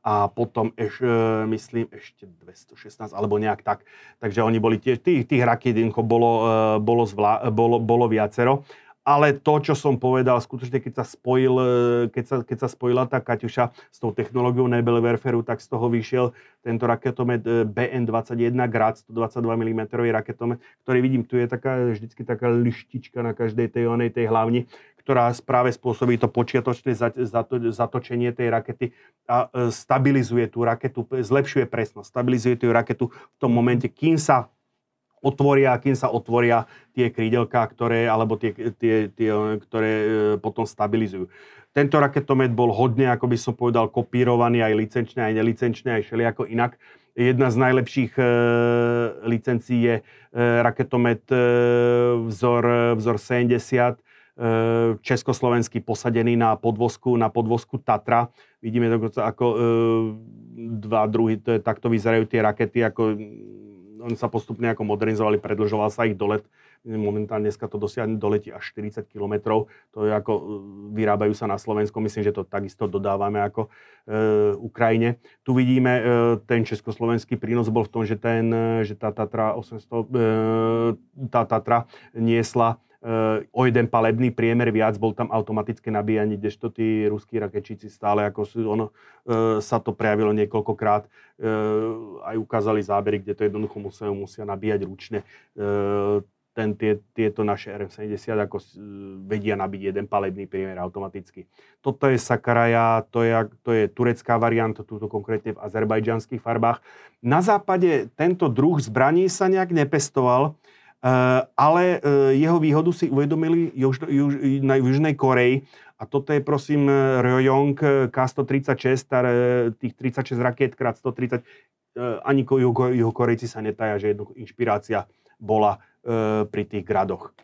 a potom eš, e, myslím ešte 216 alebo nejak tak. Takže oni boli tiež, tých, tých raket bolo, e, bolo, zvlá, bolo, bolo viacero ale to, čo som povedal, skutočne keď sa, spojil, e, keď sa, keď sa spojila tá Kaťuša s tou technológiou Nebelwerferu, tak z toho vyšiel tento raketomet e, BN-21 Grad 122 mm raketomet, ktorý vidím, tu je taká, vždycky taká lištička na každej tej onej tej hlavni, ktorá práve spôsobí to počiatočné zatočenie tej rakety a e, stabilizuje tú raketu, zlepšuje presnosť, stabilizuje tú raketu v tom momente, kým sa otvoria, kým sa otvoria tie krídelka, ktoré, alebo tie, tie, tie, ktoré e, potom stabilizujú. Tento raketomet bol hodne, ako by som povedal, kopírovaný aj licenčne, aj nelicenčne, aj všelijako inak. Jedna z najlepších e, licencií je e, raketomet e, vzor, vzor 70, československý posadený na podvozku, na podvozku Tatra. Vidíme dokonca ako e, dva druhy, to je, takto vyzerajú tie rakety, ako oni sa postupne ako modernizovali, predlžoval sa ich dolet. Momentálne dneska to dosiahne doletí až 40 km. To je ako, vyrábajú sa na Slovensku, myslím, že to takisto dodávame ako e, Ukrajine. Tu vidíme, e, ten československý prínos bol v tom, že, ten, že tá Tatra 800, e, tá Tatra niesla o jeden palebný priemer viac, bol tam automatické nabíjanie, kdežto tí ruskí rakečíci stále, ako sú, ono, eh, sa to prejavilo niekoľkokrát, eh, aj ukázali zábery, kde to jednoducho musia, musia nabíjať ručne. Ten, tie, tieto naše RM70 ako vedia nabiť jeden palebný priemer automaticky. Toto je Sakaraja, to je, to je turecká varianta, túto konkrétne v azerbajdžanských farbách. Na západe tento druh zbraní sa nejak nepestoval, Eh, ale eh, jeho výhodu si uvedomili na Južnej Koreji a toto je prosím eh, Ryojong K-136, tých 36 rakiet krát 130, ani juho Korejci sa netaja, že jednoducho inšpirácia bola pri tých gradoch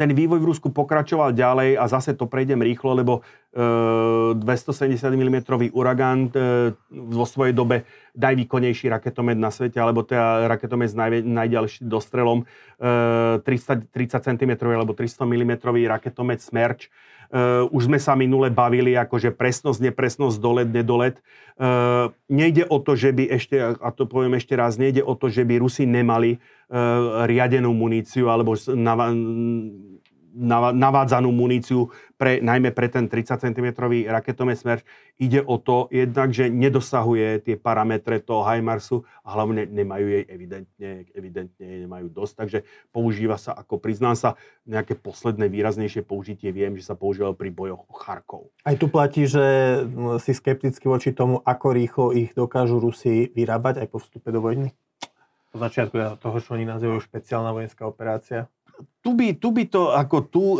ten vývoj v Rusku pokračoval ďalej a zase to prejdem rýchlo, lebo e, 270 mm uragán e, vo svojej dobe najvýkonnejší raketomet na svete, alebo teda raketomet s naj, najďalším dostrelom e, 30, 30 cm alebo 300 mm raketomet Smerč. Uh, už sme sa minule bavili, akože presnosť, nepresnosť, dolet, nedolet. Uh, nejde o to, že by ešte, a to poviem ešte raz, nejde o to, že by Rusi nemali uh, riadenú muníciu alebo nava, navádzanú muníciu, pre, najmä pre ten 30 cm raketomet Smerč. Ide o to jednak, že nedosahuje tie parametre toho HIMARSu a hlavne nemajú jej evidentne, evidentne nemajú dosť. Takže používa sa, ako priznám sa, nejaké posledné výraznejšie použitie viem, že sa používalo pri bojoch o Charkov. Aj tu platí, že si skepticky voči tomu, ako rýchlo ich dokážu Rusi vyrábať aj po vstupe do vojny? Po začiatku toho, čo oni nazývajú špeciálna vojenská operácia? Tu by, tu by to, ako tu e,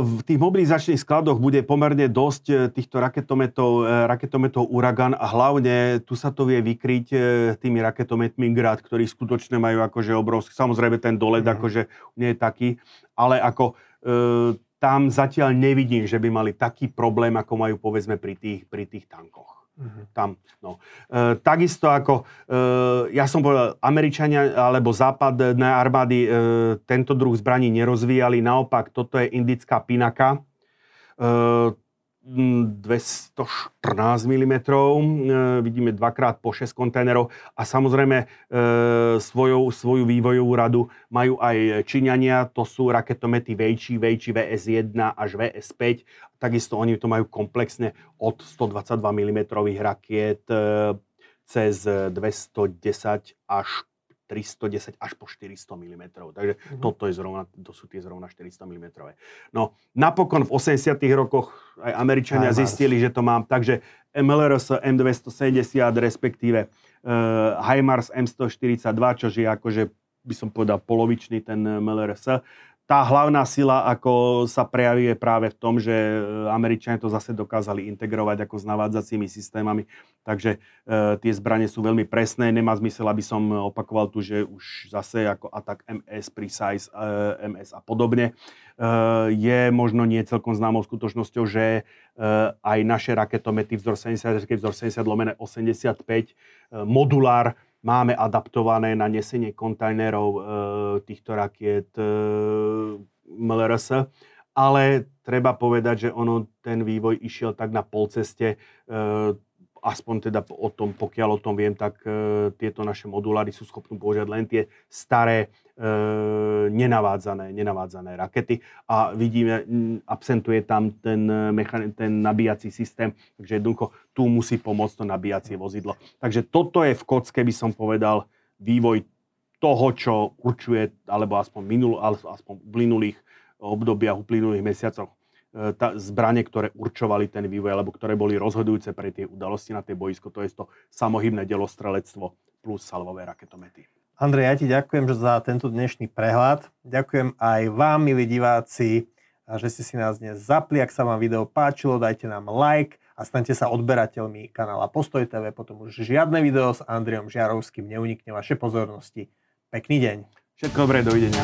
v tých mobilizačných skladoch bude pomerne dosť e, týchto raketometov, e, raketometov Uragan a hlavne tu sa to vie vykryť tými raketometmi Grad, ktorí skutočne majú akože obrovský, samozrejme ten dolet mm. akože nie je taký, ale ako tam zatiaľ nevidím, že by mali taký problém, ako majú povedzme pri tých, pri tých tankoch. Mm-hmm. Tam, no. E, takisto ako, e, ja som povedal, Američania alebo západné armády e, tento druh zbraní nerozvíjali, naopak toto je indická pinaka. E, 214 mm, e, vidíme dvakrát po 6 kontajnerov a samozrejme e, svojou, svoju vývojovú radu majú aj Číňania, to sú raketomety Vejči, Vejči VS1 až VS5, takisto oni to majú komplexne od 122 mm rakiet e, cez 210 až 310 až po 400 mm. Takže mm-hmm. toto je zrovna, to sú tie zrovna 400 mm. No, napokon v 80 rokoch aj Američania HIMARS. zistili, že to mám, takže MLRS M270, respektíve uh, HIMARS M142, čo je akože by som povedal polovičný ten MLRS tá hlavná sila, ako sa prejaví, je práve v tom, že e, Američania to zase dokázali integrovať ako s navádzacími systémami. Takže e, tie zbranie sú veľmi presné. Nemá zmysel, aby som opakoval tu, že už zase ako atak MS, Precise, e, MS a podobne. E, je možno nie celkom známou skutočnosťou, že e, aj naše raketomety vzor 70, vzor 70 lomené 85, e, modulár Máme adaptované na nesenie kontajnerov e, týchto rakiet e, MLRS, ale treba povedať, že ono, ten vývoj išiel tak na polceste. E, aspoň teda o tom, pokiaľ o tom viem, tak e, tieto naše moduláry sú schopné použiť len tie staré e, nenavádzané, nenavádzané rakety a vidíme, absentuje tam ten, mechan- ten nabíjací systém, takže jednoducho tu musí pomôcť to nabíjacie vozidlo. Takže toto je v kocke, by som povedal, vývoj toho, čo určuje, alebo aspoň, minul, aspoň v minulých obdobiach, uplynulých mesiacoch E, tá, zbranie, ktoré určovali ten vývoj, alebo ktoré boli rozhodujúce pre tie udalosti na tej boisko, to je to samohybné delostrelectvo plus salvové raketomety. Andrej, ja ti ďakujem za tento dnešný prehľad. Ďakujem aj vám, milí diváci, že ste si nás dnes zapli. Ak sa vám video páčilo, dajte nám like a staňte sa odberateľmi kanála Postoj TV. Potom už žiadne video s Andriom Žiarovským neunikne vaše pozornosti. Pekný deň. Všetko dobré, dovidenia.